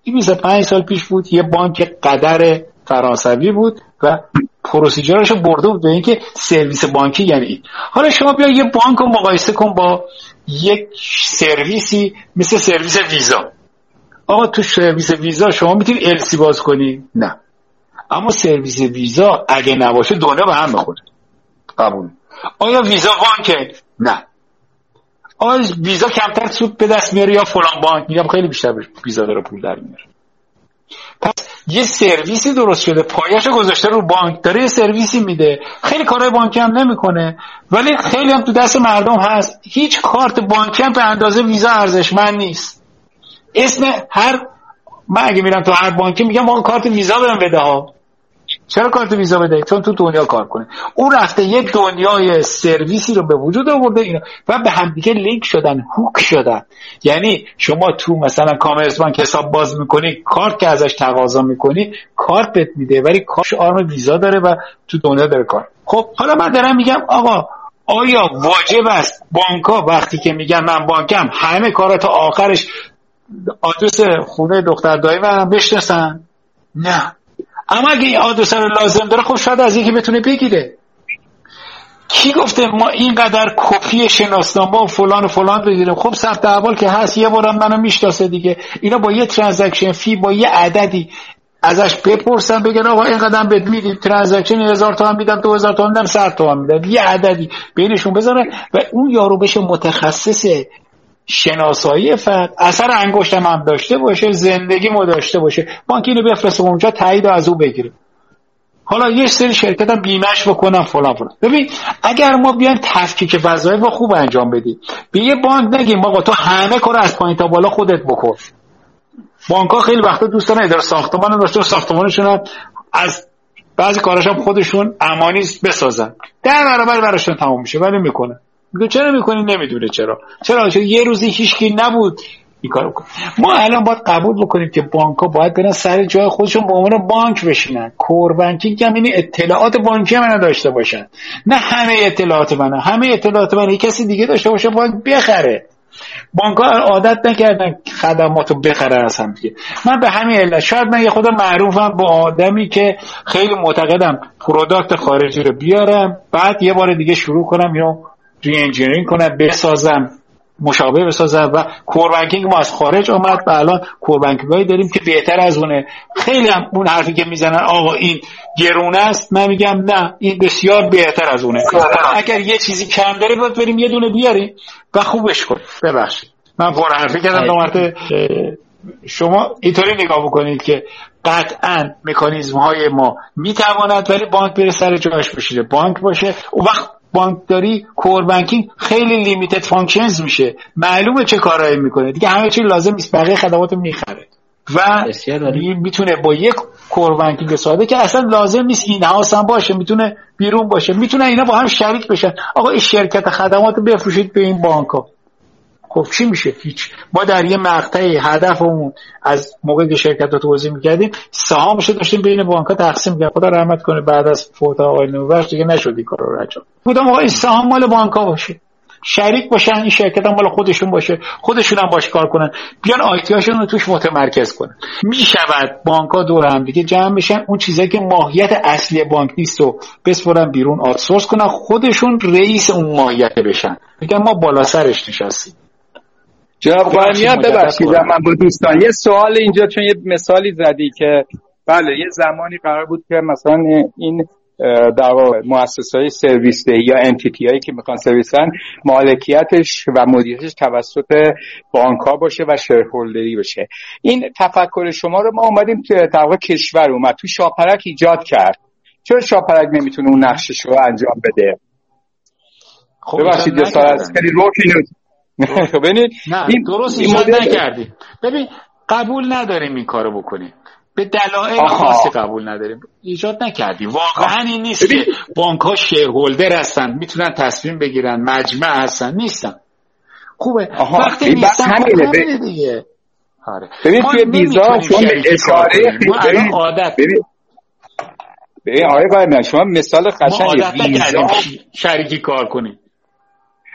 این 25 سال پیش بود یه بانک قدر فرانسوی بود و پروسیجرش برده بود به اینکه سرویس بانکی یعنی این. حالا شما بیا یه بانک رو مقایسه کن با یک سرویسی مثل سرویس ویزا. آقا تو سرویس ویزا شما می‌تونید السی باز کنی؟ نه. اما سرویس ویزا اگه نباشه دنیا به هم بخوره قبول. آیا ویزا بانکه؟ نه. آیا ویزا کمتر سود به دست میاره یا فلان بانک؟ میگم خیلی بیشتر ویزا داره پول در میاره. پس یه سرویسی درست شده پایش گذاشته رو بانک داره یه سرویسی میده. خیلی کارهای بانکی هم نمی‌کنه ولی خیلی هم تو دست مردم هست. هیچ کارت بانکی هم به اندازه ویزا ارزشمند نیست. اسم هر من اگه میرم تو هر بانکی میگم ما کارت ویزا برم بده ها. چرا کارت ویزا بده چون تو دنیا کار کنه اون رفته یه دنیای سرویسی رو به وجود آورده اینا و به همدیگه لینک شدن هوک شدن. یعنی شما تو مثلا کامرس بانک حساب باز می‌کنی کارت که ازش تقاضا می‌کنی کارت بهت میده ولی کارش آرم ویزا داره و تو دنیا داره کار. خب حالا من دارم میگم آقا آیا واجب است؟ بانک وقتی که میگن من بانکم همه کارا تا آخرش آدرس خونه دختر دایی من بشناسن؟ نه. اما اگه این آدرس رو لازم داره خب شاید از یکی بتونه بگیره. کی گفته ما اینقدر کپی شناسنامه و فلان و فلان بگیریم خب ثبت اول که هست. یه بارم منو می‌شناسه دیگه. اینا با یه transaction fee با یه عددی ازش بپرسن بگن آقا اینقدر بهت میدیم. transaction هزار تومن میدم دو هزار تومن میدم صد تومن میدم. یه عددی بینشون بذارن و اون یارو بشه متخصص شناسایی فرد اثر انگشتم هم داشته باشه زندگی مو داشته باشه. بانک اینو بفرسته اونجا تایید از او بگیره. حالا یه سری شرکت هم بیمش بکنم فلان فلان. ببین اگر ما بیایم تفکیک وظایف رو خوب انجام بدیم به یه بانک نگیم آقا تو همه کار از پایین تا بالا خودت بکن. بانک ها خیلی وقتا دوستان اداره ساختمان داشته ساختمانشون هم از بعضی کاراش هم خودشون امانی بسازن. در برابر براشون تمام میشه ولی می‌کنه. میگه چرا می‌کنی؟ نمی‌دونه چرا. چرا؟ چون یه روزی هیچکی نبود. این کارو ما الان باید قبول بکنیم که بانک ها باید برن سر جای خودشون به عنوان بانک بشینن. کور بانکینگ هم این اطلاعات بانکی من داشته باشن. نه همه اطلاعات من همه اطلاعات من کسی دیگه داشته باشه باید بخره. بانک ها عادت نکردن خدمات رو بخره از هم دیگه. من به همین علت شاید من یه خود معروفم با آدمی که خیلی معتقدم product خارجی رو بیارم بعد یه بار دیگه شروع کنم یا re-engineering کنم بسازم مشابه بسازم و core banking ما از خارج آمد و الان core banking هایی داریم که بهتر از اونه. خیلی هم اون حرفی که می‌زنن آقا این گرونه است من میگم نه این بسیار بهتر از اونه. اگر یه چیزی کم داره باید بریم یه دونه بیاریم و خوبش کنیم. ببخشید. من پر حرفی کردم دو شما اینطوری نگاه بکنید که قطعا مکانیزم های ما می‌تواند ولی بانک بره سر جاش بشینه بانک باشه اون وقت بانکداری core banking خیلی limited functions میشه. معلومه چه کارهایی می‌کنه. دیگه همه چی لازم نیست. بقیه خدمات می‌خره. و می‌تونه با یک کور بانکینگ ساده که اصلا لازم نیست. این هم باشه. می‌تونه بیرون باشه. می‌تونه اینا با هم شریک بشن. آقا این شرکت خدمات بفروشید به این بانک ها خب چی میشه؟ هیچ. ما در یه مقطعی هدفمون از موقعی که شرکت رو توضیح می‌کردیم سهامش داشتیم بین بانک ها تقسیم کرد خدا رحمت کنه بعد از فوت آقای نوورش دیگه نشد این کار رو بودم آقا سهام مال بانک ها باشه. شریک باشن این شرکت هم مال خودشون باشه. خودشون هم باش کار کنن. بیان آیتی رو توش متمرکز کنن. می‌شود بانک ها دور هم دیگه جمع بشن. اون چیزایی که ماهیت اصلی بانک نیست و بسپرن بیرون آتسورس کنن خودشون رئیس اون ماهیت بشن. میگن ما بالا سرش نشستیم. جناب قائمیان ببخشید من با دوستان. یه سوال اینجا چون یه مثالی زدی که بله یه زمانی قرار بود که مثلا این در مؤسسه های سرویس دهی یا انتیتی هایی که می‌خوان سرویسن مالکیتش و مدیریتش توسط بانک ها باشه و شیرهولدری باشه. این تفکر شما رو ما اومدیم تو در کشور اومد تو شاپرک ایجاد کرد. چرا شاپرک نمی‌تونه اون نقشش رو انجام بده؟ خب ببخشید یه سال خیلی [laughs] ببینید این درست ایجاد نکردیم ببین قبول نداریم این کارو بکنیم. به دلایل خاصی قبول نداریم. ایجاد نکردیم واقعا این نیست که بانک ها شیرهولدر هستن می‌تونن تصمیم بگیرن مجمع هستن. نیستن. خوبه. وقتی نیستن خب همینه دیگه. آره. ببین توی بیزا چون اشاره ببین عادت ببین ببین آقای قائم شما مثال قشنگی ویزا شریکی کار کنیم.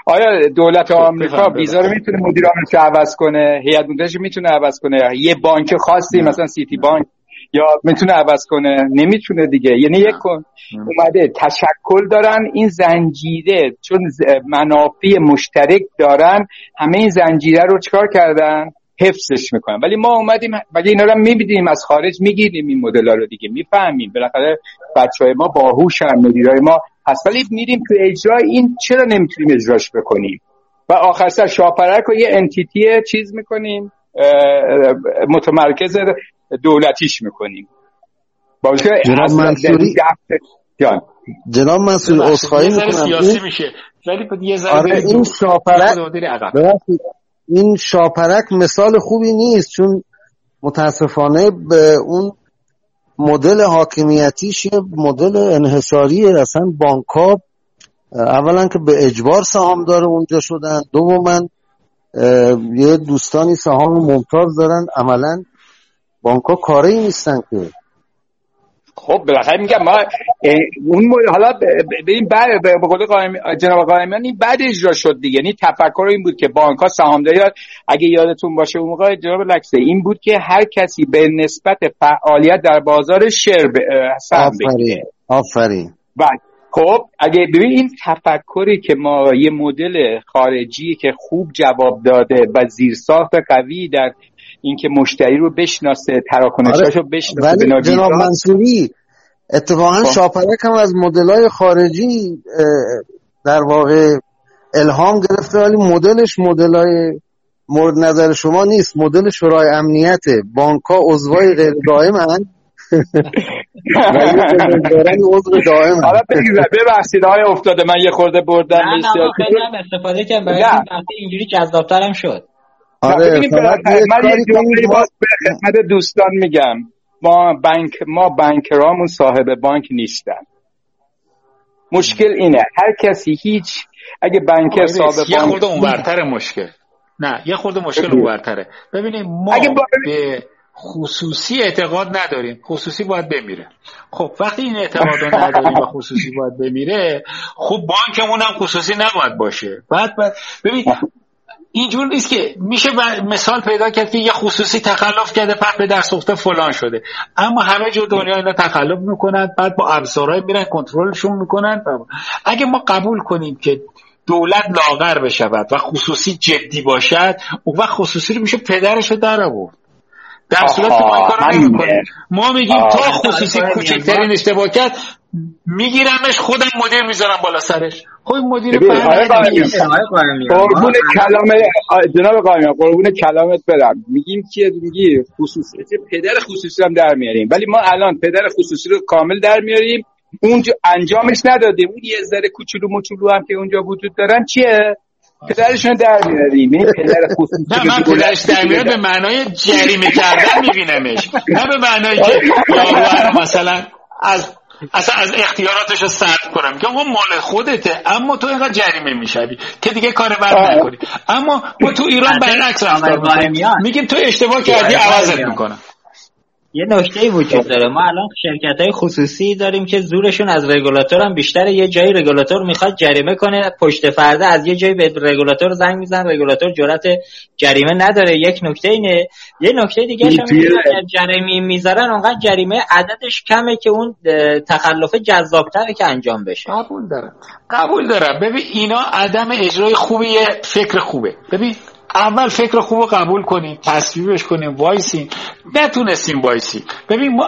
آیا دولت آمریکا ویزا رو می‌تونه مدیر عاملش عوض کنه؟ هیئت مدیرش می‌تونه عوض کنه؟ یه بانک خاصی مثلا سیتی بانک یا می‌تونه عوض کنه؟ نمی‌تونه دیگه. یعنی یک اومده تشکل دارن این زنجیره چون منافع مشترک دارن همه این زنجیره رو چکار کردن؟ حفظش می‌کنن. ولی ما اومدیم ولی اینا رو می‌بینیم از خارج می‌گیریم این مدل رو دیگه. می‌فهمیم. بالاخره بچه های ما باهوشن مدیرای ما هست ولی میریم تو اجرا این چرا نمی‌تونیم اجراش بکنیم؟ و آخر سر شاپرک رو یه انتیتی چیز می‌کنیم متمرکز دولتیش می‌کنیم. جناب منصوری؟ جان. جناب منصوری اصخایی می‌کنم. سیاسی میشه. ولی یه ذره آره این شاپرک این شاپرک مثال خوبی نیست چون متاسفانه به اون مدل حاکمیتیش مدل انحصاریه اصلا بانک اولا که به اجبار سهام داره اونجا شدن دوما یه دوستانی سهام ممتاز دارن عملا بانک ای نیستن که خب بالاخره میگم ما اون حالا به این بعد به قول قائم جناب این بعد اجرا شد دیگه. یعنی تفکر این بود که بانک ها سهامداری اگه یادتون باشه اون موقع جناب لکسه این بود که هر کسی به نسبت فعالیت در بازار شر سهم آفرین آفرین. بعد خب اگه ببین این تفکری که ما یه مدل خارجی که خوب جواب داده و زیرساخت قوی در اینکه مشتری رو بشناسه تراکنشاشو آره. بشناسه ولی جناب منصوری اتفاقا خب. شاپرک هم از مدلای خارجی در واقع الهام گرفته ولی مدلش مدلای مورد نظر شما نیست. مدل شورای امنیت بانک ها عضوای غیر دائم هن. [laughs] عضو دائم حالا ببخشید آقای افتاده من یه خورده بردم. نه نه استفاده کردم. برای اینجوری جذابترم شد. آره من یه جمله باز به خدمت دوستان میگم. ما بانک ما بانکرامون صاحب بانک نیستن. مشکل اینه هر کسی هیچ اگه بانکر صاحب بانک یه خورده اونورتر مشکل. نه یه خورده مشکل اونورتره. ببینیم ما اگه با... به خصوصی اعتقاد نداریم. خصوصی باید بمیره. خب وقتی این اعتقاد رو نداریم و خصوصی باید بمیره خب بانکمون هم خصوصی نباید باشه. بعد, بعد ببین اینجور نیست که میشه مثال پیدا کرد که یه خصوصی تخلف کرده پس به در سخته فلان شده. اما همه جو دنیا اینا تخلف می‌کنن بعد با ابزارهای میرن کنترلشون می‌کنن. اگه ما قبول کنیم که دولت لاغر بشود و خصوصی جدی باشد اون وقت خصوصی رو میشه پدرش رو در آورد. در صورت که ما کار ما میگیم تا خصوصی کوچکترین اشتباه کرد میگیرمش خودم مدیر می‌ذارم بالا سرش. خب مدیر قربون کلام جناب قائمی قربون کلامت برم. میگیم که میگی خصوصی پدر خصوصی هم در میاریم. ولی ما الان پدر خصوصی رو کامل در میاریم. اونجا انجامش ندادیم. اون یه ذره کوچولو مچولو هم که اونجا وجود دارن چیه؟ پدرشون در میاریم این پدر خصوصی نه من پدرش در میاره به معنای جریمه کردن میبینمش. نه به معنای که مثلا از اصلا از اختیاراتش رو سرد کنم. که اون مال خودته اما تو اینقدر جریمه می‌شوی که دیگه کار بد نکنی. اما ما تو ایران برعکس رفتار میگیم تو اشتباه کردی عوضت می‌کنم. یه نکته وجود داره. ما الان شرکت های خصوصی داریم که زورشون از رگولاتور هم بیشتره. یه جایی رگولاتور می‌خواد جریمه کنه پشت فرده از یه جایی به رگولاتور زنگ میزن رگولاتور جرات جریمه نداره. یک نکته اینه. یه نکته دیگه هم جریمه می‌ذارن اونقدر جریمه عددش کمه که اون تخلف جذابتره که انجام بشه. قبول دارم. قبول دارم. ببین اینا عدم اجرای خوبیه فکر خوبه. ببین اول فکر خوب رو قبول کنیم تصویبش کنیم وایسیم. نتونستیم وایسیم. ببین ما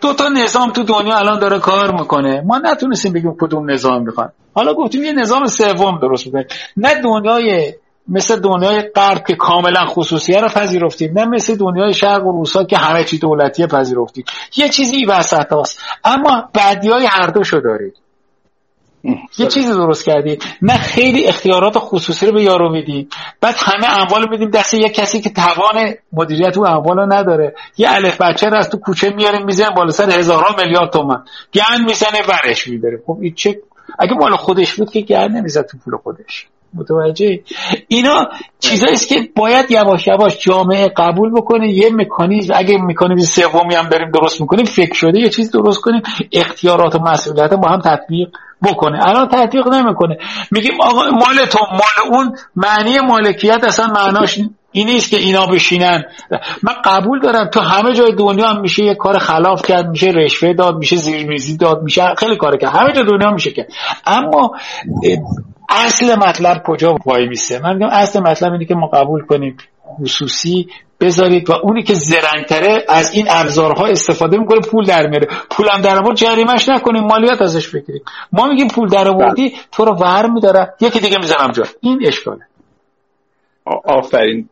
دو تا نظام تو دنیا الان داره کار می‌کنه. ما نتونستیم بگیم کدوم نظام می‌خوان. حالا گفتیم یه نظام سوم درست بکنیم نه دنیای مثل دنیای غرب که کاملا خصوصیه رو پذیرفتیم نه مثل دنیای شرق و روسا که همه چی دولتی پذیرفتیم. یه چیزی وسط هست اما بدی های هر دوشو دارید. یه چیزی درست کردی. نه خیلی اختیارات خصوصی رو به یارو میدی. بعد همه اموال میدیم دست یه کسی که توان مدیریت اون اموال نداره. یه الف بچه رو از تو کوچه میاریم می‌زنیم بالا سر هزارها میلیارد تومن گند می‌زنه ورش میداره خب این چه اگه مال خودش بود که گند نمی‌زد تو پول خودش. متوجه اینا چیزایی است که باید یواش یواش جامعه قبول بکنه یه مکانیزم اگه مکانیزم سومی هم بریم درست می‌کنیم فکر شده یه چیز درست کنیم اختیارات و مسئولیت با هم تطبیق بکنه. الان تطبیق نمی‌کنه. میگیم آقا مال تو مال اون معنی مالکیت اصلا معناش این نیست که اینا بشینن. من قبول دارم تو همه جای دنیا هم میشه یه کار خلاف کرد میشه رشوه داد میشه زیرمیزی داد میشه خیلی کار کرد. همه جای دنیا میشه کرد. اما اصل مطلب کجا پای میسته من میگم اصل مطلب اینه که ما قبول کنیم خصوصی بذارید و اونی که زرنگتره از این ابزارها استفاده می‌کنه پول در میاره. پولم در آورد جریمش نکنیم مالیات ازش بگیریم. ما میگیم پول در آوردی بله. تو رو ور میداره. یکی دیگه می‌زنم جا. این اشکاله. آفرین.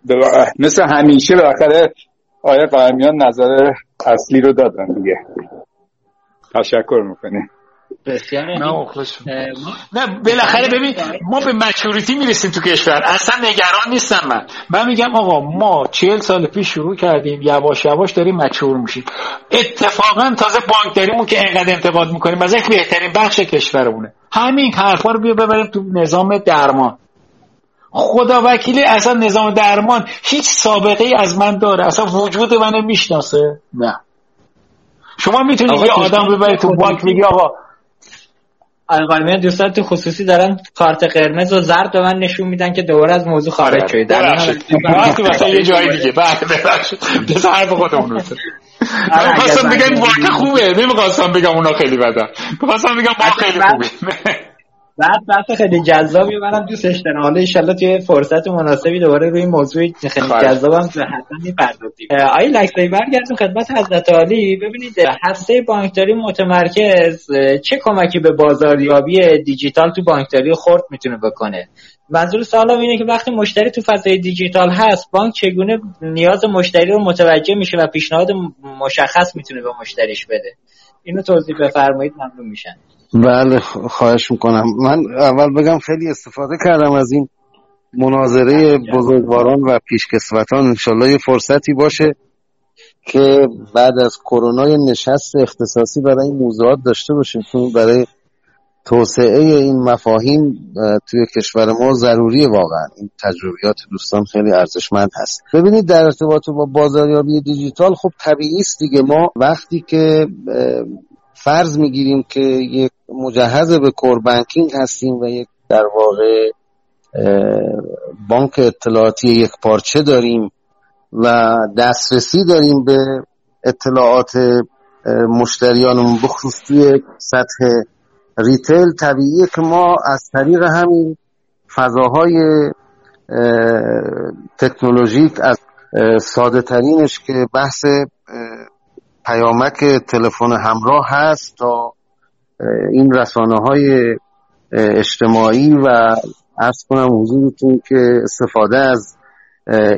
مثل همیشه بالاخره آیا قائمیان نظر اصلی رو دادن دیگه. تشکر می‌کنه بسیار نه نه بالاخره ببین ما به مچوریتی می‌رسیم تو کشور. اصلا نگران نیستم من. من میگم آقا ما چهل سال پیش شروع کردیم یواش یواش داریم مچور میشیم. اتفاقا تازه بانکداریمون که انقدر انتقاد می‌کنیم از یک بهترین بخش کشورمونه. همین حرفا رو بیا ببریم تو نظام درمان. خدا وکیلی اصلا نظام درمان هیچ سابقه ای از من داره. اصلا وجود منو می‌شناسه. نه. شما می‌تونید یه آدم ببرید تو بانک میگی آقا القانونی دوستان تو خصوصی دارن کارت قرمز و زرد به من نشون میدن که دوباره از موضوع خارج شدید. در مثلا یه جای دیگه. بعد ببخشید. بذار حرف خودمون رو می‌خواستم بگم واقع خوبه. نمی‌خواستم بگم اونا خیلی بدن. می‌خواستم بگم ما خیلی خوبه بعد بحث خیلی جذابی منم دوستش دارم. حالا ان توی فرصت مناسبی دوباره روی موضوع خیلی جذابم حتما می‌پردازیم. آقای لکسایی برگردیم خدمت حضرت عالی. ببینید هسته بانکداری متمرکز چه کمکی به بازاریابی دیجیتال تو بانکداری خرد می‌تونه بکنه؟ منظور سوالم اینه که وقتی مشتری تو فضای دیجیتال هست بانک چگونه نیاز مشتری رو متوجه میشه و پیشنهاد مشخص می‌تونه به مشتریش بده؟ اینو توضیح بفرمایید ممنون میشن بله خواهش می‌کنم. من اول بگم خیلی استفاده کردم از این مناظره بزرگواران و پیشکسوتان. انشالله یه فرصتی باشه که بعد از کرونا نشست اختصاصی برای این موضوعات داشته باشیم. چون برای توسعه این مفاهیم توی کشور ما ضروری واقعا. این تجربیات دوستان خیلی ارزشمند هست. ببینید در ارتباط با بازاریابی دیجیتال خب طبیعی است دیگه. ما وقتی که فرض می‌گیریم که یک مجهز به کور بانکینگ هستیم و یک در واقع بانک اطلاعاتی یک پارچه داریم و دسترسی داریم به اطلاعات مشتریانمون بخصوص توی سطح ریتیل طبیعیه که ما از طریق همین فضاهای تکنولوژیک از ساده ترینش که بحث پیامک تلفن همراه هست تا این رسانه های اجتماعی و ارز کنم حضورتون که استفاده از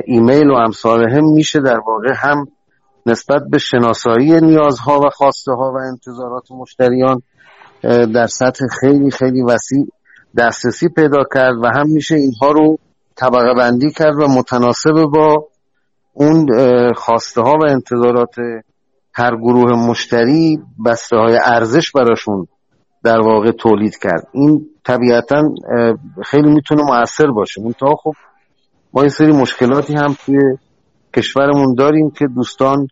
ایمیل و امثال هم میشه در واقع هم نسبت به شناسایی نیازها و خواسته ها و انتظارات مشتریان در سطح خیلی خیلی وسیع دسترسی پیدا کرد و هم میشه اینها رو طبقه بندی کرد و متناسب با اون خواسته ها و انتظارات هر گروه مشتری بسته های ارزش براشون در واقع تولید کرد. این طبیعتا خیلی می‌تونه موثر باشه. تا خب ما یه سری مشکلاتی هم توی کشورمون داریم که دوستان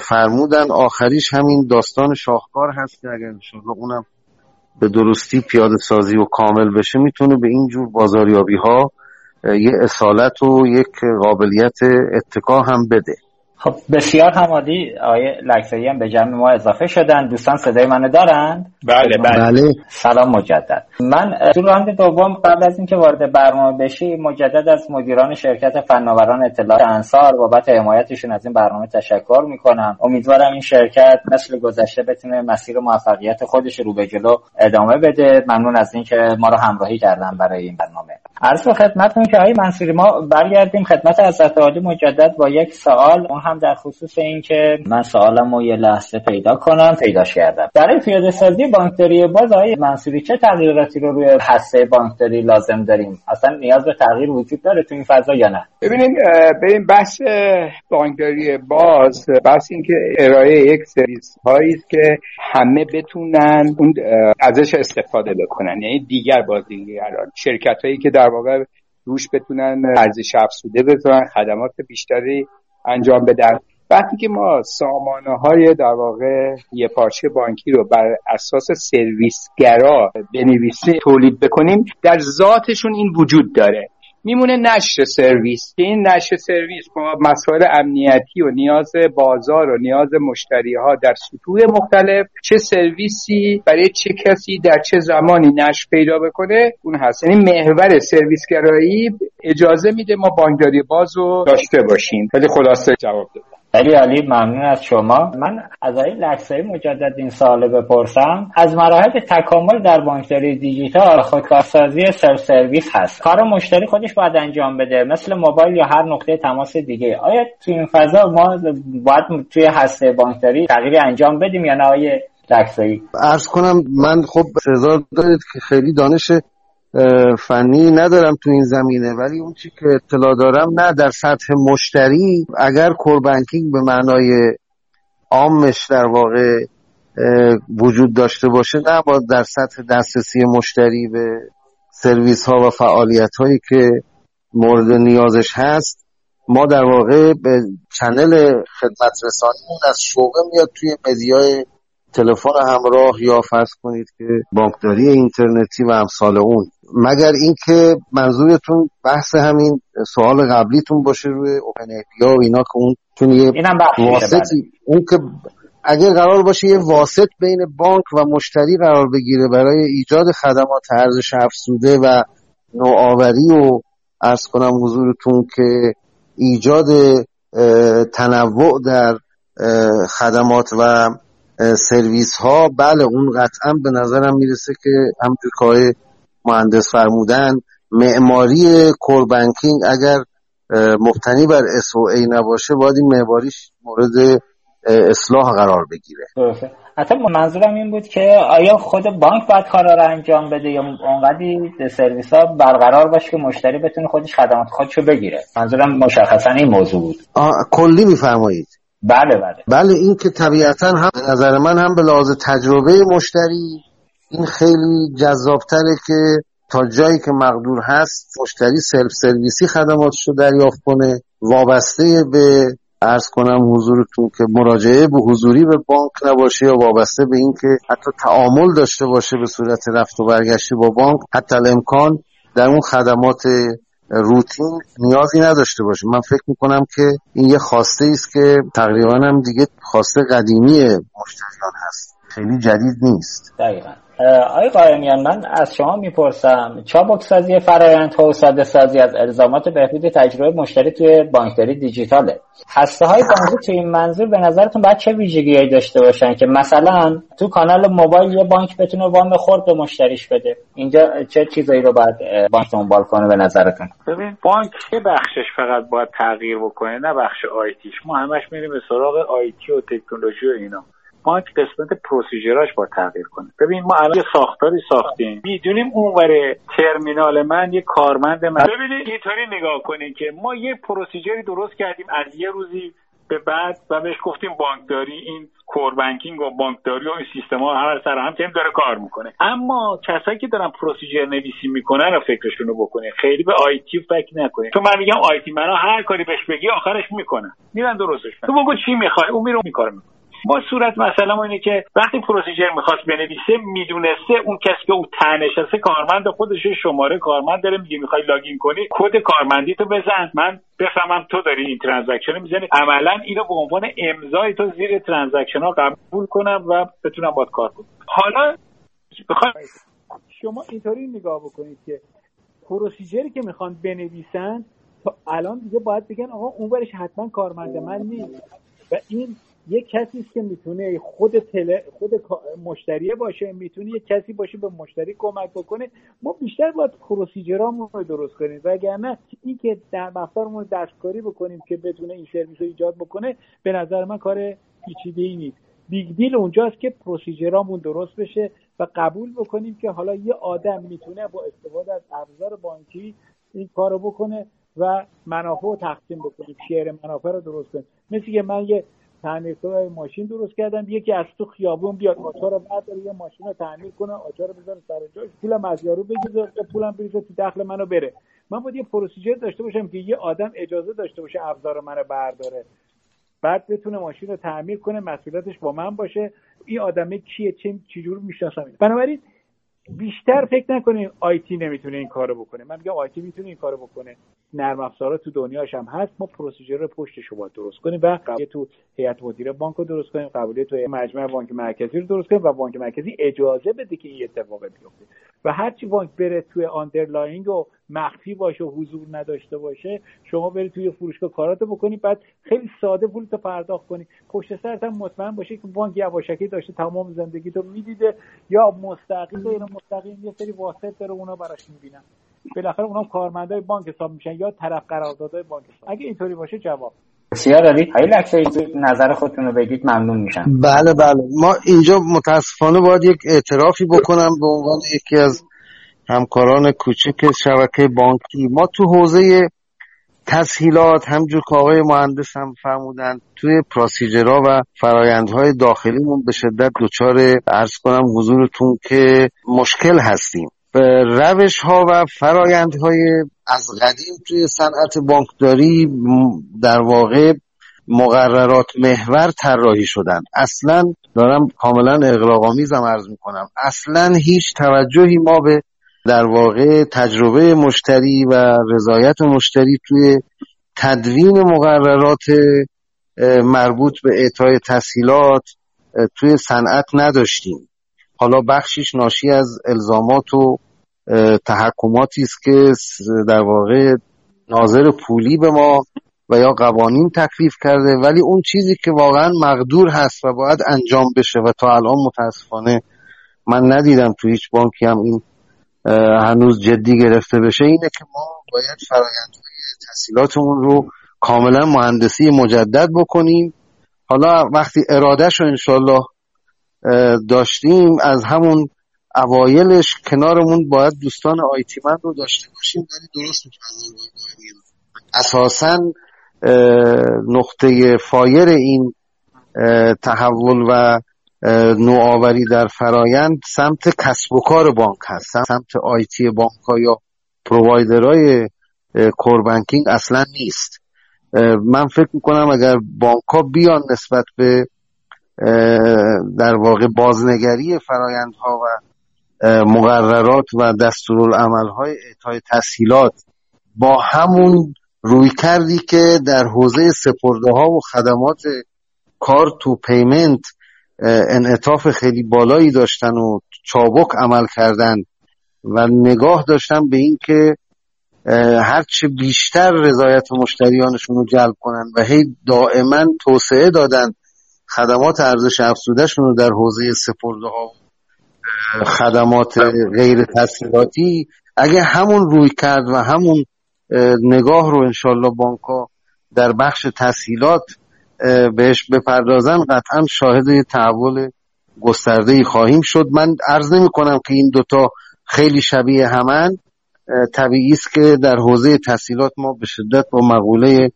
فرمودن. آخریش همین داستان شاهکار هست که اگر انشاءالله اونم به درستی پیاده سازی و کامل بشه می‌تونه به این جور بازاریابی ها یه اصالت و یک قابلیت اتکا هم بده. خب بسیار همادی آقای لکسری هم به جمع ما اضافه شدن. دوستان صدای منو دارند بله بله, بله. سلام مجدد. من تو راند دوم قبل از اینکه وارد برنامه بشی مجدد از مدیران شرکت فناوران اطلاعات انصار بابت حمایتشون از این برنامه تشکر می‌کنم. امیدوارم این شرکت مثل گذشته بتونه مسیر موفقیت خودش رو به جلو ادامه بده. ممنون از اینکه ما رو همراهی کردن برای این برنامه. عرض به خدمتتون که آقای منصوری ما برگردیم خدمت حضرت عالی مجدد با یک سوال. اون هم در خصوص اینکه من سوالم رو یه لحظه پیدا کنم پیداش کردم. برای پیاده سازی بانکداری باز آقای منصوری چه تغییراتی رو روی هسته بانکداری لازم داریم؟ اصلا نیاز به تغییر وجود داره تو این فضا یا نه؟ ببینید این بحث بانکداری باز بحث اینکه ارائه یک سرویس هایی که همه بتونن اون ازش استفاده بکنن. یعنی دیگر بازیگران شرکت هایی که در واقع روش بتونن ارزش افزوده بتونن خدمات بیشتری انجام بدن. وقتی که ما سامانه های در واقع یه پارچه بانکی رو بر اساس سرویسگرا بنویسیم تولید بکنیم در ذاتشون این وجود داره. میمونه نشر سرویس. که این نشر سرویس با مسائل امنیتی و نیاز بازار و نیاز مشتری ها در سطوح مختلف چه سرویسی برای چه کسی در چه زمانی نشر پیدا بکنه اون هست. یعنی محور سرویسگرایی اجازه میده ما بانکداری باز رو داشته باشیم. خیلی خلاصه جواب دادم. خیلی عالی ممنون از شما. من از آقای لکسایی مجدد این سوال بپرسم. از مراحل تکامل در بانکداری دیجیتال خودکارسازی سلف سرویس هست. کار مشتری خودش باید انجام بده مثل موبایل یا هر نقطه تماس دیگه. آیا تو این فضا ما باید توی هسته بانکداری تغییری انجام بدیم یا نه؟ آقای لکسایی عرض کنم من خب استحضار دارید که خیلی دانش فنی ندارم تو این زمینه ولی اون چی که اطلاع دارم نه در سطح مشتری اگر core banking به معنای عامش در واقع وجود داشته باشه نه با در سطح دسترسی مشتری به سرویس ها و فعالیت هایی که مورد نیازش هست ما در واقع به channel خدمت رسانیمون از شعبه میاد توی media ی تلفن همراه یا فرض کنید که بانکداری اینترنتی و امثال اون مگر اینکه منظورتون بحث همین سوال قبلیتون باشه روی اوپن ای و اینا که اون چون یه واسطی. اون که اگر قرار باشه یه واسط بین بانک و مشتری قرار بگیره برای ایجاد خدمات ارزش افزوده و نوآوری و ارز کنم حضورتون که ایجاد تنوع در خدمات و سرویس ها بله اون قطعا به نظرم می‌رسه که همونجور که مهندس فرمودن معماری کور بانکینگ اگر مبتنی بر ای نباشه باید این معماریش مورد اصلاح قرار بگیره. حتی منظورم این بود که آیا خود بانک باید کارا رو انجام بده یا اونقدی سرویس ها برقرار باشه که مشتری بتونه خودش خدمات خودشو بگیره؟ منظورم مشخصا این موضوع بود. کلی میفرمایید. بله بله. بله این که طبیعتا هم نظر من هم به لحاظ تجربه مشتری این خیلی جذابتره که تا جایی که مقدور هست مشتری سلف سرویسی خدماتش رو دریافت کنه. وابسته به ارز کنم حضورتون که مراجعه به حضوری به بانک نباشه یا وابسته به اینکه حتی تعامل داشته باشه به صورت رفت و برگشتی با بانک حتی الامکان در اون خدمات روتین نیازی نداشته باشه. من فکر می‌کنم که این یه خواسته است که تقریبا هم دیگه خواسته قدیمی مشتریان هست. خیلی جدید نیست. دقیقا. آقای قایمیان من از شما می‌پرسم چابک سازی فرایندها و ساده سازی از الزامات بهبود تجربه مشتری توی بانکداری دیجیتاله. هسته های بانکی توی این منظور به نظرتون باید چه ویژگیهایی داشته باشن که مثلا تو کانال موبایل یه بانک بتونه وام خورد به مشتریش بده؟ اینجا چه چیزایی رو باید بانک دنبال کنه به نظرتون؟ ببین بانک یه بخشش فقط باید تغییر بکنه؟ نه بخش IT ش ما همش میریم به سراغ IT و تکنولوژی و اینا. بانک قسمت procedure اش باید تغییر کنه ببین ما الان یه ساختاری ساختیم. می‌دونیم اونور ترمینال من یه کارمند من. ببینید اینطوری نگاه کنید که ما یه procedure ی درست کردیم از یه روزی به بعد و بهش گفتیم بانکداری. این core banking و بانکداری و این سیستم ها هر سر هم داره کار می‌کنه. اما کسایی که دارن procedure نویسی می‌کنن رو فکرشون رو بکنه خیلی به IT فکر نکنه تو من میگم IT منو هر کاری بهش بگی آخرش می‌کنه میرن درستش. تو بگو چی می‌خوای؟ اون میره می‌کنه. با صورت مثلا اینه که وقتی procedure می‌خواست بنویسه می‌دونسته اون کسی که اون تو نشسته کارمند خودش شماره کارمند داره میگه می‌خوای login کنی کد کارمندی تو بزن من بفهمم تو داری این transaction می‌زنی. عملا اینو به عنوان امضای تو زیر transaction ها قبول کنم و بتونم باهاش کار کنم. حالا شما اینطوری نگاه بکنید که procedure ی که می‌خوان بنویسن تا الان دیگه باید بگن آقا اون حتما کارمند من نیست. و این یه کسی است که می‌تونه خود teller خود مشتری باشه می‌تونه یه کسی باشه به مشتری کمک بکنه. ما بیشتر باید procedure امون رو درست کنیم. وگرنه این که در مقدارمون دستکاری بکنیم که بتونه این سرویس رو ایجاد بکنه به نظر من کار پیچیده ای نیست. big deal اونجاست که procedure امون درست بشه و قبول بکنیم که حالا یه آدم می‌تونه با استفاده از ابزار بانکی این کارو بکنه و منافع رو تقسیم بکنیم شیر منافع رو درست کنیم مثل که من یه تعمیرکار ماشین درست کردم یکی از تو خیابون بیاد آچار رو برداره یه ماشین رو تعمیر کنه آچار رو بذاره سر جاش پولم از یارو بگیره پولم بریزه تو دخل منو بره. من باید یه پروسیجر داشته باشم که یه آدم اجازه داشته باشه ابزار منو برداره. بعد بتونه ماشین رو تعمیر کنه مسئولیتش با من باشه. این آدمه کیه چه چجور می‌شناسم. بنابراین بیشتر فکر نکنین IT نمی‌تونه این کارو بکنه. من میگم IT می‌تونه این کارو بکنه. نرم افزارا تو دنیاش هم هست. ما procedure رو پشتش رو باید درست کنیم و قبولیت تو هیئت مدیره بانک رو درست کنیم. قبولیت تو مجمع بانک مرکزی رو درست کنیم و بانک مرکزی اجازه بده که این اتفاق بیفته. و هرچی بانک بره توی underlying و مخفی باشه و حضور نداشته باشه شما برید توی فروشگاه کاراتو بکنید بعد خیلی ساده پولتو پرداخت کنی. پشت سرت هم مطمئن باشه که بانک یواشکی داشته تمام زندگی تو می‌دیده یا مستقیم غیر مستقیم یه سری واسط داره اونا براش می‌بینن. بالاخره اونا کارمندای بانک حساب میشن یا طرف قراردادهای بانک حساب. اگه اینطوری باشه جواب. بسیار های نظر خودتون رو بگید ممنون میشم. بله بله. ما اینجا متاسفانه باید یک اعترافی بکنم به عنوان یکی از همکاران کوچک شبکه بانکی. ما تو حوزه تسهیلات همجور که آقای مهندس هم فرمودن توی پراسیجرها و فرایندهای داخلیمون به شدت دچار ارز کنم حضورتون که مشکل هستیم. روش ها و فرایندهای از قدیم توی صنعت بانکداری در واقع مقررات محور طراحی شدن اصلا دارم کاملا اقراقامیزم عرض می‌کنم. اصلا هیچ توجهی ما به در واقع تجربه مشتری و رضایت مشتری توی تدوین مقررات مربوط به اعطای تسهیلات توی صنعت نداشتیم. حالا بخشیش ناشی از الزامات و تحکماتی است که در واقع ناظر پولی به ما و یا قوانین تکلیف کرده ولی اون چیزی که واقعا مقدور هست و باید انجام بشه و تا الان متاسفانه من ندیدم تو هیچ بانکی هم این هنوز جدی گرفته بشه اینه که ما باید فرایندهای تحصیلاتمون رو کاملا مهندسی مجدد بکنیم. حالا وقتی ارادهش رو انشالله داشتیم از همون اوایلش کنارمون باید دوستان آیتی من رو داشته باشیم ولی درست اساسا نقطه فایر این تحول و نوآوری در فرایند سمت کسب و کار بانک هست. سمت آیتی بانک ها یا پرووایدرهای کوربانکینگ اصلا نیست. من فکر می‌کنم اگر بانک ها بیان نسبت به در واقع بازنگری فرایندها و مقررات و دستورالعمل های اعطای تسهیلات با همون روی کردی که در حوزه سپرده ها و خدمات کار تو پیمنت انعطاف خیلی بالایی داشتن و چابک عمل کردن و نگاه داشتن به این که هرچه بیشتر رضایت مشتریانشون رو جلب کنن و هی دائما توسعه دادن خدمات ارزش افزودهشون رو در حوزه سپرده ها خدمات غیر تسهیلاتی اگه همون روی کرد و همون نگاه رو انشالله بانک در بخش تسهیلات بهش بپردازن قطعا شاهد تحول گسترده ای خواهیم شد. من عرض نمی کنم که این دوتا خیلی شبیه همن. طبیعی است که در حوزه تحصیلات ما به شدت با مقوله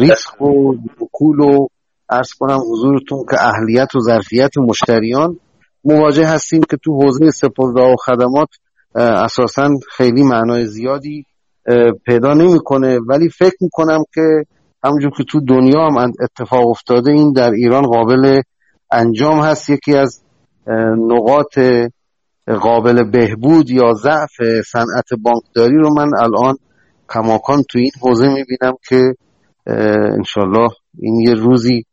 ریسک و کول و ارز کنم حضورتون که اهلیت و ظرفیت مشتریان مواجه هستیم که تو حوزه سپرده و خدمات اساسا خیلی معنای زیادی پیدا نمی‌کنه. ولی فکر می‌کنم که همونجور که تو دنیا هم اتفاق افتاده این در ایران قابل انجام هست. یکی از نقاط قابل بهبود یا ضعف صنعت بانکداری رو من الان کماکان تو این حوزه می‌بینم که انشالله این یه روزی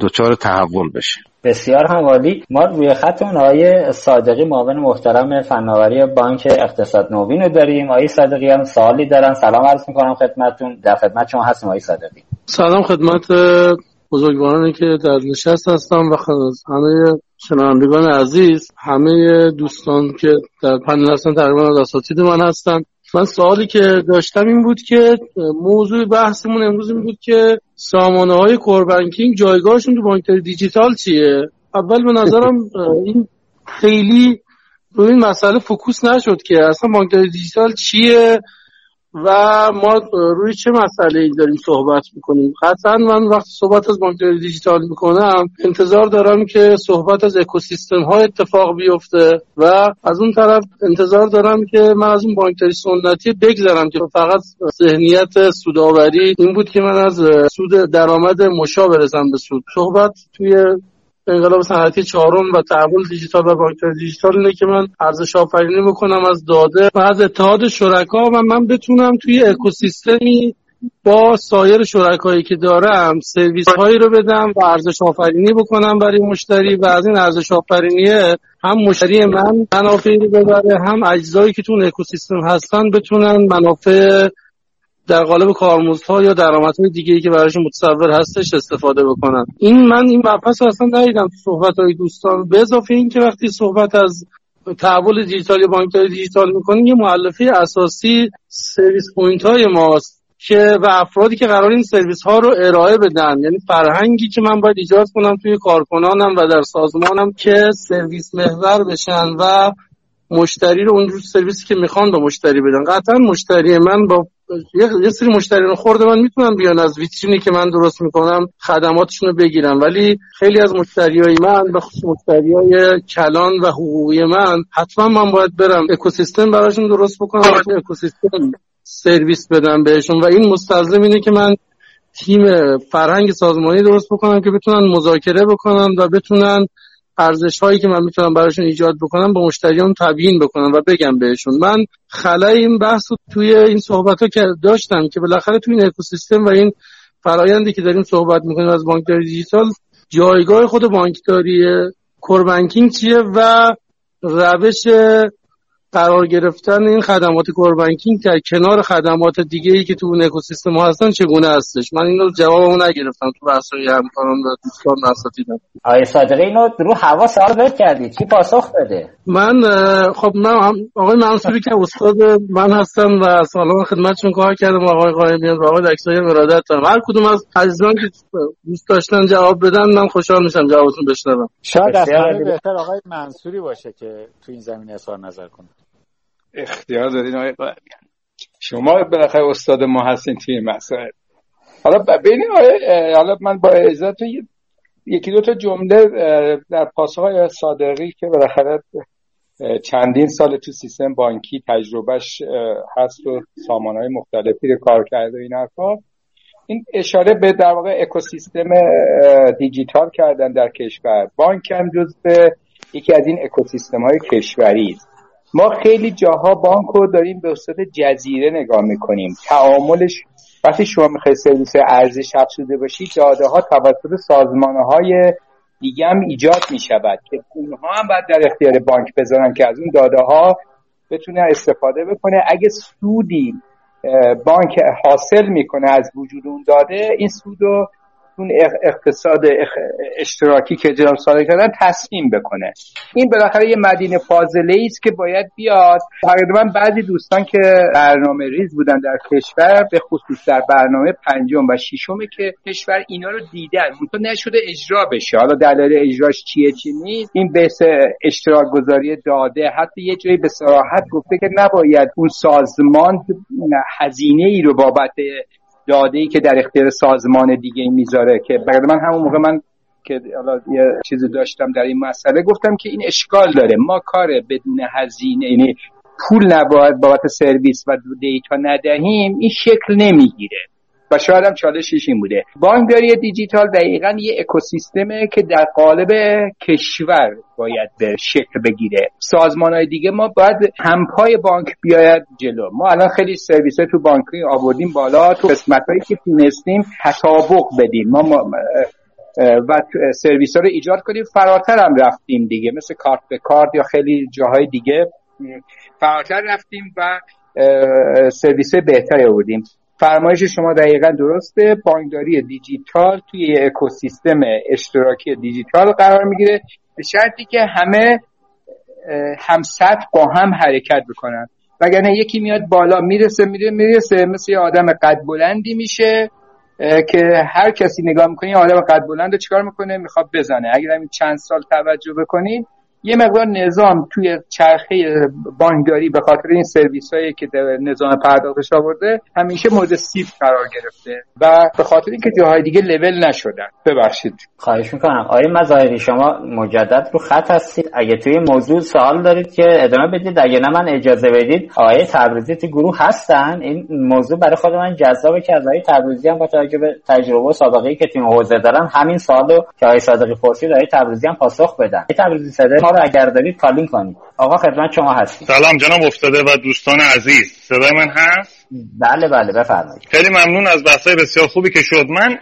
دچار تحول بشه. بسیار هم عالی. ما روی خطمون آقای صادقی معاون محترم فناوری بانک اقتصاد نوین رو داریم. آقای صادقی هم سوالی دارن. سلام عرض می‌کنم خدمتتون. در خدمت شما هستیم آقای صادقی. سلام خدمت بزرگوارانی که در نشست هستم و همه شنوندگان عزیز همه دوستان که در پنل هستن تقریبا از اساتید من هستن. من سوالی که داشتم این بود که موضوع بحثمون امروز این بود که سامانه های کوربنکینگ جایگاهشون تو بانکداری دیجیتال چیه؟ اول به نظرم این خیلی روی این مسئله فکوس نشد که اصلا بانکداری دیجیتال چیه؟ و ما روی چه مسئله ای داریم صحبت می‌کنیم؟ قطعا من وقتی صحبت از بانکداری دیجیتال می‌کنم. انتظار دارم که صحبت از اکوسیستم ها اتفاق بیفته و از اون طرف انتظار دارم که من از اون بانکداری سنتی بگذرم که فقط ذهنیت سوداوری این بود که من از سود درآمد مشا برسم به سود. صحبت توی انقلاب صنعتی چهارم و تحول دیجیتال و بانکداری دیجیتال اینه که من ارزش آفرینی بکنم از داده و از اتحاد شرکا و من بتونم توی اکوسیستمی با سایر شرکایی که دارم سرویس هایی رو بدم و ارزش آفرینی بکنم برای مشتری و از این ارزش آفرینیه هم مشتری من منافعی رو ببره هم اجزایی که تو اکوسیستم هستن بتونن منافع در قالب کارمزدها یا درآمدهای دیگه ای که براشون متصور هستش استفاده بکنن. این من این مبحث اصلا ندیدم تو صحبت های دوستان. به اضافه این که وقتی صحبت از تحول دیجیتال یا بانکداری دیجیتال می‌کنیم یه مؤلفه اساسی service point های ماست که و افرادی که قرار این سرویس ها رو ارائه بدن. یعنی فرهنگی که من باید ایجاد کنم توی کارکنانم و در سازمانم که سرویس محور بشن و مشتری رو اونجور سرویسی که می‌خوان به مشتری بدن. قطعا مشتری من با یه سری مشتریان خورده من می‌تونم بیان از ویترینی که من درست می‌کنم خدماتشون رو بگیرم ولی خیلی از مشتریای من به خصوص مشتریای کلان و حقوقی من حتما من باید برم اکوسیستم براشون درست بکنم اکوسیستم سرویس بدم بهشون. و این مستلزم اینه که من تیم فرهنگ سازمانی درست بکنم که بتونن مذاکره بکنن و بتونن ارزش هایی که من می‌تونم براشون ایجاد بکنم با مشتریان تبیین بکنم و بگم بهشون. من خلای این بحث رو توی این صحبت ها که داشتم که بالاخره توی این اکوسیستم و این فرایندی که داریم صحبت می‌کنیم از بانکداری دیجیتال جایگاه خود بانکداری کوربنکینگ چیه و روش قرار گرفتن این خدمات کوربنکینگ در کنار خدمات دیگه ای که تو اون اکوسیستم هستن چگونه هستش؟ من اینو جوابمو نگرفتم تو بحثای همکاران و دوستان اساتیدم آقای صادقی اینو رو هوا سوال بر کردی. چی پاسخ بده؟ من خب من آقای منصوری که استاد من هستم و سالها خدمتشون کار کردم آقای قائمیان و آقای دکتر ارادت دارم. هر کدوم از عزیزان که دوست داشتن جواب بدن من خوشحال میشم جوابتون بشنوم. شاید بهتر آقای منصوری باشه که تو این زمینه اظهار نظر کنه. اختیار دارین آقای شما بالاخره استاد ما هستین توی مسائل. حالا ببینید حالا من با عزت یکی دو تا جمله در پاسخ صادقی که بالاخره چندین سال تو سیستم بانکی تجربهش هست و سامان های مختلفی رو کار کرده این حرفا. این اشاره به در واقع اکوسیستم دیجیتال کردن در کشور. بانک هم جز به یکی از این اکوسیستم های کشوری است. ما خیلی جاها بانک رو داریم به صورت جزیره نگاه می‌کنیم. تعاملش وقتی شما می‌خواید سرویس ارزش افزوده باشید داده ها توسط سازمان های دیگه هم ایجاد می‌شود که اونها هم باید در اختیار بانک بذارن که از اون داده ها بتونه استفاده بکنه. اگه سودی بانک حاصل می‌کنه از وجود اون داده این سود رو اون اقتصاد اشتراکی که جناب صادق کردن تصمیم بکنه. این بالاخره یه مدینه فاضله است که باید بیاد. تقریبا بعضی دوستان که برنامه ریز بودن در کشور به خصوص در برنامه پنجم و ششم که کشور اینا رو دیدن. منتها نشده اجرا بشه. حالا دلیل اجراش چیه چی نیست. این به اشتراک گذاری داده. حتی یه جایی به صراحت گفته که نباید اون سازمان هزینه ای رو بابت داده ای که در اختیار سازمان دیگه می‌ذاره که برای من همون موقع من که حالا یه چیزی داشتم در این مسئله گفتم که این اشکال داره. ما کار بدون هزینه یعنی پول نباید بابت سرویس و دیتا ندهیم این شکل نمی‌گیره. و شاید هم چالشش این بوده. بانکداری دیجیتال دقیقا یه اکوسیستمه که در قالب کشور باید به شکل بگیره. سازمان های دیگه ما باید همپای بانک بیاید جلو. ما الان خیلی سرویس تو بانکی آوردیم بالا. تو قسمت هایی که تونستیم تطابق بدیم. ما, ما و سرویس ها رو ایجاد کنیم. فراتر هم رفتیم دیگه. مثل کارت به کارت یا خیلی جاهای دیگه. فراتر رفتیم و سرویس بهتری آوردیم. فرمایش شما دقیقا درسته. بانکداری دیجیتال توی اکوسیستم اشتراکی دیجیتال قرار می‌گیره. به شرطی که همه هم سطح با هم حرکت بکنن. وگرنه یکی میاد بالا می‌رسه میره می‌رسه. مثل یه آدم قد بلندی میشه که هر کسی نگاه می‌کنه آدم قد بلند رو چیکار می‌کنه؟ می‌خواد بزنه. اگر همین چند سال توجه بکنید یه مقدار نظام توی چرخه بانکداری به خاطر این سرویس هایی که نظام پرداختش آورده همیشه مورد سیف قرار گرفته و به خاطر اینکه جاهای دیگه لول نشدن. ببخشید. خواهش می‌کنم. آقای مظاهری شما مجدد رو خط هستید. اگه توی موضوع سوال دارید که ادامه بدید اگه نه من اجازه بدید. آقای تبریزی تو گروه هستن. این موضوع برای خود من جذابه که از آقای تبریزی هم با توجه به تجربه و سابقه که تیم حوزه دارن همین سوالو که آقای صادقی پرسید آقای تبریزی هم پاسخ بدن. آقای تبریزی صدای رو اگر دارید کالین کنید آقا خدمت شما هستید سلام جناب افتاده و دوستان عزیز. صدای من هست؟ بله بله بفرمایید. خیلی ممنون از بحثای بسیار خوبی که شد. من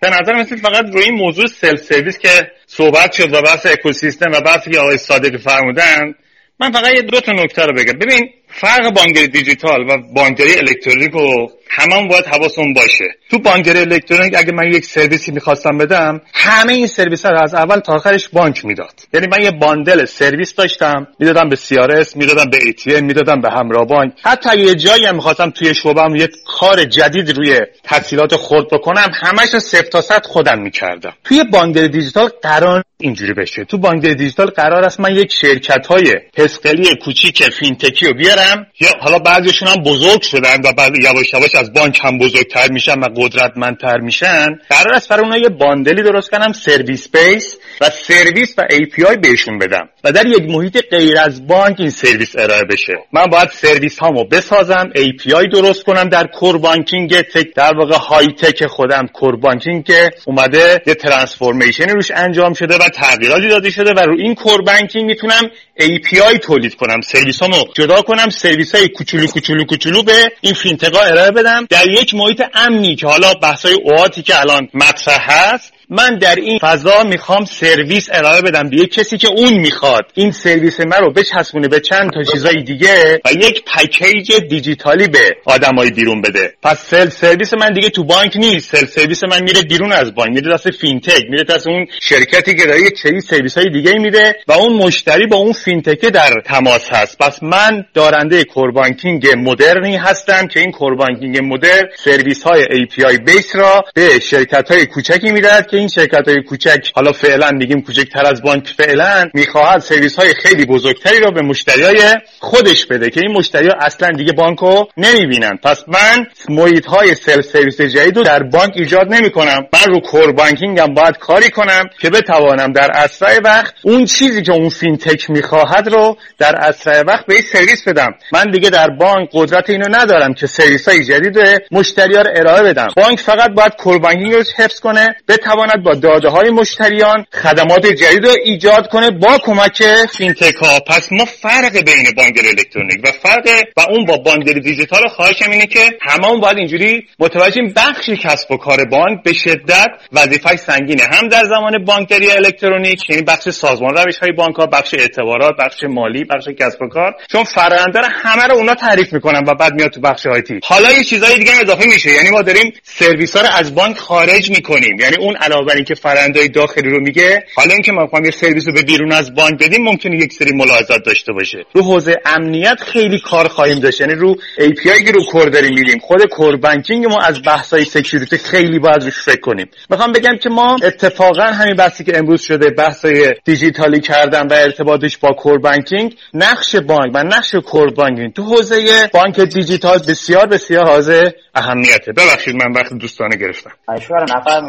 به نظر مثل فقط روی این موضوع سلف سرویس که صحبت شد و بحث اکوسیستم و بحثی که آقای صادقی فرمودن من فقط یه دو تا نکته رو بگم. ببین فرق بانکداری دیجیتال و بانکداری الکترونیک رو همون باید حواسمون باشه. تو بانکداری الکترونیک اگه من یک سرویسی می‌خواستم بدم همه این سرویس ها رو از اول تا آخرش بانک می‌داد. یعنی من یه bundle سرویس داشتم می‌دادم به CRS می‌دادم به ATM می‌دادم به همراه بانک. حتی یه جایی هم می‌خواستم توی شعبم یه کار جدید روی تسهیلات خرد بکنم همش رو صفر تا صد خودم می‌کردم. توی بانکداری دیجیتال قرار اینجوری بشه. تو بانکداری دیجیتال قرار است من یک شرکت های فسقلی کوچیک fintech ی رو بیارم یا حالا بعضیشون هم بزرگ شدن و بعد یواش یواش از بانک هم بزرگتر میشن و قدرتمندتر میشن. قرار است برای اونها یه bundle ی درست کنم service base و سرویس و API بهشون بدم. و در یک محیط غیر از بانک این سرویس ارائه بشه. من باید سرویس هامو بسازم API درست کنم در core banking tech در واقع high tech خودم core banking که اومده یه transformation روش انجام شده و تغییراتی داده شده و رو این core banking می‌تونم API تولید کنم. سرویس هامو جدا کنم سرویس های کوچولو کوچولو کوچولو به این fintech ها ارائه بدم. در یک محیط امنی که حالا بحث های که الان مطرح هست من در این فضا می‌خوام سرویس ارائه بدم به کسی که اون می‌خواد. این سرویس من رو بچسبونه به چند تا چیزای دیگه و یک پکیج دیجیتالی به آدمای بیرون بده. پس self service من دیگه تو بانک نیست. self service من میره بیرون از بانک. میره دست fintech. میره دست اون شرکتی که داره یک سری سرویس های دیگه میده و اون مشتری با اون fintech در تماس هست. پس من دارنده core banking مدرنی هستم که این core banking مدرن سرویس های API base را به شرکت های کوچکی می‌دهد که این شرکت های کوچک حالا فعلا میگیم کوچکتر از بانک فعلا می‌خواهد سرویس های خیلی بزرگتری را به مشتری های خودش بده که این مشتری ها اصلا دیگه بانک رو نمی‌بینن. پس من محیط های self service جدید رو در بانک ایجاد نمی کنم من رو core هم باید کاری کنم که بتوانم در اسرع وقت اون چیزی که اون fintech می‌خواهد رو در اسرع وقت به سرویس بدم. من دیگه در بانک قدرت اینو ندارم که سرویس های جدید مشتری ها رو ارائه بدم. بانک فقط باید core banking رو حفظ کنه بتواند با داده های مشتریان خدمات جدید رو ایجاد کنه با کمک fintech ها. پس ما فرق بین بانکداری الکترونیک و فرق و اون با بانکداری دیجیتال خواهشم اینه که هممون باید اینجوری متوجه بخشی کسب و کار بانک به شدت وظیفه سنگینه. هم در زمان بانکداری الکترونیک یعنی بخش سازمان روش های بانک ها بخش اعتبارات بخش مالی بخش کسب و کار چون فرآیند همه رو اونا تعریف می‌کنن و بعد میاد تو بخش IT حالا یه چیزای دیگه اضافه میشه. یعنی ما داریم سرویس ها رو از بانک خارج می‌کنیم. یعنی اون علاوه بر اینکه فرایندای داخلی رو میگه حالا اینکه ما می‌خوام یه سرویس رو به بیرون از بانک بدیم ممکنه یک سری ملاحظات داشته باشه. رو حوزه امنیت خیلی کار خواهیم داشت. یعنی رو API که رو core داریم میریم خود core banking ما از بحثای security خیلی باید روش فکر کنیم. می‌خوام بگم که ما اتفاقا همین بحثی که امروز شده بحثای دیجیتالی کردن و ارتباطش با core banking نقش بانک و نقش core banking تو حوزه بانک دیجیتال بسیار بسیار حائز اهمیته. ببخشید من وقت دوستانو گرفتم. تشکر نفر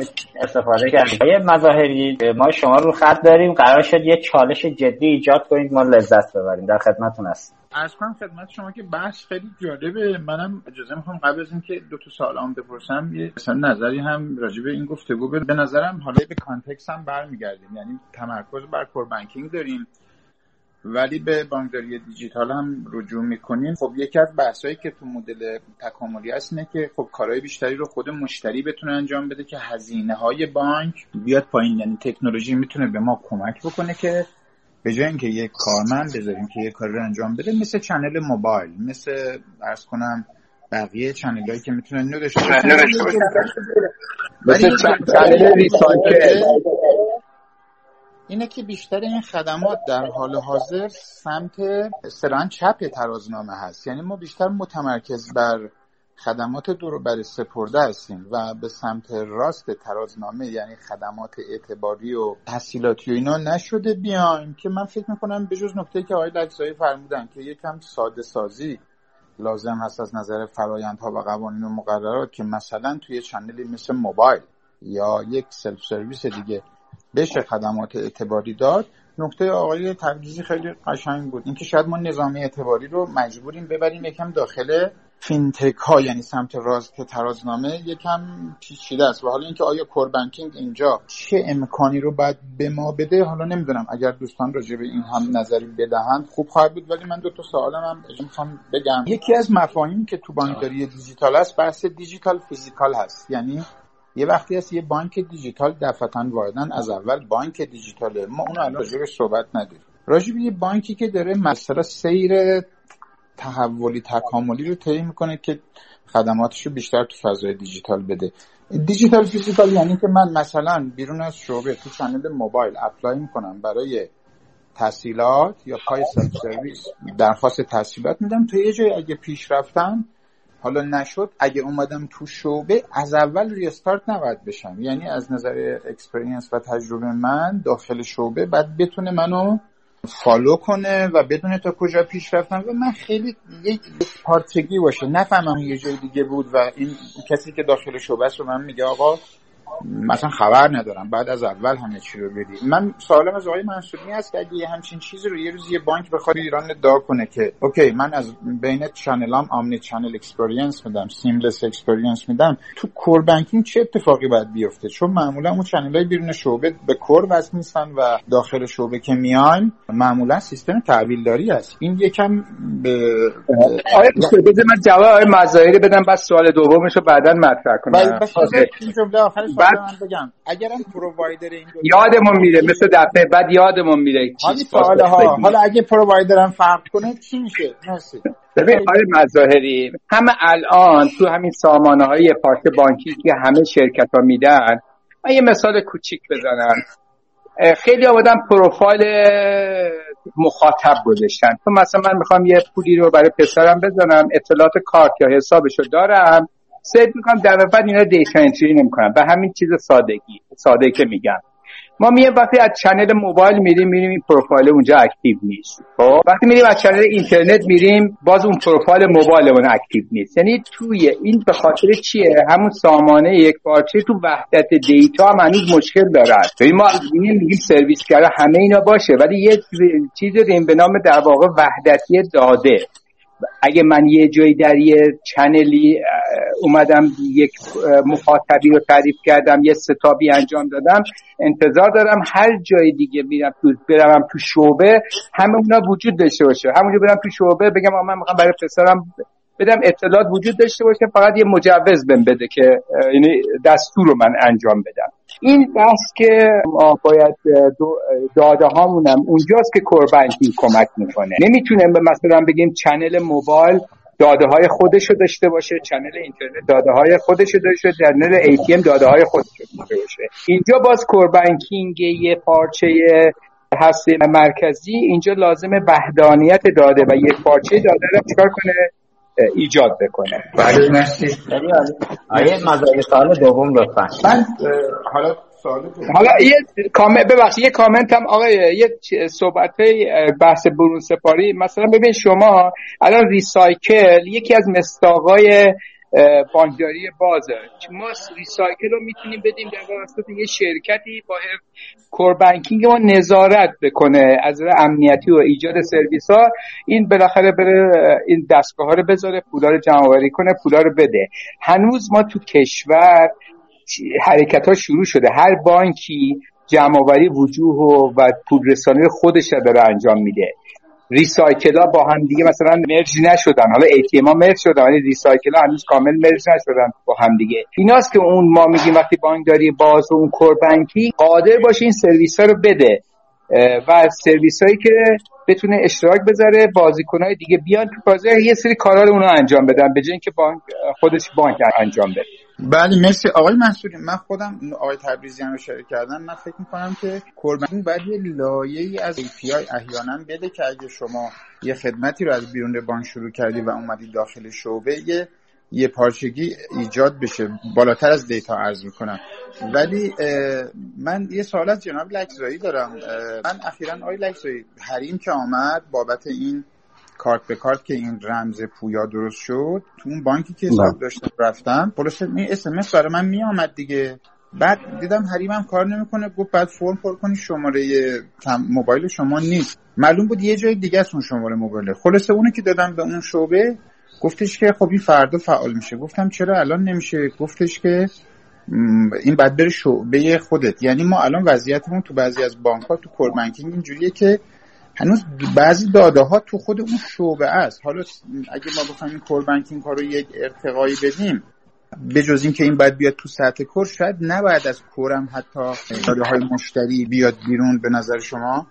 استفاده کردیم. آقای مظاهری ما شما رو خط داریم. قرار شد یه چالش جدی ایجاد کنید. ما لذت ببریم. در خدمتتون هست عرض کنم خدمت شما که بحث خیلی جالبه. منم اجازه می‌خوام قبل از اینکه دو تا سوال هم بپرسم یه مثلا نظری هم راجع به این گفتگو به نظرم حالا به context هم برمیگردیم. یعنی تمرکز بر core banking داریم. ولی به بانکداری دیجیتال هم رجوع می‌کنیم. خب یکی از بحثایی که تو مدل تکاملی هست اینه که خب کارهای بیشتری رو خود مشتری بتونه انجام بده که هزینه های بانک بیاد پایین. یعنی تکنولوژی می‌تونه به ما کمک بکنه که به جای اینکه یک کارمند بذاریم که یک کاری رو انجام بده مثل channel موبایل مثل عرض کنم بقیه channel هایی که می‌تونن اینو داشته مثل channel recycle اینه که بیشتر این خدمات در حال حاضر سمت سمت چپ ترازنامه هست. یعنی ما بیشتر متمرکز بر خدمات دور بر سپرده هستیم و به سمت راست ترازنامه یعنی خدمات اعتباری و تسهیلاتی و اینا نشده بیایم که من فکر می‌کنم به جز نکته که آقای لگزایی فرمودن که یکم ساده سازی لازم هست از نظر فرایندها و قوانین و مقررات که مثلا توی channel ی مثل موبایل یا یک self service دیگه بشه خدمات اعتباری داد. نکته آقای تبریزی خیلی قشنگ بود. اینکه شاید ما نظام اعتباری رو مجبوریم ببریم یکم داخل fintech ها یعنی سمت راست ترازنامه یکم پیچیده است. و حالا اینکه آیا core banking اینجا چه امکانی رو باید به ما بده حالا نمی‌دونم. اگر دوستان راجع به این هم نظری بدهند خوب خواهد بود. ولی من دو تا سوالم هم می‌خوام بگم. یکی از مفاهیمی که تو بانکداری دیجیتال است بحث digital physical هست. یعنی یه وقتی هست یه بانک دیجیتال دفعتا واردن از اول بانک دیجیتاله. ما اون الان راجبش صحبت نداریم. راجع به یه بانکی که داره مثلا سیر تحولی تکاملی رو طی می‌کنه که خدماتش رو بیشتر تو فضای دیجیتال بده. digital physical یعنی که من مثلا بیرون از شعبه تو channel موبایل apply می‌کنم برای تسهیلات یا پای سرویس درخواست تسهیلات میدم تو یه جای اگه پیش رفتم حالا نشد اگه اومدم تو شعبه از اول restart نباید بشم. یعنی از نظر experience و تجربه من داخل شعبه بعد بتونه منو follow کنه و بدونه تا کجا پیش رفتم و من خیلی یکپارچگی باشه. نفهمم یه جای دیگه بود و این کسی که داخل شعبه رو من میگه آقا مثلا خبر ندارم بعد از اول همه چی رو بدی. من سوالم از آقای منصوری هست که اگه همچین چیزی رو یه روز یه بانک بخواد ایران ادعا کنه که OK من از بین چنلام omnichannel experience میدم seamless experience میدم تو core banking چه اتفاقی باید بیفته؟ چون معمولا اون چنلای بیرون شعبه به core وصل نیستن و داخل شعبه که میان معمولا سیستم تحویلداری است. این یکم به اجازه بده من جواب آقای مظاهری بدم بعد سوال دومش رو بعدا مطرح کنم. این جمله آخرش بعد من بگم. اگرم provider این یادمون میره مثل دفعه بعد یادمون میره حالا ها حالا اگه provider م فرق کنه چی میشه؟ مرسی. ببین آقای مظاهری همه الان تو همین سامانه های یکپارچه بانکی که همه شرکت ها میدن من یه مثال کوچیک بزنم. خیلی آمدن پروفایل مخاطب گذاشتن. تو مثلا من می‌خوام یه پولی رو برای پسرم بزنم اطلاعات کارت یا حسابشو دارم. save می‌کنم در بعد اینا data entry نمی‌کنم. به همین چیز سادگی ساده که میگم. ما میایم وقتی از چنل موبایل میریم میریم این پروفایل اونجا active نیست. خب؟ وقتی میریم از چنل اینترنت میریم باز اون پروفایل موبایلمون active نیست. یعنی توی این به خاطر چیه؟ همون سامانه یکپارچه تو وحدت دیتا هم هنوز مشکل دارد ببین ما میگیم سرویس گرا همه اینا باشه. ولی یه چیزی داریم به نام در واقع وحدتی داده. اگه من یه جایی در یه چنلی اومدم یک مخاطبی رو تعریف کردم یه ستابی انجام دادم انتظار دارم هر جای دیگه میرم تو برم تو شعبه همه اونا وجود داشته باشه. همونجا برم تو شعبه بگم من می‌خوام برای پسرم بدم اطلاعات وجود داشته باشه فقط یه مجوز بهم بده که یعنی دستور رو من انجام بدم. این بحث که باید داده هامونم اونجاست که کور کمک می‌کنه. نمی‌تونیم به مثلا بگیم چنل موبایل داده های خودش رو داشته باشه چنل اینترنت داده های خودش رو داشته باشه چنل ATM داده های خودش رو داشته باشه. اینجا باز core banking یکپارچه هسته مرکزی اینجا لازم وحدانیت داده و یکپارچگی داده رو چکار کنه؟ ایجاد بکنه. بله. مرسی آیه مزایای سوال دوم لطفا. من حالا حالا یه کامنت ببخشید یه کامنت هم آقای یه صحبت بحث برون سپاری. مثلا ببین شما الان ریسایکل یکی از مستاقای بانکداری بازه ما ریسایکل رو می‌تونیم بدیم در واسطه یه شرکتی با کوربنکینگ ما نظارت بکنه از امنیتی و ایجاد سرویس ها. این بالاخره بره این دستگاه ها رو بذاره پولا رو جمع کنه پولا رو بده. هنوز ما تو کشور حرکت ها شروع شده. هر بانکی جمعآوری وجوه و, و پول رسانی خودش رو داره انجام میده. ریسایکل ها با هم دیگه مثلا مرج نشدن. حالا ای ها مرج شدن ولی ریسایکل ها هنوز کامل مرج نشدن با هم دیگه. ایناست که اون ما میگیم وقتی بانکداری باز و اون کور بانکی قادر باشه این سرویس ها رو بده. و سرویس هایی که بتونه اشتراک بذاره بازیکن های دیگه بیان تو بازار یه سری کارا رو اونا انجام بدن به که بانک خودش بانک انجام بده. بله مرسی. آقای منصوری من خودم آقای تبریزیان رو شرکت کردم. من فکر می‌کنم که core banking باید یه لایه ای از API احیانا بده که اگه شما یه خدمتی رو از بیرون بانک شروع کردی و اومدی داخل شعبه یه یکپارچگی ایجاد بشه. بالاتر از دیتا عرض می‌کنم. ولی من یه سوال از جناب لکزایی دارم. من اخیرا آقای لکزایی حریم که آمد بابت این کارت به کارت که این رمز پویا درست شد تو اون بانکی که حساب بله. داشتم رفتم خلاصه این SMS برای من میآمد دیگه. بعد دیدم حریمم کار نمی‌کنه گفت بعد فرم پر کنی شماره موبایل شما نیست. معلوم بود یه جای دیگه اون شماره موبایل. خلاصه اونو که دادم به اون شعبه گفتش که خب این فردا فعال میشه. گفتم چرا الان نمیشه؟ گفتش که این بعد بره شعبه خودت. یعنی ما الان وضعیتمون تو بعضی از بانک ها تو کور بانکینگ اینجوریه که هنوز بعضی داده ها تو خود اون شعبه است. حالا اگه ما بخوایم این کور بانکینگ ها رو یک ارتقایی بدیم به جز اینکه این باید بیاد تو سطح کور شاید نباید از کورم حتی داده های مشتری بیاد بیرون به نظر شما؟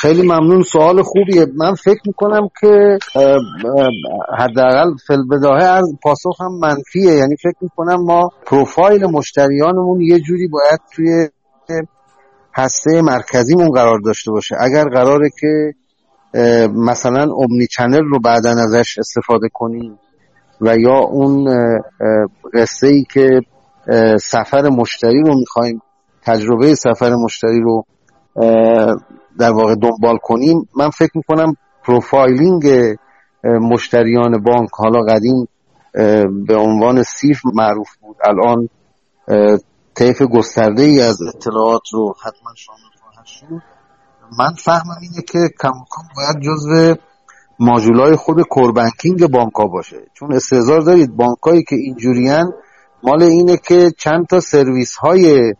خیلی ممنون. سوال خوبیه. من فکر می‌کنم که حداقل فلبداهه از پاسخ هم منفیه. یعنی فکر می‌کنم ما پروفایل مشتریانمون یه جوری باید توی هسته مرکزیمون قرار داشته باشه. اگر قراره که مثلا اومنی چنل رو بعدا ازش استفاده کنیم و یا اون قصه ای که سفر مشتری رو می‌خوایم تجربه سفر مشتری رو در واقع دنبال کنیم من فکر می‌کنم profiling مشتریان بانک حالا قدیم به عنوان CIF معروف بود. الان طیف گسترده ای از اطلاعات رو حتما شامل خواهد شد من فهمم اینه که کم کم باید جزو ماژولای خود کوربنکینگ بانک باشه. چون استعزار دارید بانکایی که اینجوریان مال اینه که چند تا سرویس های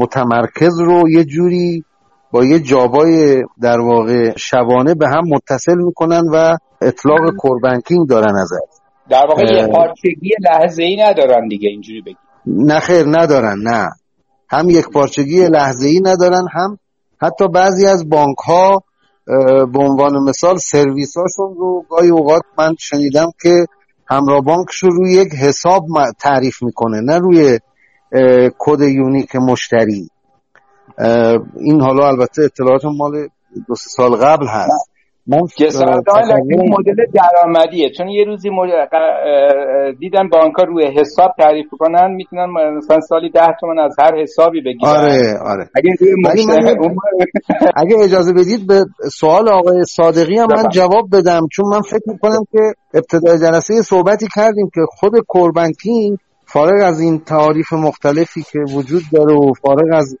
متمرکز رو یه جوری با یه جابای در واقع شبانه به هم متصل می‌کنن و اطلاق کوربنکینگ دارن ازش. در واقع یه پارچگی لحظه ای ندارن دیگه اینجوری بگید نه خیر ندارن نه. هم یک پارچگی لحظه ای ندارن هم حتی بعضی از بانک ها به عنوان مثال سرویس هاشون رو گاهی اوقات من شنیدم که همراه بانکش رو روی یک حساب تعریف می‌کنه نه روی کد یونیک مشتری. این حالا البته اطلاعات مال دو سال قبل هست. من این مدل درآمدیه. چون یه روزی دیدن بانک روی حساب تعریف کنن می‌تونن مثلا سالی ده تومن از هر حسابی بگیرن. آره آره. اگه, [laughs] اگه اجازه بدید به سوال آقای صادقی هم من جواب بدم چون من فکر می‌کنم که ابتدای جلسه صحبتی کردیم که خود کوربنکینگ فارغ از این تعاریف مختلفی که وجود داره و فارغ از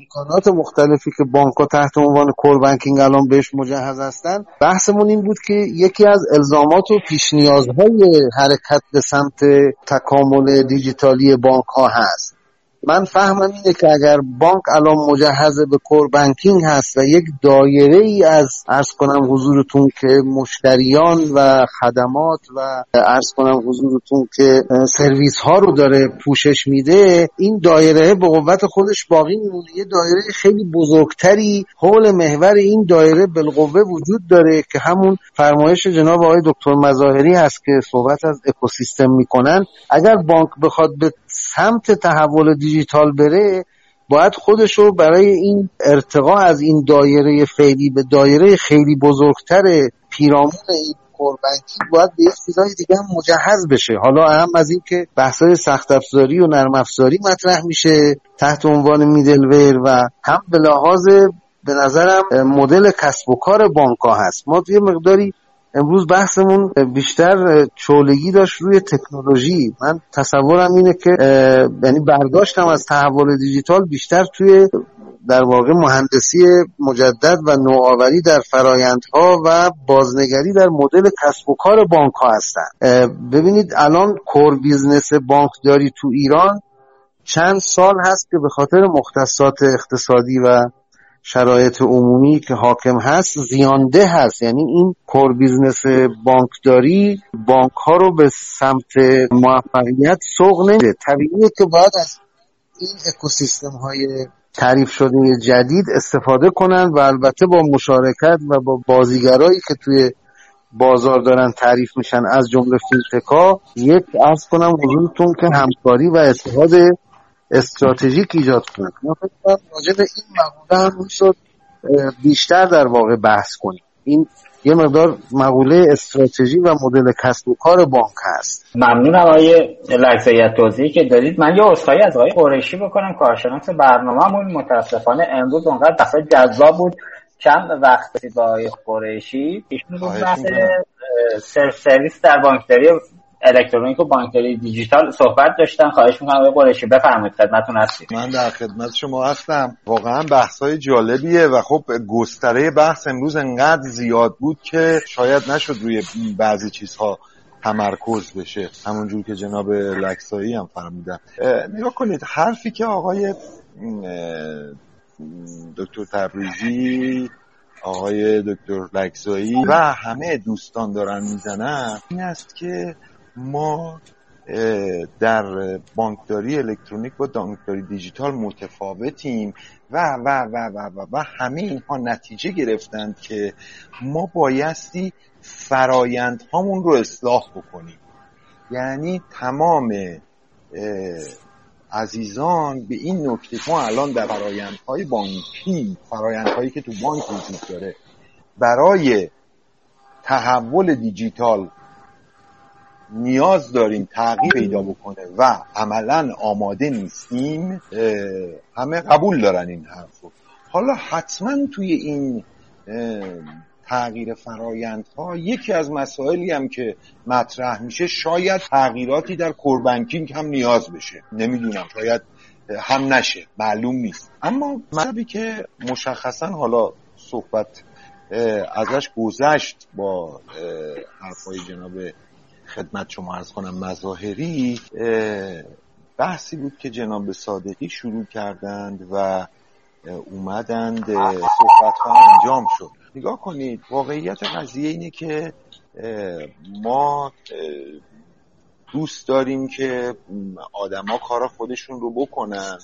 امکانات مختلفی که بانک ها تحت عنوان کور بانکینگ الان بهش مجهز هستن بحثمون این بود که یکی از الزامات و پیش نیازهای حرکت به سمت تکامل دیجیتالی بانک ها هست. من فهمم اینه که اگر بانک الان مجهز به کور بانکینگ هست و یک دایره ای از ارز کنم حضورتون که مشتریان و خدمات و ارز کنم حضورتون که سرویس ها رو داره پوشش میده این دایره به قوت خودش باقی میمونه. یه دایره خیلی بزرگتری حول محور این دایره بالقوه وجود داره که همون فرمایش جناب آقای دکتر مظاهری هست که صحبت از اکوسیستم می‌کنن. اگر بانک بخواد به سمت تحول دیجیتال بره باید خودش رو برای این ارتقا از این دایره فعلی به دایره خیلی بزرگتر پیرامون این کوربنکی باید به یک چیزای دیگه هم مجهز بشه. حالا اهم از این که بحثای سخت افزاری و نرم افزاری مطرح میشه تحت عنوان میدلور و هم به لحاظ به نظرم مدل کسب و کار بانک ها هست. ما یه مقداری امروز بحثمون بیشتر چولگی داشت روی تکنولوژی. من تصورم اینه که یعنی برداشتم از تحول دیجیتال بیشتر توی در واقع مهندسی مجدد و نوآوری در فرایندها و بازنگری در مدل کسب و کار بانک ها هستن ببینید الان core business بانکداری تو ایران چند سال هست که به خاطر مختصات اقتصادی و شرایط عمومی که حاکم هست زیانده هست. یعنی این core business بانکداری بانک ها رو به سمت موفقیت سوق نمیده. طبیعیه که باید از این اکوسیستم های تعریف شده جدید استفاده کنند و البته با مشارکت و با بازیگرایی که توی بازار دارن تعریف میشن از جمله فین‌تک‌ها عرض کنم حضورتون که همکاری و اتحاد استراتژیک ایجاد کنند من فکر راجع به این مقوله هم شد بیشتر در واقع بحث کنیم. این یه مقدار مقوله استراتژی و مدل کسب و کار بانک هست. ممنونم آقای لحظیت توضیحی که دادید. من یه عذرخواهی از آقای قریشی بکنم کارشناس برنامه‌مون متاسفانه امروز اونقدر دفعه جذاب بود. چند وقت با آقای قریشی. ایشون بود بحث سرویس در بانکداری الکترونیک و بانکداری دیجیتال صحبت داشتن. خواهش می‌کنم آقای قریشی بفرمایید خدمتتون هستید من در خدمت شما هستم. واقعا بحث های جالبیه و خب گستره بحث امروز انقدر زیاد بود که شاید نشد روی بعضی چیزها تمرکز بشه. همونجور که جناب لکسایی هم فرمودن نگاه کنید حرفی که آقای دکتر تبریزی آقای دکتر لکسایی و همه دوستان دارن می‌زنن این است که ما در بانکداری الکترونیک و بانکداری دیجیتال متفاوتیم و و و و و, و همه اینها نتیجه گرفتند که ما بایستی فرایند هامون رو اصلاح بکنیم. یعنی تمام عزیزان به این نکته ما الان در فرایندهای بانکی فرایندهایی که تو بانک وجود داره برای تحول دیجیتال نیاز داریم تغییر پیدا بکنه و عملا آماده نیستیم همه قبول دارن این حرف رو. حالا حتما توی این تغییر فرایندها یکی از مسائلی هم که مطرح میشه شاید تغییراتی در کوربنکینگ هم نیاز بشه. نمی‌دونم شاید هم نشه معلوم نیست. اما مطلبی که مشخصا حالا صحبت ازش گذشت با حرفای جناب خدمت شما ارز کنم مظاهری بحثی بود که جناب صادقی شروع کردند و اومدند صحبت ها انجام شد. نگاه کنید واقعیت قضیه اینه که ما دوست داریم که آدما کار خودشون رو بکنن.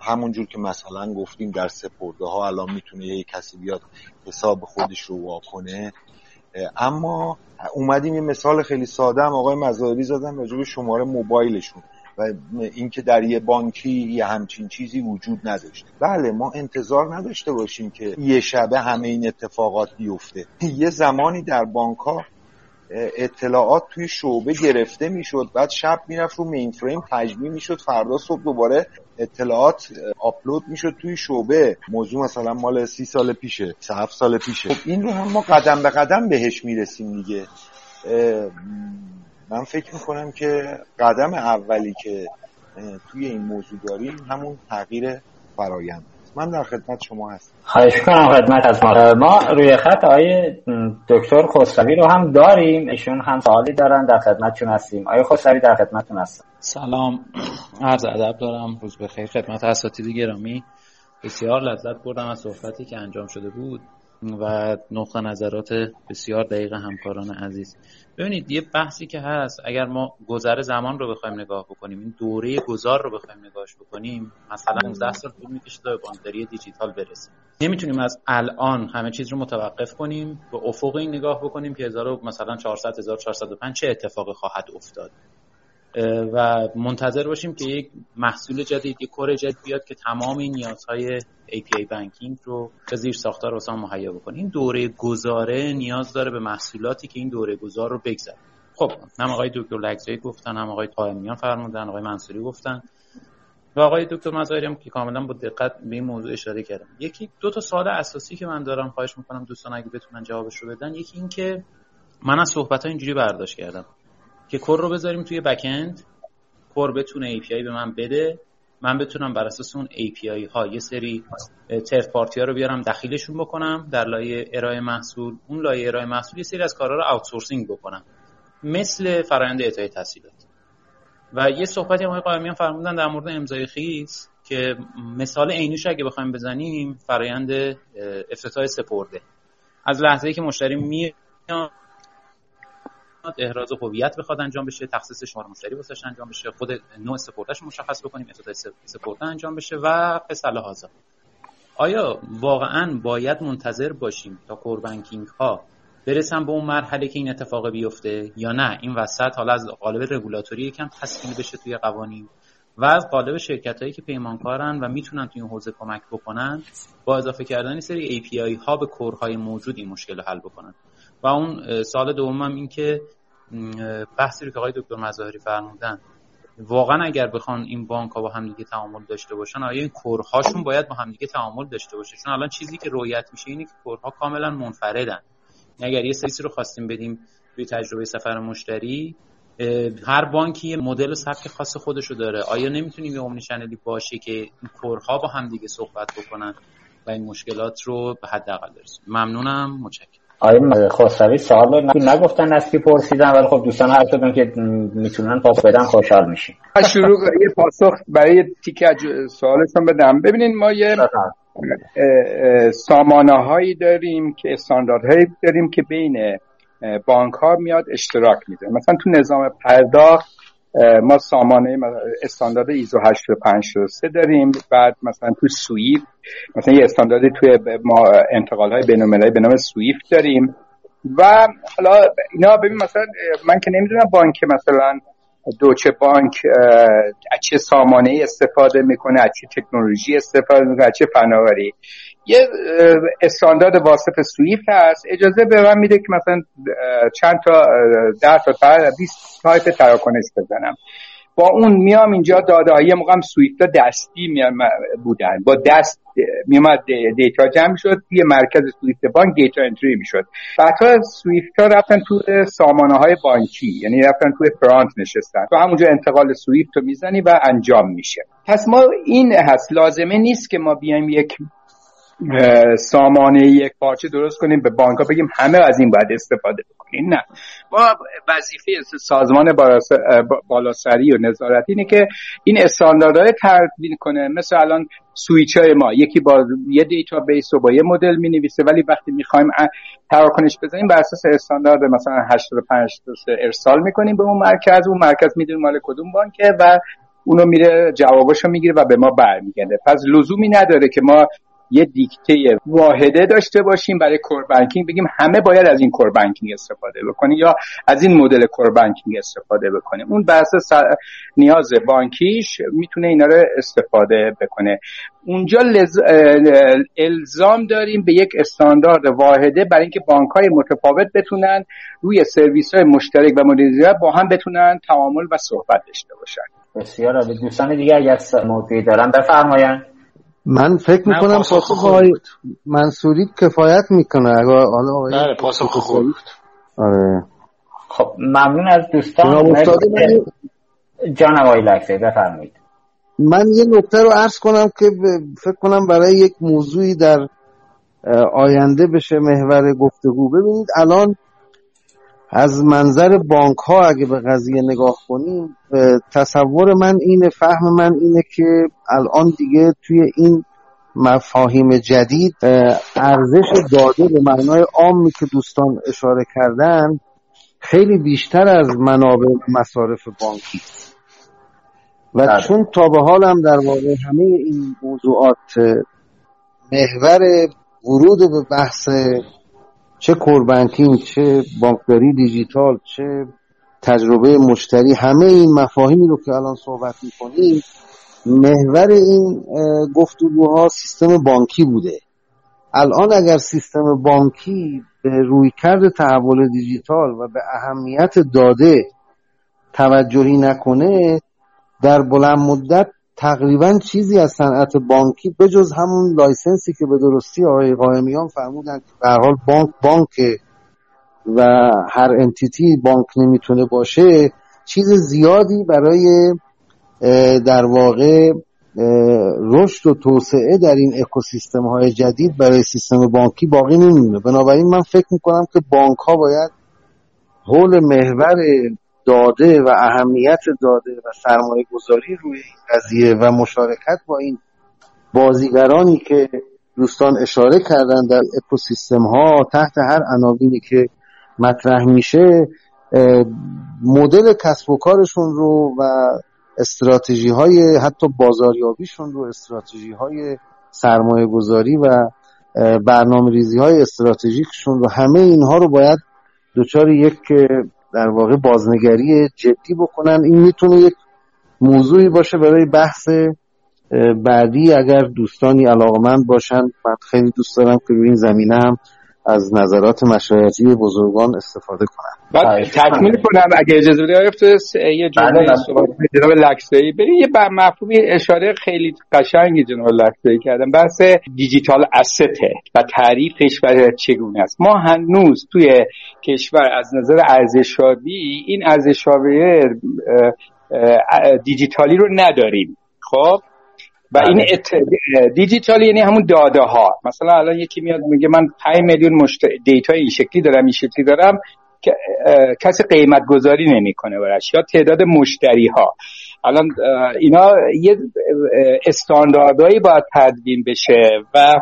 همونجور که مثلا گفتیم در سپرده ها الان می‌تونه یه کسی بیاد حساب خودش رو واکنه اما اومدیم یه مثال خیلی ساده هم آقای مزاری زدن راجع به شماره موبایلشون و اینکه در یه بانکی یه همچین چیزی وجود نداشته بله ما انتظار نداشته باشیم که یه شبه همه این اتفاقات بیفته. یه زمانی در بانک ها اطلاعات توی شعبه گرفته می‌شد. بعد شب می‌رفت رو مین فریم تجمیع می‌شد. فردا صبح دوباره اطلاعات آپلود می‌شد توی شعبه. موضوع مثلا مال سی سال پیشه هفت سال پیشه. خب این رو هم ما قدم به قدم بهش می‌رسیم دیگه. من فکر می‌کنم که قدم اولی که توی این موضوع داریم همون تغییر فرایند. من در خدمت شما هستم. خواهش کنم خدمت از ما. ما روی خط آقای دکتر خسروی رو هم داریم. ایشون هم سوالی دارن. در خدمتشون هستیم. آقای خسروی در خدمتتون هستم. سلام. عرض ادب دارم. روز بخیر. خدمت اساتید گرامی. بسیار لذت بردم از صحبتی که انجام شده بود. و نقطه نظرات بسیار دقیق همکاران عزیز. ببینید یه بحثی که هست اگر ما گذر زمان رو بخوایم نگاه بکنیم این دوره گذار رو بخوایم نگاهش بکنیم مثلا 15 سال طول می‌کشه تا به بانکداری دیجیتال برسیم. نمی‌تونیم از الان همه چیز رو متوقف کنیم به افق این نگاه بکنیم که 1000 مثلا 400 1405 چه اتفاقی خواهد افتاد. و منتظر باشیم که یک محصول جدید یک کور جدید بیاد که تمام این نیازهای API بانکینگ رو به زیر ساختار واسه مهیا بکنه. این دوره گذاره نیاز داره به محصولاتی که این دوره گذار رو بگذره. خب هم آقای دکتر لگزایی گفتن هم آقای قائمیان فرمودن آقای منصوری گفتن و آقای دکتر مظاهری هم که کاملا با دقت به این موضوع اشاره کردم یکی دو تا سوال اساسی که من دارم خواهش می‌کنم دوستان اگه بتونن جوابش رو بدن. یکی این که من از صحبت ها اینجوری برداشت کردم. که کور رو بذاریم توی بکند کور بتونه API به من بده. من بتونم بر اساس اون API ها یه سری ترد پارتی ها رو بیارم دخیلشون بکنم در لایه ارائه محصول. اون لایه ارائه محصول یه سری از کارها رو آوتسورسینگ بکنم. مثل فرآیند اعطای تسهیلات و یه صحبتی هم قائمیان فرمودن در مورد امضای خیس که مثال عینیش اگه بخوایم بزنیم فرآیند افتتاح سپرده. از لحظه که مشتری میاد احراز هویت بخواد انجام بشه تخصیص شماره مشتری واسش انجام بشه خود نوع سپردش مشخص بکنیم افتتاح سپرده انجام بشه و فصل هازا آیا واقعا باید منتظر باشیم تا کور بانکینگ ها برسن به اون مرحله که این اتفاق بیفته یا نه؟ این وسط حالا از قالب رگولاتوری یکم تسکیل بشه توی قوانین و از قالب شرکت هایی که پیمانکارن و می‌تونن توی این حوزه کمک بکنن با اضافه کردن سری API ها به کورهای موجود این مشکل حل بکنن. و اون سال دومم این که بحثی رو که آقای دکتر مظاهری فرمودن واقعا اگر بخوان این بانک ها با هم دیگه تعامل داشته باشن آیا این کورهاشون باید با هم دیگه تعامل داشته باشه؟ چون الان چیزی که رویت میشه اینه که کورها کاملا منفردن. اگر یه سری رو خواستیم بدیم توی تجربه سفر مشتری هر بانکی یه مدل سبک خاص خودشو داره. آیا نمی‌تونیم یه اومنی باشه که این کورها با هم دیگه صحبت بکنن و این مشکلات رو به حداقل برسونیم ممنونم. متشکرم. آقای خسروی سوال رو نگفتن از کی پرسیدن ولی خب دوستان هر کدوم که می‌تونن پاسخ بدن خوشحال میشیم. شروع یه پاسخ برای تیکه سوالتون بدم. ببینین ما یه سامانه هایی داریم که استانداردهایی داریم که بین بانک ها میاد اشتراک میده. مثلا تو نظام پرداخت ما سامانه استاندارد ایزو 8503 داریم. بعد مثلا تو سویف مثلا یه استانداردی توی ما انتقال های بین به نام سویف داریم. و حالا اینا ببین مثلا من که نمی‌دونم بانک مثلا دوچه بانک از چه سامانه استفاده می‌کنه از چه تکنولوژی استفاده می‌کنه از چه فناوری. یه استاندارد واسط سویفت هست. اجازه به من میده که مثلا چند تا ده تا 20 تا تایپ تراکنش بزنم. با اون میام اینجا داده های موقع سویفت دستی بودن. با دست میامد دیتا جمع شد یه مرکز سویفت بانک data entry می‌شد. بعدها سویفت ها رفتن تو سامانه های بانکی یعنی رفتن توی front نشستن. تو همونجا انتقال سویفت رو می‌زنی و انجام میشه. پس ما این هست. لازمه نیست که ما بیایم یک سامانه یکپارچه درست کنیم به بانک بگیم همه از این باید استفاده بکنیم. نه. ما وظیفه سازمان بالاسری و نظارت اینه که این استانداردهای تدوین کنه. مثل الان سویچ های ما یکی با یه database و با یه مدل می نویسه ولی وقتی می‌خوایم تراکنش بزنیم بر اساس استاندارد مثلا 85 ارسال می‌کنیم به اون مرکز. اون مرکز می‌دونیم مال کدوم بانکه و اونو میره جواباشو می‌گیره و به ما برمیگرده. پس لزومی نداره که ما یه دیکته واحده داشته باشیم برای core banking بگیم همه باید از این core banking استفاده بکنیم یا از این مدل کور بانکینگ استفاده بکنیم. اون بر نیاز بانکیش می‌تونه اینا رو استفاده بکنه. اونجا لز... الزام داریم به یک استاندارد واحده برای اینکه بانک های متفاوت بتونن روی سرویس های مشترک و مدیریت با هم بتونن تعامل و صحبت داشته باشن. بسیار دوستان دیگه اگر موضوعی دارن بفرمایند. من فکر می‌کنم پاسخ آقای منصوری کفایت می‌کنه. اگر حالا بله پاسخ خوب آره. خب ممنون از دوستان. جان آقای لکسه بفرمایید. من یه نکته رو عرض کنم که فکر کنم برای یک موضوعی در آینده بشه محور گفتگو. ببینید الان از منظر بانک ها اگه به قضیه نگاه کنیم تصور من اینه فهم من اینه که الان دیگه توی این مفاهیم جدید ارزش داده به معنای عامی که دوستان اشاره کردن خیلی بیشتر از منابع مصارف بانکی و بله. چون تا به حالم در واقع همه این موضوعات محور ورود به بحث چه کوربنکینگ چه بانکداری دیجیتال چه تجربه مشتری همه این مفاهیمی رو که الان صحبت می‌کنیم محور این گفتگوها سیستم بانکی بوده. الان اگر سیستم بانکی به رویکرد تحول دیجیتال و به اهمیت داده توجهی نکنه در بلند مدت تقریبا چیزی از صنعت بانکی بجز همون license ی که به درستی آقای قائمیان فرمودن که به هر حال بانک بانک و هر entity بانک نمی‌تونه باشه چیز زیادی برای در واقع رشد و توسعه در این اکوسیستم های جدید برای سیستم بانکی باقی نمیمونه. بنابراین من فکر می‌کنم که بانک ها باید حول محور داده و اهمیت داده و سرمایه گذاری روی این قضیه و مشارکت با این بازیگرانی که دوستان اشاره کردن در اکوسیستم ها تحت هر عناوینی که مطرح میشه مدل کسب و کارشون رو و استراتژی های حتی بازاریابیشون رو استراتژی های سرمایه گذاری و برنامه ریزی های استراتژیکشون رو همه اینها رو باید دچار یک در واقع بازنگری جدی بکنن. این می‌تونه یک موضوعی باشه برای بحث بعدی. اگر دوستانی علاقمند باشن من خیلی دوست دارم که روی این زمینه هم از نظرات مشایعتی بزرگان استفاده کنم بعد تکمیل کنم اگه اجازه بدید یه جمله بله، بله. صحبت جناب لکسایی بریم یه مفهومی اشاره خیلی قشنگی جناب لکسایی کردم بحث دیجیتال استه و تعریفش و چگونه است. ما هنوز توی کشور از نظر ارزشابی این ارزشابی دیجیتالی رو نداریم. خب؟ و این بله. ات... دیجیتال یعنی همون داده ها مثلا الان یکی میاد میگه من 5 میلیون مشت... دیتا این شکلی دارم این شکلی دارم که کسی قیمت گذاری نمی‌کنه براش یا تعداد مشتری ها الان اینا یه استانداردهایی باید تدوین بشه و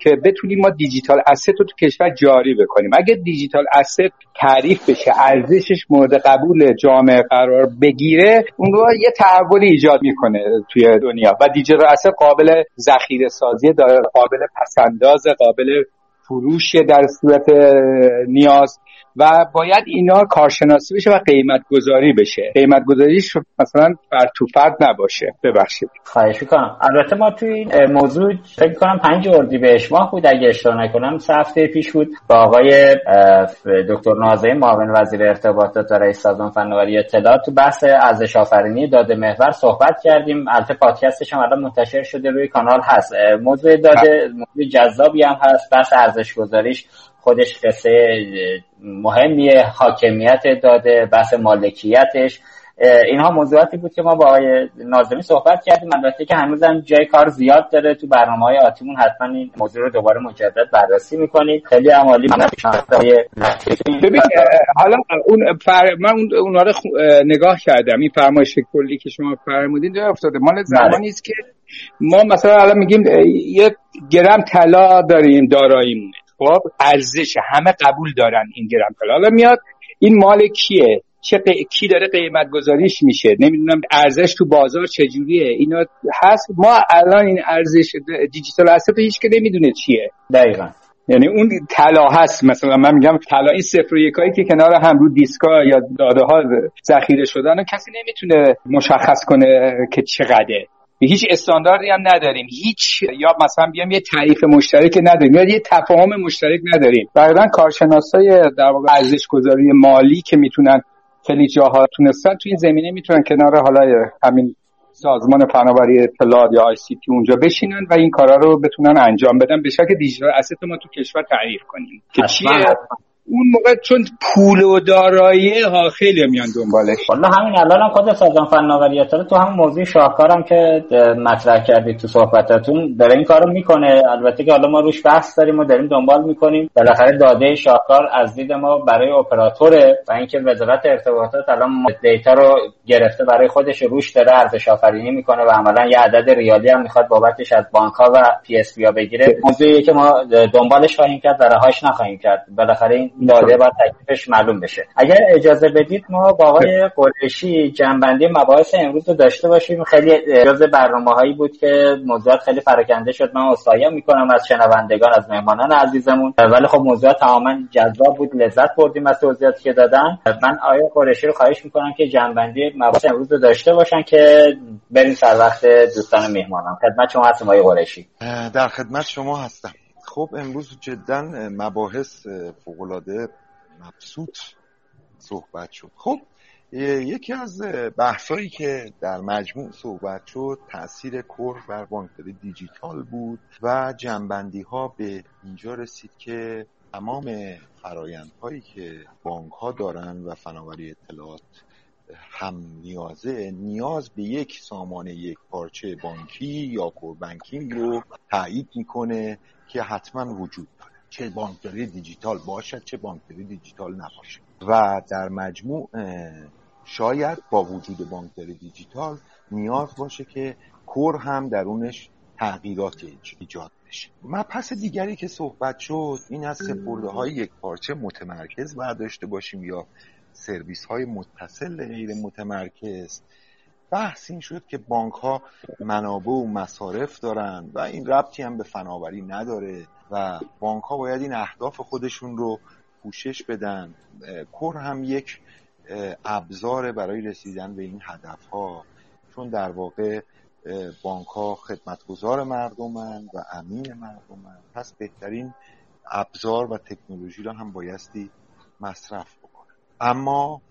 که بتونیم ما دیجیتال اسست رو تو کشور جاری بکنیم. اگه دیجیتال اسست تعریف بشه ارزشش مورد قبول جامعه قرار بگیره اون رو یه تحولی ایجاد می‌کنه توی دنیا. و دیجیتال اسست قابل ذخیره سازی داره قابل پسنداز قابل فروش در صورت نیاز. و باید اینا کارشناسی بشه و قیمت گذاری بشه. قیمت گذاریش مثلا بر تو فرد نباشه. ببخشید. خواهش می‌کنم. البته ما توی این موضوع فکر کنم پنج بهش ماه بود. اگه اشتباه نکنم سه هفته پیش بود با آقای دکتر نازه معاون وزیر ارتباطات و رئیس سازمان فناوری اطلاعات تو بحث ارزش آفرینی داده محور صحبت کردیم. البته پادکستش هم الان منتشر شده روی کانال هست. موضوع داده موضوع جذابی هم هست. بحث ارزش گذاریش خودش قصه مهمیه حاکمیت داده بحث مالکیتش. اینها موضوعاتی بود که ما با آقای نازمی صحبت کردیم. البته که هنوزم جای کار زیاد داره. تو برنامه های آتیمون حتما این موضوع رو دوباره مجدد بررسی می‌کنیم. خیلی عمالی ببین حالا اون فر... من اون رو نگاه کردم. این فرمایش کلی که شما فرمودین جای افتاده. مال بله. زمانی است که ما مثلا الان میگیم یه گرم طلا داریم داراییمونه. خب ارزش همه قبول دارن این گرم حالا میاد این مال کیه؟ چه کی داره قیمت گذاریش میشه؟ نمی‌دونم ارزش تو بازار چجوریه؟ اینا هست. ما الان این ارزش دیجیتال اسست هیچ که نمی‌دونه چیه. دقیقا. یعنی اون طلا هست. مثلا من میگم طلا این صفر و یکایی که کنار هم رو دیسکا یا داده ها ذخیره شدن کسی نمی‌تونه مشخص کنه که چقدره. هیچ استانداردی هم نداریم. هیچ یا مثلا بیام یه تعریف مشترک نداریم یا یه تفاهم مشترک نداریم. بعدا کارشناسای در واقع ارزش گذاری مالی که می‌تونن خیلی جاها تونستن تو این زمینه می‌تونن کنار حالا همین سازمان فناوری اطلاعات یا آی سی تی اونجا بشینن و این کارا رو بتونن انجام بدن. به شکل دیجیتال اسست ما تو کشور تعریف کنیم. که چیه؟ اون موقع چون پول و دارایی ها خیلی میان دنبالش والا همین الان هم خود سازمان فناوری تو هم موضوع شاهکارم که مطرح کردید تو صحبتاتون داره این کارو می‌کنه. البته که حالا ما روش بحث داریم و داریم دنبال می‌کنیم. بالاخره داده شاهکار از دید ما برای اپراتوره و اینکه وزارت ارتباطات الان data رو گرفته برای خودش روش داره ارزش آفرینی می‌کنه و عملا یه عدد ریالی هم می‌خواد بابتش از بانک ها و PSP بگیره. موضوعی که ما دنبالش خواهیم کرد و رهاش نخواهیم کرد. بالاخره این داده باید تکلیفش معلوم بشه. اگر اجازه بدید ما با آقای قریشی جمع‌بندی مباحث امروز رو داشته باشیم. خیلی جز برنامه هایی بود که موضوعات خیلی پراکنده شد. من اصلاحی می‌کنم از شنوندگان از مهمانان عزیزمون. ولی خب موضوعات تماما جذاب بود. لذت بردیم از توضیحاتی که دادن. من آقای قریشی رو خواهش می‌کنم که جنبندی مباحث امروز رو داشته باشن که بریم سر وقت دوستان مهمانان. خدمت شما هستم آقای قریشی. در خدمت شما هستم. خب امروز جدا مباحث فوقالعاده مبسوط صحبت شد. خب یکی از بحثایی که در مجموع صحبت شد تاثیر کور بر بانکداری دیجیتال بود و جنبندی ها به اینجا رسید که تمام فرایندهایی که بانک ها دارن و فناوری اطلاعات هم نیازه نیاز به یک سامان یک پارچه بانکی یا کور بانکینگ رو تایید می‌کنه که حتما وجود داره. چه بانکداری دیجیتال باشد چه بانکداری دیجیتال نباشد. و در مجموع شاید با وجود بانکداری دیجیتال نیاز باشه که کور هم درونش تغییرات ایجاد بشه. مبحث دیگری که صحبت شد این از سپرده های یک پارچه متمرکز برداشته باشیم یا سرویس های متصل غیر متمرکز بحث این شد که بانک ها منابع و مصارف دارن و این ربطی هم به فناوری نداره و بانک ها باید این اهداف خودشون رو پوشش بدن. کور هم یک ابزار برای رسیدن به این هدف ها چون در واقع بانک ها خدمتگزار مردمن و امین مردمن. پس بهترین ابزار و تکنولوژی را هم بایستی مصرف بکنن. اما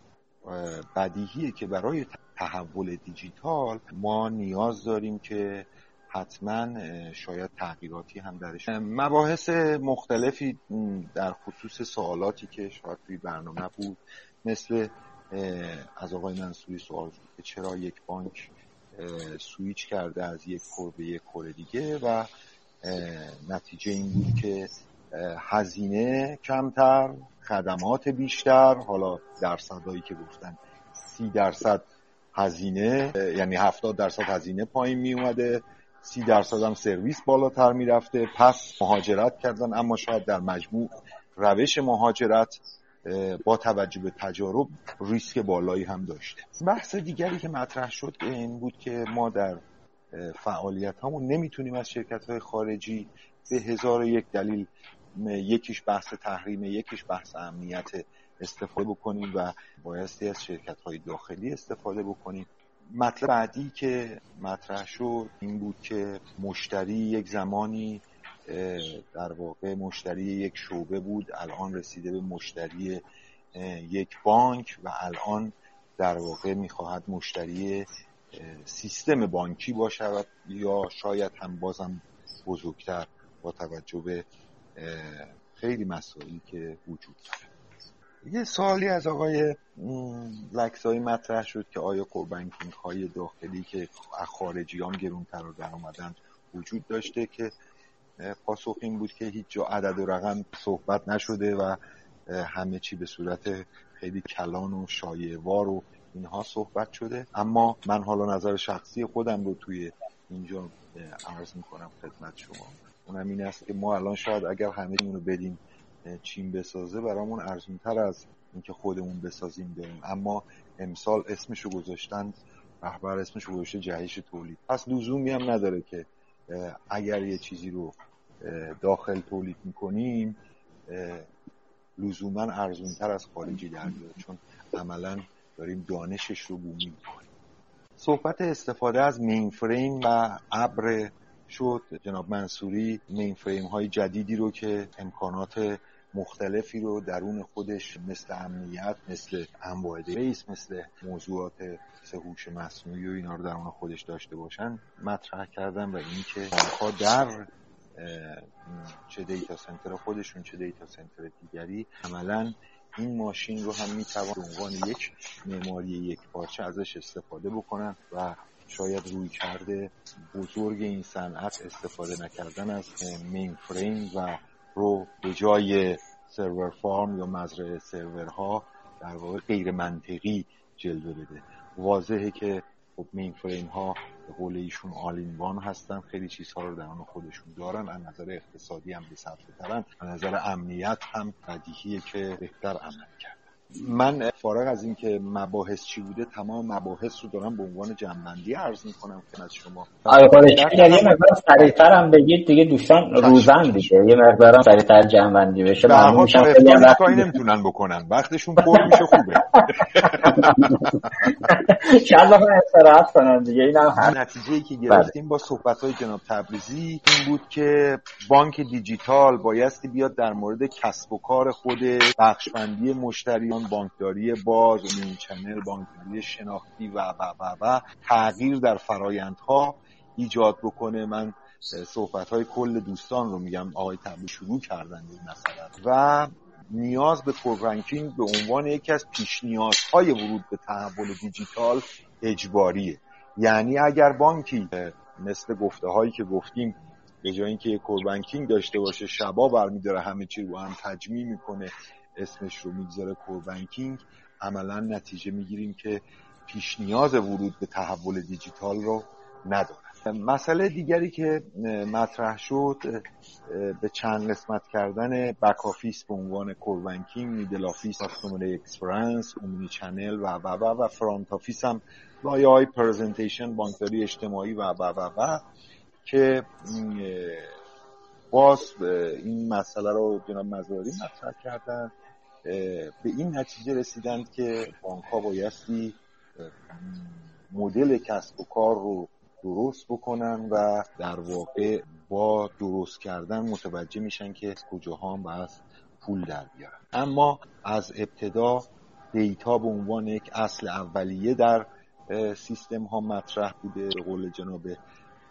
بدیهیه که برای تحول دیجیتال ما نیاز داریم که حتما شاید تغییراتی هم درش. مباحث مختلفی در خصوص سوالاتی که شاید توی برنامه بود مثل از آقای منصوری سوال که چرا یک بانک سویچ کرده از یک کور به یک کور دیگه و نتیجه این بود که هزینه کمتر خدمات بیشتر. حالا درصدهایی که گفتن سی درصد هزینه یعنی هفتاد درصد هزینه پایین می اومده. سی درصد هم سرویس بالاتر می‌رفته پس مهاجرت کردن. اما شاید در مجموع روش مهاجرت با توجه به تجارب ریسک بالایی هم داشته. بحث دیگری که مطرح شد این بود که ما در فعالیت همون نمی‌تونیم از شرکت های خارجی به هزار یک دلیل یکیش بحث تحریم یکیش بحث امنیت استفاده بکنیم و بایستی از شرکت های داخلی استفاده بکنیم. مطلب بعدی که مطرح شد این بود که مشتری یک زمانی در واقع مشتری یک شعبه بود الان رسیده به مشتری یک بانک و الان در واقع می‌خواهد مشتری سیستم بانکی باشد یا شاید هم بازم بزرگتر با توجه به خیلی مسائلی که وجود داره. یه سوالی از آقای لکسایی مطرح شد که آیا بانکینگ های داخلی که از خارجیان گرونتر رو در اومدن وجود داشته که پاسخ این بود که هیچ جا عدد و رقم صحبت نشده و همه چی به صورت خیلی کلان و شایعوار و اینها صحبت شده. اما من حالا نظر شخصی خودم رو توی اینجا عرض می‌کنم خدمت شما. اونم این است که ما الان شاید اگر همه رو بدیم چین بسازه برامون ارزونتر از اینکه خودمون بسازیم بریم. اما امسال اسمشو گذاشتن رهبر اسمشو گذاشته جهش تولید. پس لزومی هم نداره که اگر یه چیزی رو داخل تولید می‌کنیم لزوما ارزونتر از خارجی در بیاره چون عملا داریم دانشش رو بومی می‌کنیم. صحبت استفاده از مینفریم و ابر شد. جناب منصوری مینفریم های جدیدی رو که امکانات مختلفی رو درون خودش مثل امنیت مثل انواع ریس مثل موضوعات هوش مصنوعی و اینا رو درون خودش داشته باشن مطرح کردم و اینکه آنها در چه دیتا سنتر خودشون چه دیتا سنتر دیگری عملا این ماشین رو هم می‌توان به عنوان یک معماری یک پارچه ازش استفاده بکنن و شاید روی کرده بزرگ این صنعت استفاده نکردن از مین فریم و رو به جای سرور فارم یا مزرعه سرورها در واقع غیر منطقی جلوه بده. واضحه که خب مین فریم ها به قول ایشون آلینوان هستن. خیلی چیزها رو در آن خودشون دارن. از نظر اقتصادی هم به از نظر امنیت هم بدیهیه که بهتر عمل کرد. من فارغ از اینکه مباحث چی بوده تمام مباحث رو دارم به عنوان جنبندی عرض می‌کنم از شما. آره یه مقدار سریعتر هم بگید دیگه دوستان روزن دیگه. یه مقدار سریعتر جنبندی بشه. ممنون میشم. کاری نمی‌تونن بکنن. وقتشون پر میشه خوبه. [laughs] چند دفعه استراحت کنن دیگه. اینم هم نتیجه ای که گرفتیم با صحبت های جناب تبریزی این بود که بانک دیجیتال بایستی بیاد در مورد کسب و کار خود بخشبندی مشتریان بانکداری باز این چنل بانکداری شناختی و و و و تغییر در فرایندها ایجاد بکنه. من صحبت های کل دوستان رو میگم آقای تبلی شروع کردن این مسئله. و نیاز به core banking به عنوان یکی از پیش نیازهای ورود به تحول دیجیتال اجباریه. یعنی اگر بانکی مثل گفته هایی که گفتیم به جای اینکه core banking داشته باشه شعبا برمیداره همه چی رو هم تجمیع می‌کنه اسمش رو می‌گذاره core banking عملا نتیجه می‌گیریم که پیش نیاز ورود به تحول دیجیتال رو نداره مسئله دیگری که مطرح شد به چند قسمت کردن back office به عنوان core banking middle office customer experience omni channel و و و و front office هم لایه های presentation بانکداری اجتماعی و و و و که باز این مسئله رو جناب مزاری مطرح کردن. به این نتیجه رسیدند که بانک ها بایستی مدل کسب و کار رو درست بکنن و در واقع با درست کردن متوجه میشن که از کجاها هم باید پول در بیارن. اما از ابتدا دیتا به عنوان یک اصل اولیه در سیستم ها مطرح بوده. به قول جناب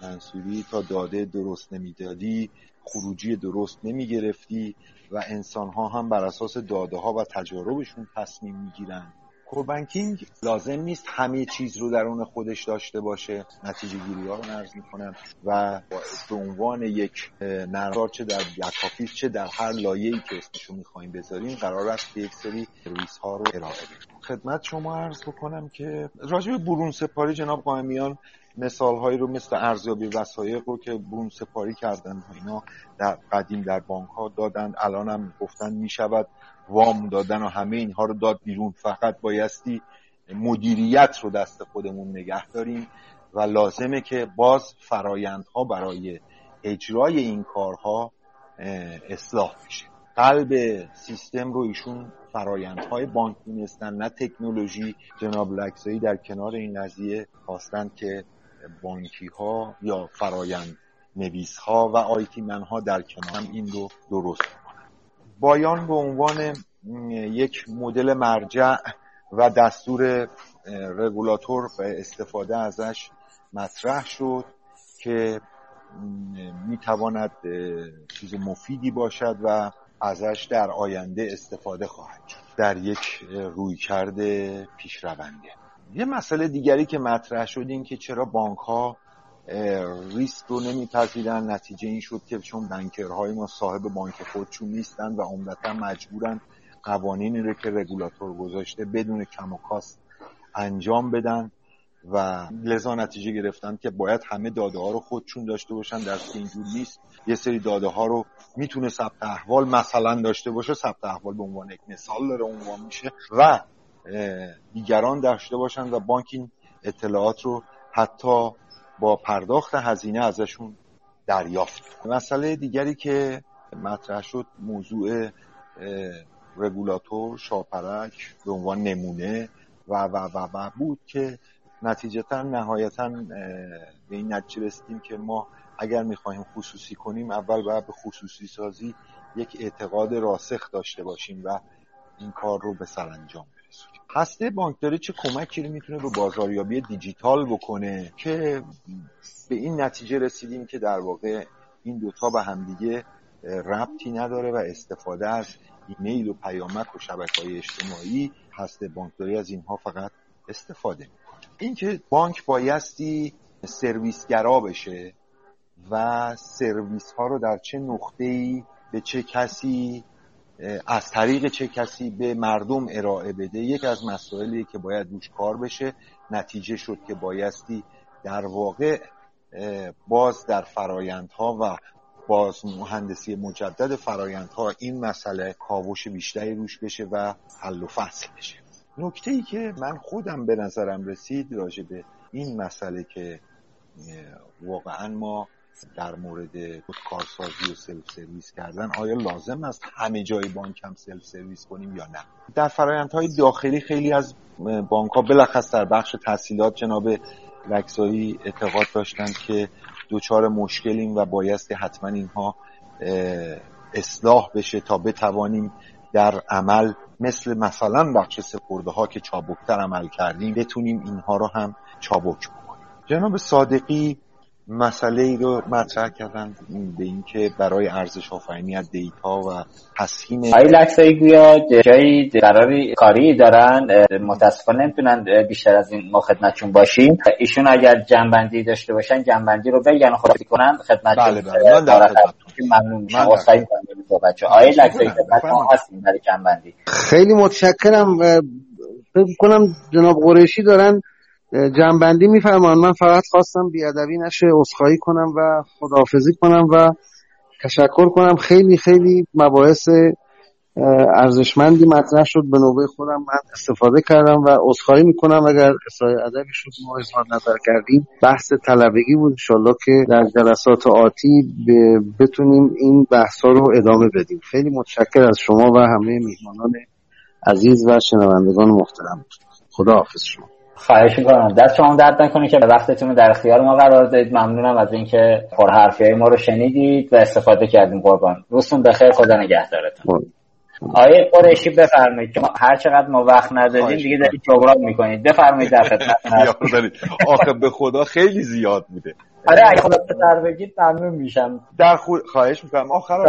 منصوری تا داده درست نمی‌دادی خروجی درست نمی‌گرفتی و انسان ها هم بر اساس داده ها و تجاربشون تصمیم می‌گیرن. کوبنکینگ لازم نیست همه چیز رو درون خودش داشته باشه نتیجه گیری ها رو نرز می‌کنن و به عنوان یک نردار چه در بلک چه در هر لایه‌ای که اسمشو می‌خوایم بذاریم قرار است که یک سری ریس ها رو ارائه بدیم. خدمت شما عرض بکنم که راجع به برون سپاری جناب قائمیان مثال هایی رو مثل ارزیابی وسایق رو که برون سپاری کردن و اینا در قدیم در بانک ها دادن الان هم گفتن می شود وام دادن و همه اینها رو داد بیرون. فقط بایستی مدیریت رو دست خودمون نگه داریم و لازمه که باز فرایندها برای اجرای این کارها اصلاح بشه. قلب سیستم رو ایشون فرایندهای بانک دونستن نه تکنولوژی. جناب لکسایی در کنار این قضیه خواستن که بانکی ها یا فرایند نویس ها و آیتی من ها در کنار این رو درست کنن بایان به عنوان یک مدل مرجع و دستور رگولاتور به استفاده ازش مطرح شد که می‌تواند چیز مفیدی باشد و ازش در آینده استفاده خواهد شد در یک رویکرد پیشرونده یه مسئله دیگری که مطرح شد این که چرا بانک ها ریسک رو نمیپذیرن نتیجه این شد که چون بنکرهای ما صاحب بانک خودشون نیستن و عمدتا مجبورن قوانینی رو که رگولاتور گذاشته بدون کم و کاست انجام بدن و لذا نتیجه گرفتن که باید همه داده ها رو خودشون داشته باشن. در اینجور نیست. یه سری داده ها رو می‌تونه ثبت احوال مثلا داشته باشه. ثبت احوال به عنوان یک مثال داره عنوان میشه. و دیگران داشته باشن و بانک این اطلاعات رو حتی با پرداخت هزینه ازشون دریافت. مسئله دیگری که مطرح شد موضوع رگولاتور شاپرک به عنوان نمونه و و و و بود که نتیجتا نهایتا به این نتیجه رسیدیم که ما اگر می‌خواهیم خصوصی کنیم اول باید به خصوصی سازی یک اعتقاد راسخ داشته باشیم و این کار رو به سرانجام هسته بانکداری چه کمکی رو می‌تونه به بازاریابی دیجیتال بکنه که به این نتیجه رسیدیم که در واقع این دوتا به همدیگه ربطی نداره و استفاده از ایمیل و پیامک و شبکه های اجتماعی هست بانکداری از اینها فقط استفاده می‌کنه. اینکه بانک بایستی سرویسگرا بشه و سرویس ها رو در چه نقطه ای به چه کسی از طریق چه کسی به مردم ارائه بده یک از مسائلی که باید روش کار بشه. نتیجه شد که بایستی در واقع باز در فرایندها و باز مهندسی مجدد فرایندها این مسئله کاوش بیشتری روش بشه و حل و فصل بشه. نکته ای که من خودم به نظرم رسید راجع به این مسئله که واقعا ما در مورد کارسازی و self service کردن آیا لازم است همه جای بانک هم self service کنیم یا نه؟ در فرایندهای داخلی خیلی از بانک ها بالاخص در بخش تسهیلات جناب لکزایی اعتقاد داشتند که دچار مشکلیم و بایستی حتما اینها اصلاح بشه تا بتوانیم در عمل مثل مثلا بخش سپرده ها که چابکتر عمل کردیم بتونیم اینها رو هم چابک بکنیم. جناب صادقی مسئله ای رو مطرح کردن به اینکه برای ارزش آفرینی از دیتا و تسهیم آقای لکسایی گویا جایی قراری کاری دارن متاسفانه نمی‌تونن بیشتر از این ما خدمتشون باشیم. ایشون اگر جنبندی داشته باشن جنبندی رو بگن خود کنن؟ خدمت بله بله. من ممنون میشم. اصخایی می‌کنم بچه آقای لکسایی خدمت ما هستیم برای جنبندی. خیلی متشکرم. فکر کنم جناب قریشی دارن جنبندی میفرمان من فقط خواستم بیادبی نشه اصخایی کنم و خداحافظی کنم و تشکر کنم. خیلی خیلی مباحث ارزشمندی مطرح شد. به نوبه خودم من استفاده کردم و اصخایی می‌کنم. اگر اصلاح ادبی شد ما اظهار نظر کردیم. بحث طلبگی بود. انشالله که در جلسات آتی بتونیم این بحث رو ادامه بدیم. خیلی متشکر از شما و همه میهمانان عزیز و شنوندگان محترم. خدا حافظ شما. خواهش می‌کنم. دست شما درد نکنه که به وقتتون رو در اختیار ما قرار دادید ممنونم از اینکه پرحرفی های ما رو شنیدید و استفاده کردیم قربان. روزتون بخیر خدا نگهدارتون. آیه قریشی بفرمایید. که هر چقدر ما وقت ندادیم دیگه دارید جبران می‌کنید. بفرمایید در خدمت. [laughs] آخه به خدا خیلی زیاد بوده آره اگه خدا سر بگید ممنون میشم. در خو... خواهش می‌کنم. آخر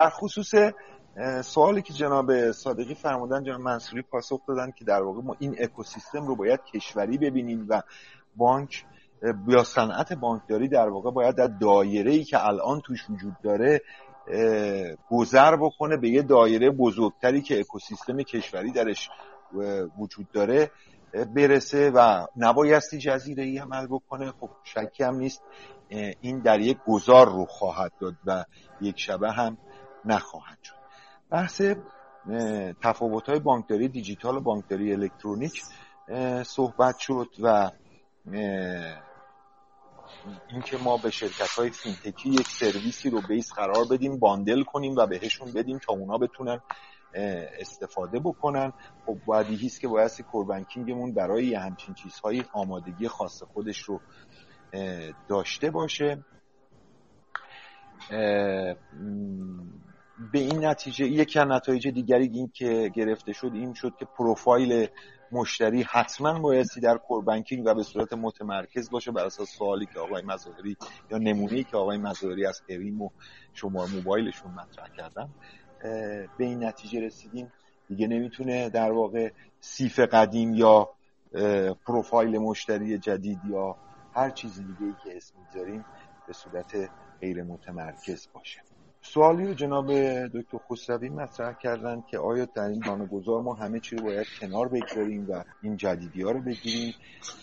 در خصوص سوالی که جناب صادقی فرمودن جناب منصوری پاسخ دادن که در واقع ما این اکوسیستم رو باید کشوری ببینیم و بانک یا صنعت بانکداری در واقع باید در دایره ای که الان توش وجود داره گذر بکنه به یه دایره بزرگتری که اکوسیستم کشوری درش وجود داره برسه و نبایستی جزیره ای عمل بکنه. خب شکی هم نیست این در یک گذار رو خواهد داد و یک شبه هم نخواهد شد. بحث تفاوت های بانکداری دیجیتال و بانکداری الکترونیک صحبت شد و اینکه ما به شرکت های fintech ی یک سرویسی رو base قرار بدیم bundle کنیم و بهشون بدیم تا اونا بتونن استفاده بکنن. خب بدیهیست که بایستی core banking مون برای یه همچین چیزهایی آمادگی خاص خودش رو داشته باشه. به این نتیجه یکی از نتایج دیگری این که گرفته شد این شد که پروفایل مشتری حتما بایستی در کور بانکینگ و به صورت متمرکز باشه بر اساس سوالی که آقای مظاهری یا نمونه‌ای که آقای مظاهری از کریم و شمار موبایلشون مطرح کردن به این نتیجه رسیدیم. دیگه نمی‌تونه در واقع سیف قدیم یا پروفایل مشتری جدید یا هر چیزی دیگه ای که اسم می‌ذاریم به صورت غیر متمرکز باشه. سوالی رو جناب دکتر خسروی مطرح کردن که آیا در این گذار ما همه چی رو باید کنار بگذاریم و این جدیدی ها رو بگیریم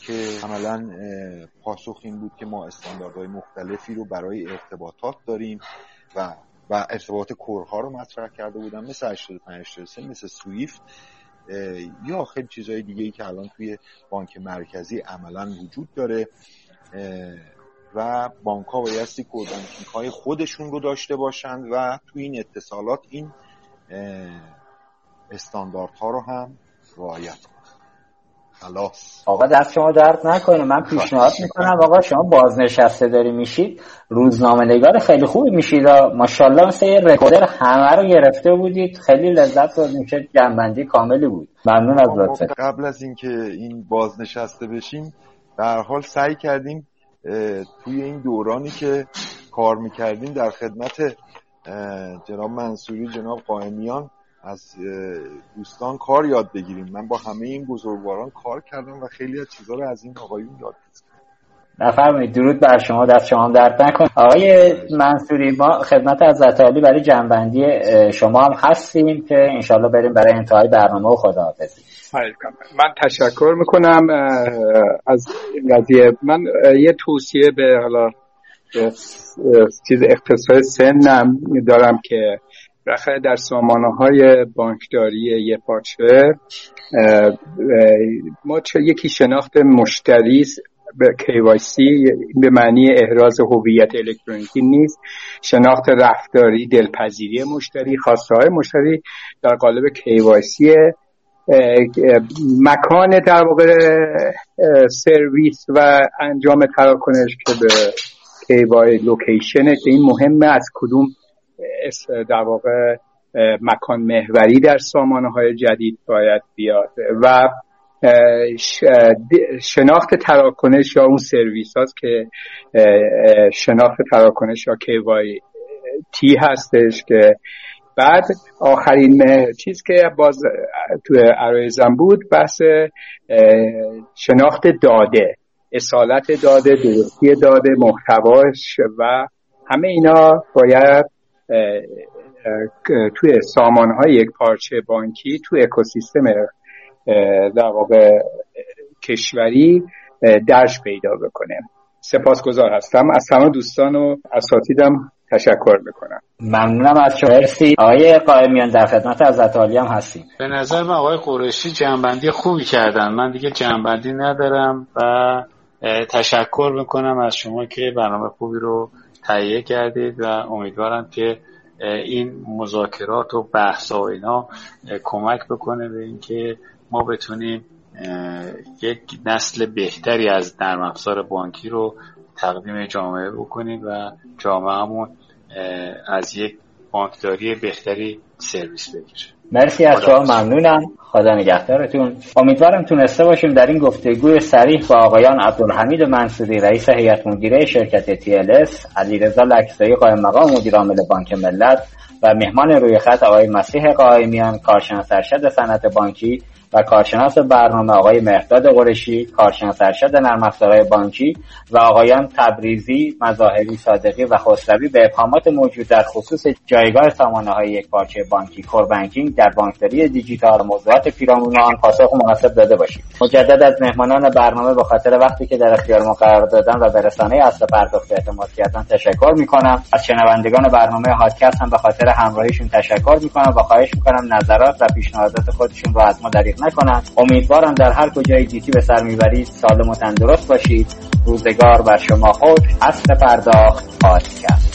که عملا پاسخ این بود که ما استانداردهای مختلفی رو برای ارتباطات داریم و و ارتباط کورها رو مطرح کرده بودم مثل 85 مثل سویفت یا خیلی چیزهای دیگه ای که الان توی بانک مرکزی عملا وجود داره. و بانک ها بایستی کوربانکینگ های خودشون رو داشته باشند و تو این اتصالات این استانداردها رو هم رعایت کنند خلاص. آقا دست شما درد نکنه. من پیشنهاد می‌کنم. آقا شما بازنشسته داری میشید. روزنامه نگار خیلی خوبی میشید. ماشاءالله مثل یه رکوردر همه رو گرفته بودید. خیلی لذت بود میشه جنبندی کاملی بود. ممنون از لطفه قبل از اینکه این بازنشسته بشیم در حال سعی کردیم توی این دورانی که کار می‌کردیم در خدمت جناب منصوری جناب قائمیان از دوستان کار یاد بگیریم. من با همه این بزرگواران کار کردم و خیلی از چیزها رو از این آقایون یاد نفرمایید. درود بر شما. دست شما درد نکن آقای منصوری ما خدمت از عالی برای جنبندی شما هم هستیم که انشالله بریم برای انتهای برنامه و خداحافظی. من تشکر می‌کنم از این قضیه. من یه توصیه به حالا چیز اقتصاد سنم دارم که رخه در سامانه های بانکداری یه پارچه ما چه یکی شناخت مشتری به KYC به معنی احراز هویت الکترونیکی نیست. شناخت رفتاری دلپذیری مشتری خواسته های مشتری در قالب KYC مکان در واقع سرویس و انجام تراکنش که به KYC لوکیشنه که این مهمه از کدوم در واقع مکان محوری در سامانه های جدید باید بیاد و شناخت تراکنش یا اون سرویس هاست که شناخت تراکنش یا KYT تی هستش که بعد آخرین چیز که باز تو عرایزم بود بحث شناخت داده اصالت داده درستی داده محتواش و همه اینا باید توی سامان های یک پارچه بانکی توی اکوسیستم در واقع کشوری درش پیدا بکنه. سپاسگزار هستم. از تمام دوستان و اساتیدم تشکر می‌کنم. ممنونم از شما. مرسی. آقای قائمیان در خدمت از عالی هم هستیم. به نظر من آقای قرشی جنبندی خوبی کردن. من دیگه جنبندی ندارم و تشکر می‌کنم از شما که برنامه خوبی رو تهیه کردید و امیدوارم که این مذاکرات و بحث و اینا کمک بکنه به اینکه ما بتونیم یک نسل بهتری از نرم افزار بانکی رو تقدیم جامعه بکنیم و جامعهمون از یک بانکداری بهتری سرویس بگیره. مرسی از شما ممنونم. خدا نگهدارتون. امیدوارم تونسته باشیم در این گفتگوی سریح با آقایان عبدالحمید منصوری رئیس هیئت مدیره شرکت TLS علیرضا لکسایی قائم مقام مدیر عامل بانک ملت و مهمان روی خط آقای مسیح قائمیان کارشناس ارشد صنعت بانکی و کارشناس برنامه آقای مهداد قرشی کارشناس ارشد نرم افزارهای بانکی و آقایان تبریزی مظاهری صادقی و خسروی به ابهامات موجود در خصوص جایگاه سامانه های یک پارچه بانکی کور بانکینگ در بانکداری دیجیتال موضوعات پیرامون آن پاسخ مناسب داده باشید مجدد از مهمانان برنامه به خاطر وقتی که در اختیار ما قرار دادن و به رسانه اصل پرداخت اعتماد کردن تشکر می‌کنم. از شنوندگان برنامه هادکست هم به خاطر همراهیشون تشکر می‌کنم و خواهش می‌کنم نظرات و پیشنهادات خودشون رو از ما دریغ نکنند. امیدوارم در هر کجای گیتی به سر می‌برید سالم و تندرست باشید. روزگار بر شما خود اصل پرداخت کرد